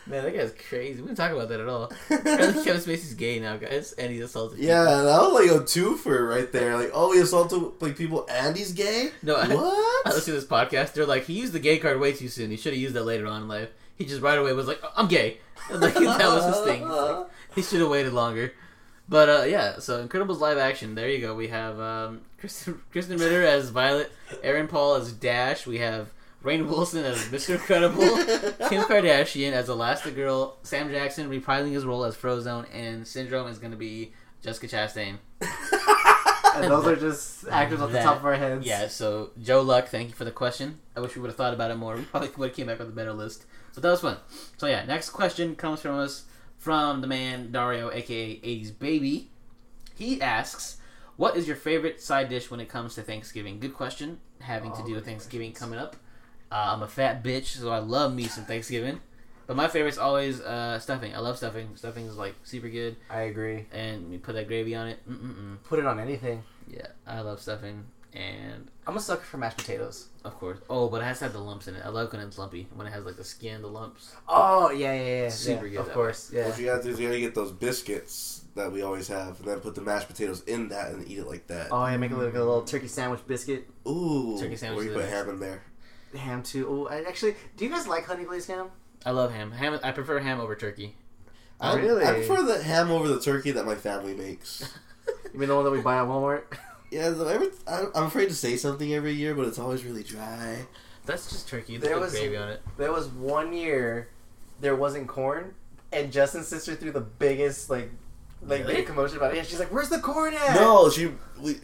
Man, that guy's crazy. We didn't talk about that at all. [LAUGHS] Apparently Kevin Spacey's gay now, guys, and he's assaulted. Yeah, people. that was like a twofer right there. Like, oh, he assaulted like people and he's gay. No, I- what? I listened to this podcast. They're like, he used the gay card way too soon. He should have used that later on in life. He just right away was like, "Oh, I'm gay. [LAUGHS] Like that was his thing. Like, he should have waited longer. But uh, yeah, so Incredibles live action. There you go. We have um, [LAUGHS] Krysten, Krysten Ritter as Violet, Aaron Paul as Dash. We have Rainn Wilson as Mr. Incredible, [LAUGHS] Kim Kardashian as Elastigirl, Sam Jackson reprising his role as Frozone, and Syndrome is going to be Jessica Chastain. And those are just [LAUGHS] actors off the top of our heads. Yeah, so Joe Luck, thank you for the question. I wish we would have thought about it more. We probably would have came back with a better list. So that was fun. So yeah, next question comes from us from the man Dario, aka 80s Baby. He asks, "What is your favorite side dish when it comes to Thanksgiving?" Good question. Having to Oh, do with good Thanksgiving coming up. Uh, I'm a fat bitch, so I love me some Thanksgiving. But my favorite's always uh, stuffing. I love stuffing. Stuffing is like super good, I agree. and you put that gravy on it. Mm-mm-mm. Put it on anything. Yeah, I love stuffing, and I'm a sucker for mashed potatoes. of course. Oh, but it has to have the lumps in it. I love when it's lumpy. When it has like the skin, the lumps. Oh yeah, yeah, yeah. Super yeah, good Of that course, yeah. What you gotta do is you gotta get those biscuits that we always have, and then put the mashed potatoes in that and eat it like that. Oh yeah, make it like a little turkey sandwich biscuit, Ooh, Turkey sandwich Or you put nice. ham in there. Ham too. Oh, I actually, do you guys like honey glazed ham? I love ham. Ham. I prefer ham over turkey. I, oh, Really? I prefer the ham over the turkey that my family makes. [LAUGHS] You mean the one that we buy at Walmart? [LAUGHS] yeah, the, every, I, I'm afraid to say something every year, but it's always really dry. That's just turkey. There There was- was gravy on it. there was one year there wasn't corn, and Justin's sister threw the biggest like like Really? big commotion about it. And she's like, "Where's the corn at?" No, she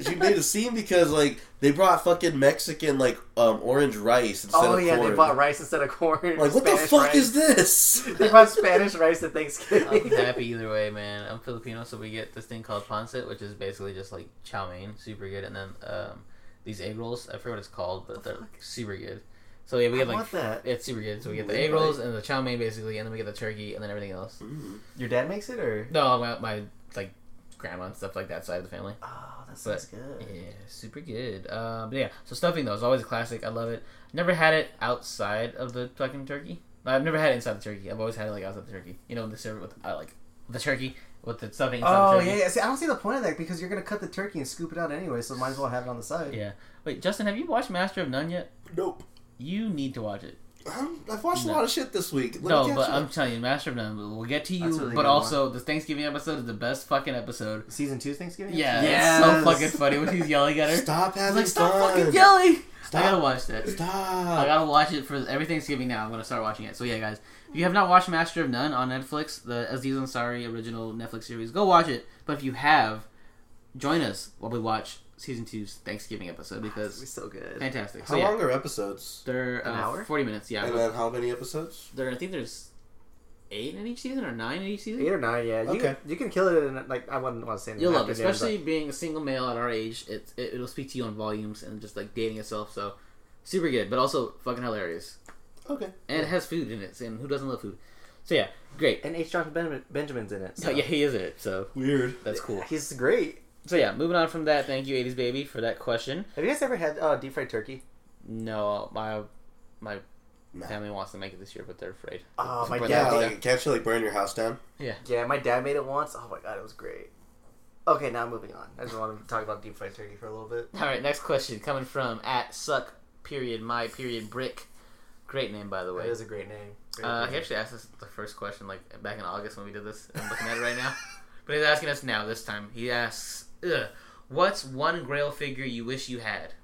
she made a scene because like they brought fucking Mexican like um orange rice instead Oh of yeah, corn. they bought rice instead of corn. like what the fuck rice. is this? [LAUGHS] they bought Spanish rice at Thanksgiving. I'm happy either way, man. I'm Filipino, so we get this thing called pancit, which is basically just like chow mein, super good, and then um, these egg rolls. I forget what it's called, but they're super good. So yeah, we I get like want that. it's super good. So we get the Ooh, egg rolls and the chow mein basically, and then we get the turkey and then everything else. Your dad makes it, or No, my, my like grandma and stuff like that side of the family. oh, that But- sounds good. Yeah, super good. Um, but yeah, so stuffing though is always a classic. I love it. Never had it outside of the fucking turkey. I've never had it inside the turkey. I've always had it like outside the turkey. You know, the serve with I like the turkey with the stuffing inside Oh the yeah, turkey. yeah. See, I don't see the point of that because you're gonna cut the turkey and scoop it out anyway, so might as well have it on the side. Yeah. Wait, Justin, have you watched Master of None yet? Nope. You need to watch it. I'm, I've watched No. a lot of shit this week. Let me no, but up. I'm telling you, Master of None. We'll get to you. really but good also, the Thanksgiving episode is the best fucking episode. Season two Thanksgiving. Yeah, Yes. it's so fucking funny when he's yelling at her. Stop He's having like, stop fun. fucking yelling! Stop. I gotta watch that. Stop. I gotta watch it for every Thanksgiving now. I'm gonna start watching it. So yeah, guys, if you have not watched Master of None on Netflix, the Aziz Ansari original Netflix series, go watch it. But if you have, join us while we watch season two's Thanksgiving episode because It's because so good. fantastic. How So yeah, long are episodes? they're An uh, hour? forty minutes. Yeah, And then how many episodes? there I think there's eight in each season or nine in each season. Eight or nine, yeah. You, Okay. can, you can kill it in like I wouldn't want to say in You'll love it, afternoon, especially being a single male at our age. It, it it'll speak to you on volumes and just like dating itself. So super good, but also fucking hilarious. Okay. And it has food in it, and who doesn't love food? So yeah, great. and H. Jonathan ben- Benjamin's in it. [LAUGHS] So. So, yeah, he is in it, so Weird. that's cool. he's great. So yeah, moving on from that. Thank you, '80s baby, for that question. Have you guys ever had uh, deep fried turkey? No, my my Nah. family wants to make it this year, but they're afraid. Oh, my But Yeah, that's- like can't you like burn your house down? Yeah, Yeah, my dad made it once. Oh my god, it was great. Okay, now moving on. I just want to talk about deep fried turkey for a little bit. All right, next question coming from at suck period my period brick. Great name by the way. is a great name. Great Uh, name. he actually asked us the first question like back in August when we did this. I'm looking at it right now, [LAUGHS] but he's asking us now. This time he asks, Ugh, "What's one Grail figure you wish you had?"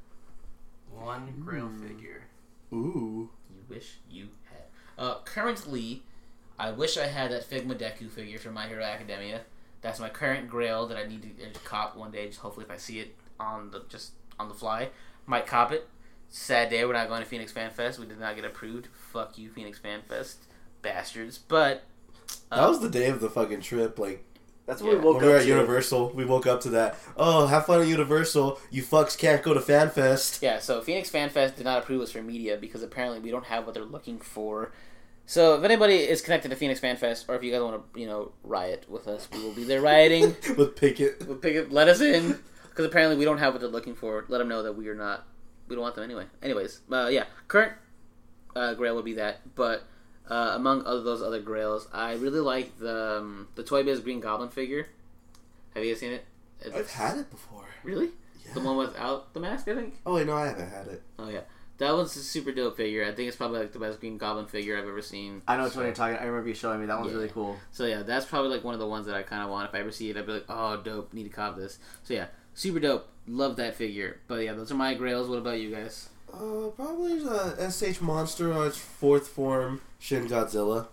One grill figure. Ooh. You wish you had. Uh, currently, I wish I had that Figma Deku figure from My Hero Academia. That's my current Grail that I need to uh, cop one day. Just hopefully, if I see it on the just on the fly, might cop it. Sad day, we're not going to Phoenix Fan Fest. We did not get approved. Fuck you, Phoenix Fan Fest, bastards. But uh, That was the day of the fucking trip. Like That's what Yeah. we woke when we were up at to. Universal, we woke up to that. Oh, have fun at Universal. You fucks can't go to FanFest. Yeah, so Phoenix Fan Fest did not approve us for media because apparently we don't have what they're looking for. So if anybody is connected to Phoenix Fan Fest, or if you guys want to, you know, riot with us, we will be there rioting. [LAUGHS] With Pickett. We'll pick it, let us in because apparently we don't have what they're looking for. Let them know that we are not. We don't want them anyway. Anyways, uh, yeah, current uh, Grail would be that, but uh, among other those other Grails, I really like the um, the Toy Biz Green Goblin figure. Have you guys seen it? It's- I've had it before. Really? Yeah. The one without the mask, I think. Oh wait, no, I haven't had it. Oh yeah, that one's a super dope figure. I think it's probably like the best Green Goblin figure I've ever seen. I know which one you're talking. I remember you showing me. That one's Yeah. really cool. So yeah, that's probably like one of the ones that I kind of want. If I ever see it, I'd be like, oh, dope, need to cop this. So yeah, super dope. Love that figure. But yeah, those are my grails. What about you guys? Uh, probably the SH Monster on its fourth form, Shin Godzilla.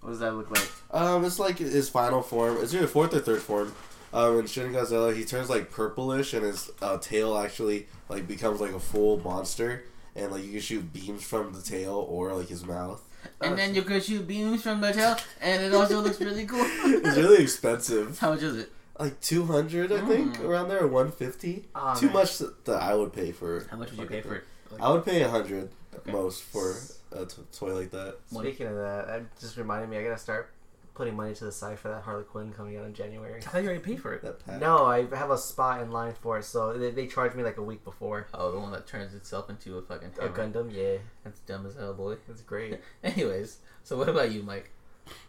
What does that look like? Um, it's like his final form. It's either fourth or third form. Um, in Shin Godzilla, he turns like purplish, and his uh, tail actually like becomes like a full monster, and like you can shoot beams from the tail or like his mouth. And then you could shoot beams from the tail, and it also looks really cool. [LAUGHS] It's really expensive, [LAUGHS] How much is it? like two hundred, I think, Mm. around there, or one fifty. Oh, Too man. much that that I would pay for. How much would you pay for it? I would pay a hundred Okay. most for a t- toy like that. Speaking of that, that just reminded me. I gotta start putting money to the side for that Harley Quinn coming out in January. I thought you already paid for it. No, I have a spot in line for it, so they, they charged me like a week before. Oh, the one that turns itself into a fucking A Gundam, yeah, That's dumb as hell, boy. That's great. [LAUGHS] Anyways, so what about you, Mike?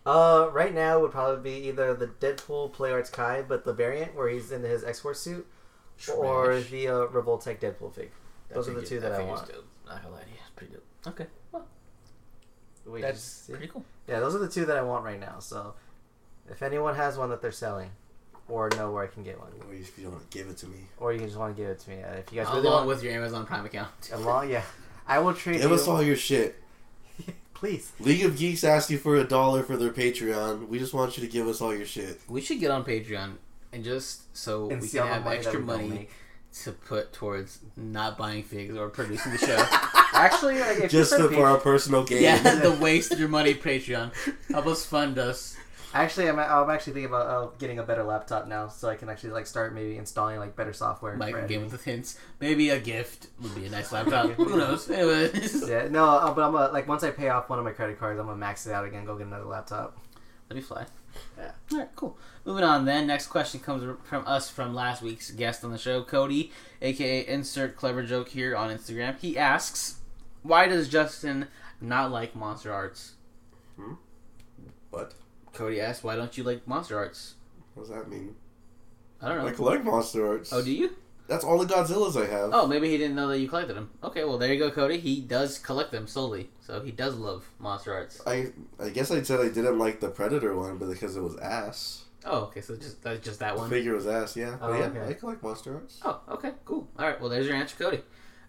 Uh, right now would probably be either the Deadpool Play Arts Kai, but the variant where he's in his X Force suit, or the uh, Revoltech Deadpool fig. That those are the two that I want. Dope. Not gonna lie to you, it's pretty dope. Okay, well, Wait, that's just- pretty cool. yeah, those are the two that I want right now. So, if anyone has one that they're selling, or know where I can get one, Or if you don't give it to me, or you just want to give it to me, uh, if you guys Along really want, with your Amazon Prime account. along, yeah, I will trade give you. us all your shit. [LAUGHS] Please, League of Geeks asked you for a dollar for their Patreon. We just want you to give us all your shit. We should get on Patreon and just so and we can have money extra that money make. To put towards not buying figs or producing the show. [LAUGHS] Actually, like, if Just you to, for our personal gain. yeah, [LAUGHS] the waste your money Patreon. Help us fund us. Actually, I'm, I'm actually thinking about uh, getting a better laptop now, so I can actually like start maybe installing like better software. Mike for will with the hints. Maybe a gift would be a nice laptop. [LAUGHS] Who knows? Anyways, Yeah, no, uh, but I'm gonna like once I pay off one of my credit cards, I'm gonna max it out again, go get another laptop. let me fly. Yeah. All right, cool. Moving on. Then next question comes from us from last week's guest on the show, Cody, aka Insert Clever Joke here on Instagram. He asks, "Why does Justin not like Monster Arts?" Hmm? What? Cody asks, "Why don't you like Monster Arts?" What does that mean? I don't know. I collect Monster Arts. Oh, do you? That's all the Godzillas I have. Oh, maybe he didn't know that you collected them. Okay, well there you go, Cody. He does collect them solely, so he does love Monster Arts. I I guess I said I didn't like the Predator one, but because it was ass. Oh, okay, so just that's just that The one. figure was ass, yeah. Oh, yeah, okay. I collect Monster Arts. Oh, okay, cool. All right, well, there's your answer, Cody.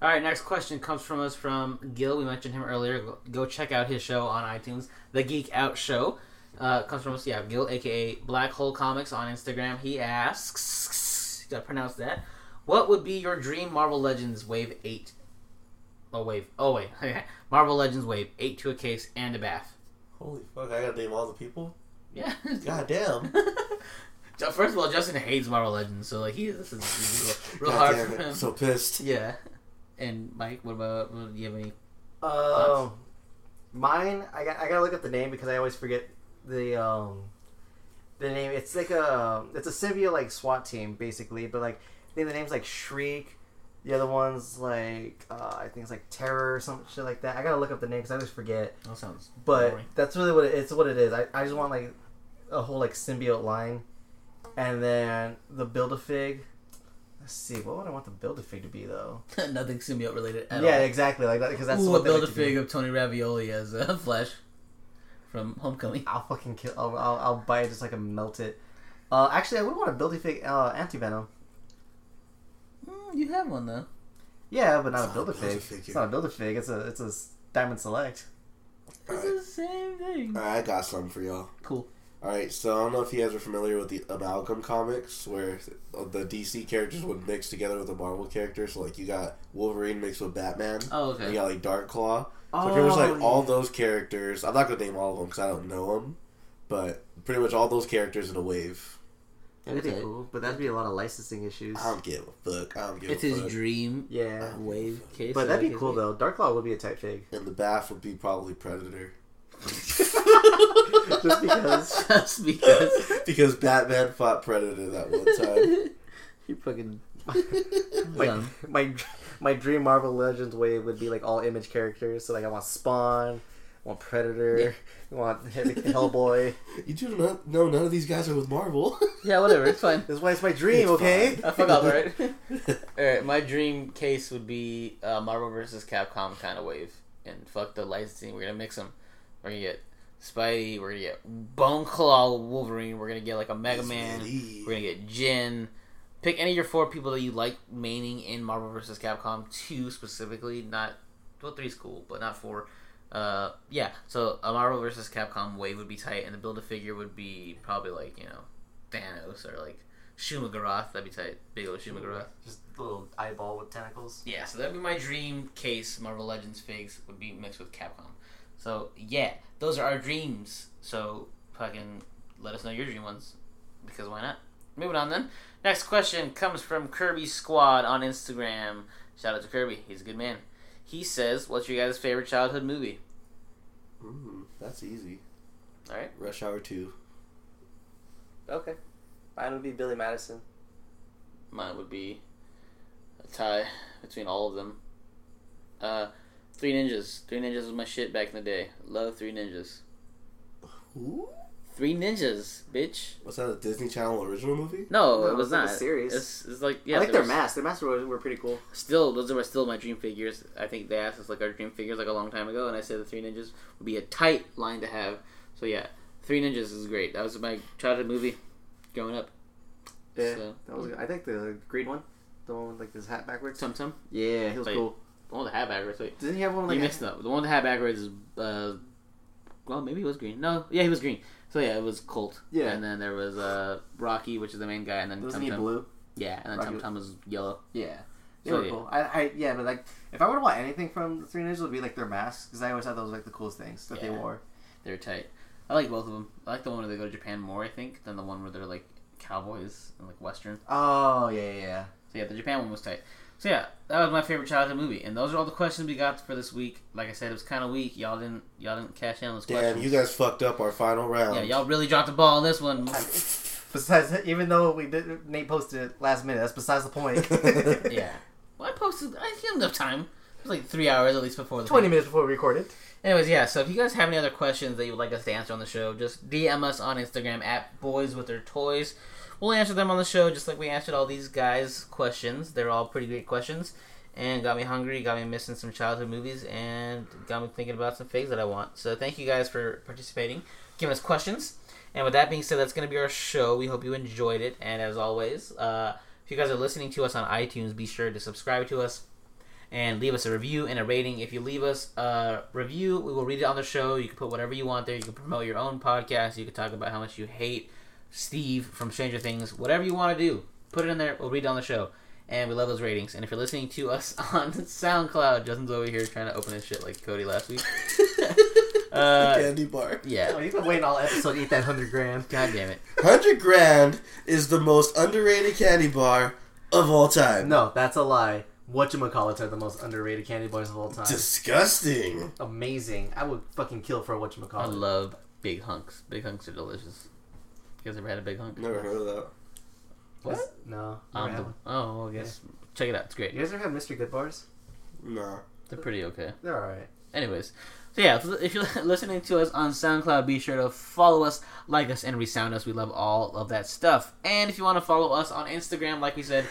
All right, next question comes from us from Gil. We mentioned him earlier. Go, check out his show on iTunes, The Geek Out Show. Uh, comes from us, yeah, Gil, aka Black Hole Comics on Instagram. He asks, [LAUGHS] you gotta pronounce that. What would be your dream Marvel Legends Wave 8? Oh, wave. Oh, wait. [LAUGHS] Marvel Legends Wave 8 to a case and a BAF. Holy fuck! I gotta name all the people. Yeah. [LAUGHS] God damn. First of all, Justin hates Marvel Legends, so like he this is, real, real God hard damn for him. So pissed. yeah. And Mike, what about? Do you have any? Um, mine. I got. I gotta look up the name because I always forget the um, the name. It's like a. It's a symbiote like SWAT team basically, but like I think the name's like Shriek. The other one's like uh, I think it's like Terror or some shit like that. I gotta look up the name because I always forget. That sounds. But boring. that's really what it, it's what it is. I, I just want like a whole like symbiote line, and then the build a fig. Let's see. What would I want the build a fig to be though? [LAUGHS] nothing symbiote related at all. yeah, all. exactly. Like that because that's Ooh, what build a fig of Tony Revolori as uh, [LAUGHS] Flash from Homecoming. I'll fucking kill. I'll, I'll, I'll buy it just like a melt it. Uh, actually, I would want a build a fig uh, anti venom. You have one though. Yeah, but not It's a build a not a fig. Build-A-Fig It's not a build a fig. It's a it's a s- diamond select. It's Alright. the same thing. Alright, I got something for y'all. Cool. Alright, so I don't know if you guys are familiar with the Amalgam comics, where the DC characters would mix together with the Marvel characters. So, like, you got Wolverine mixed with Batman. Oh, And you got, like, Dark Claw. So Oh, pretty much, like, all those characters. I'm not going to name all of them because I don't know them. But pretty much all those characters in a wave. That'd be cool, but that'd be a lot of licensing issues. I don't give a fuck. I don't give It's a his dream Yeah, wave case. but that'd be cool his- though. Dark Claw would be a type fig, And the BAF would be probably Predator. [LAUGHS] just because. [LAUGHS] Just because [LAUGHS] because Batman fought Predator that one time. you fucking my, my my dream Marvel Legends wave would be like all image characters. So like I want Spawn, I want Predator, I want Hellboy. [LAUGHS] you do not know none of these guys are with Marvel. [LAUGHS] Yeah, whatever. It's fine. That's why it's my dream. It's okay. fine. I forgot, [LAUGHS] right? Alright, my dream case would be uh, Marvel vs. Capcom kind of wave. And fuck the licensing. We're gonna mix them. We're gonna get Spidey. We're gonna get Bone Claw Wolverine. We're gonna get like a Mega Man. Smitty. We're gonna get Jin. Pick any of your four people that you like maining in Marvel vs. Capcom 2 specifically. Not well, three's cool, but not four. Uh, yeah. So a Marvel versus Capcom wave would be tight, and the build a figure would be probably like you know Thanos or like Shuma-Gorath. That'd be tight. Big old Shuma-Gorath. Just a little eyeball with tentacles. Yeah, so that'd be my dream case. Marvel Legends figs would be mixed with Capcom. So yeah, those are our dreams. So fucking let us know your dream ones, because why not? Moving on then. Next question comes from Kirby Squad on Instagram. Shout out to Kirby, he's a good man. He says, "What's your guys' favorite childhood movie?" Mm, that's easy. All right. Rush Hour 2. Okay. Mine would be Billy Madison. Mine would be a tie between all of them. Uh, Three Ninjas. Three Ninjas was my shit back in the day. Love Three Ninjas. Ooh. Three Ninjas, bitch. Was that a Disney Channel original movie? No, No, it was it's like a not. series. It's, it's like yeah, I like their was- masks. Their masks were, were pretty cool. Still, those are still my dream figures. I think they asked us like our dream figures like a long time ago, and I said the Three Ninjas would be a tight line to have. So yeah, Three Ninjas is great. That was my childhood movie growing up. Yeah, So- that was. Good. I think the green one, the one with like his hat backwards. Tum Tum. Yeah, he was Wait. cool. The one with the hat backwards. Wait, Didn't he have one you like? mixed up. The one with the hat backwards is uh, well maybe he was green. No, yeah, he was green. So yeah, it was Colt. Yeah. and then there was uh Rocky, which is the main guy, and then Wasn't Tum he Tum. blue? Yeah, and then Rocky Tum was- Tum was yellow. Yeah. They So, were yeah. cool. I, I, yeah, but like, if I were to want anything from the Three Ninjas, it would be like their masks, because I always thought those were like the coolest things that they Yeah. wore. They're tight. I like both of them. I like the one where they go to Japan more, I think, than the one where they're like cowboys and like western. Oh yeah, yeah, yeah. So yeah, the Japan one was tight. So yeah, that was my favorite childhood movie, and those are all the questions we got for this week. Like I said, it was kind of weak. Y'all didn't y'all didn't cash in on those questions. Damn, questions. you guys fucked up our final round. yeah, y'all really dropped the ball on this one. [LAUGHS] Besides, even though we did, Nate posted it last minute. That's besides the point. [LAUGHS] [LAUGHS] yeah. Well, I posted. I had enough time. It was like three hours at least before the Twenty minutes before we recorded. Anyways, yeah. So if you guys have any other questions that you would like us to answer on the show, just DM us on Instagram at Boys with Their Toys. We'll answer them on the show, just like we answered all these guys' questions. They're all pretty great questions, and got me hungry, got me missing some childhood movies, and got me thinking about some figs that I want. So thank you guys for participating, giving us questions. And with that being said, that's going to be our show. We hope you enjoyed it, and as always, uh, if you guys are listening to us on iTunes, be sure to subscribe to us and leave us a review and a rating. If you leave us a review, we will read it on the show. You can put whatever you want there. You can promote your own podcast. You can talk about how much you hate Steve from Stranger Things. Whatever you want to do, put it in there. We'll read it on the show. And we love those ratings. And if you're listening to us [LAUGHS] on SoundCloud, Justin's over here trying to open his shit like Cody last week. [LAUGHS] Uh, candy bar. Oh, yeah. you've been waiting all episode to eat that hundred grand. God damn it. Hundred grand is the most underrated candy bar of all time. No, that's a lie. Whatchamacallits are the most underrated candy bars of all time. Disgusting. Amazing. I would fucking kill for a I whatchamacallit. I love big hunks. Big hunks are delicious. You guys ever had a big hunk? Never heard of that. What? No. Um, the- oh, well, I guess check it out. It's great. You guys ever had Mr. Goodbars? No. They're pretty okay. They're alright. Anyways, so yeah, if you're [LAUGHS] listening to us on SoundCloud, be sure to follow us, like us, and resound us. We love all of that stuff. And if you want to follow us on Instagram, like we said,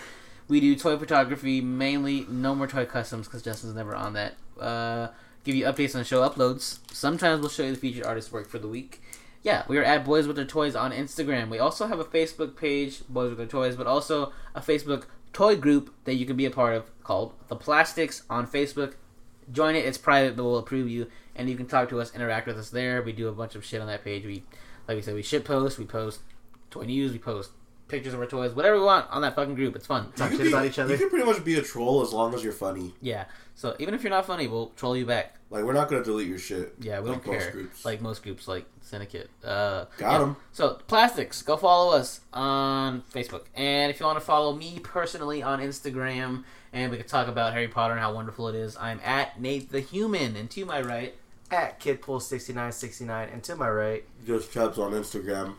we do toy photography mainly. No more toy customs because Justin's never on that. Uh, give you updates on show uploads. Sometimes we'll show you the featured artist work for the week. Yeah, we are at Boys with Their Toys on Instagram. We also have a Facebook page, Boys with Their Toys, but also a Facebook toy group that you can be a part of called The Plastics on Facebook. Join it. It's private, but we'll approve you, and you can talk to us, interact with us there. We do a bunch of shit on that page. We, like we said, we shit post, we post toy news, we post pictures of our toys, whatever we want on that fucking group. It's fun. Talk shit can about each other. You can pretty much be a troll as long as you're funny. Yeah. So even if you're not funny, we'll troll you back. Like we're not gonna delete your shit. Yeah, we like don't most care. groups. Like most groups, like Syndicate. Uh, Got yeah. 'em. So plastics, go follow us on Facebook, and if you want to follow me personally on Instagram, and we can talk about Harry Potter and how wonderful it is, I'm at Nate the Human, and to my right, At Kidpool6969. And to my right, Just Chubbs on Instagram.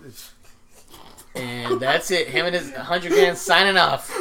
And that's it. Him and his hundred grand signing off.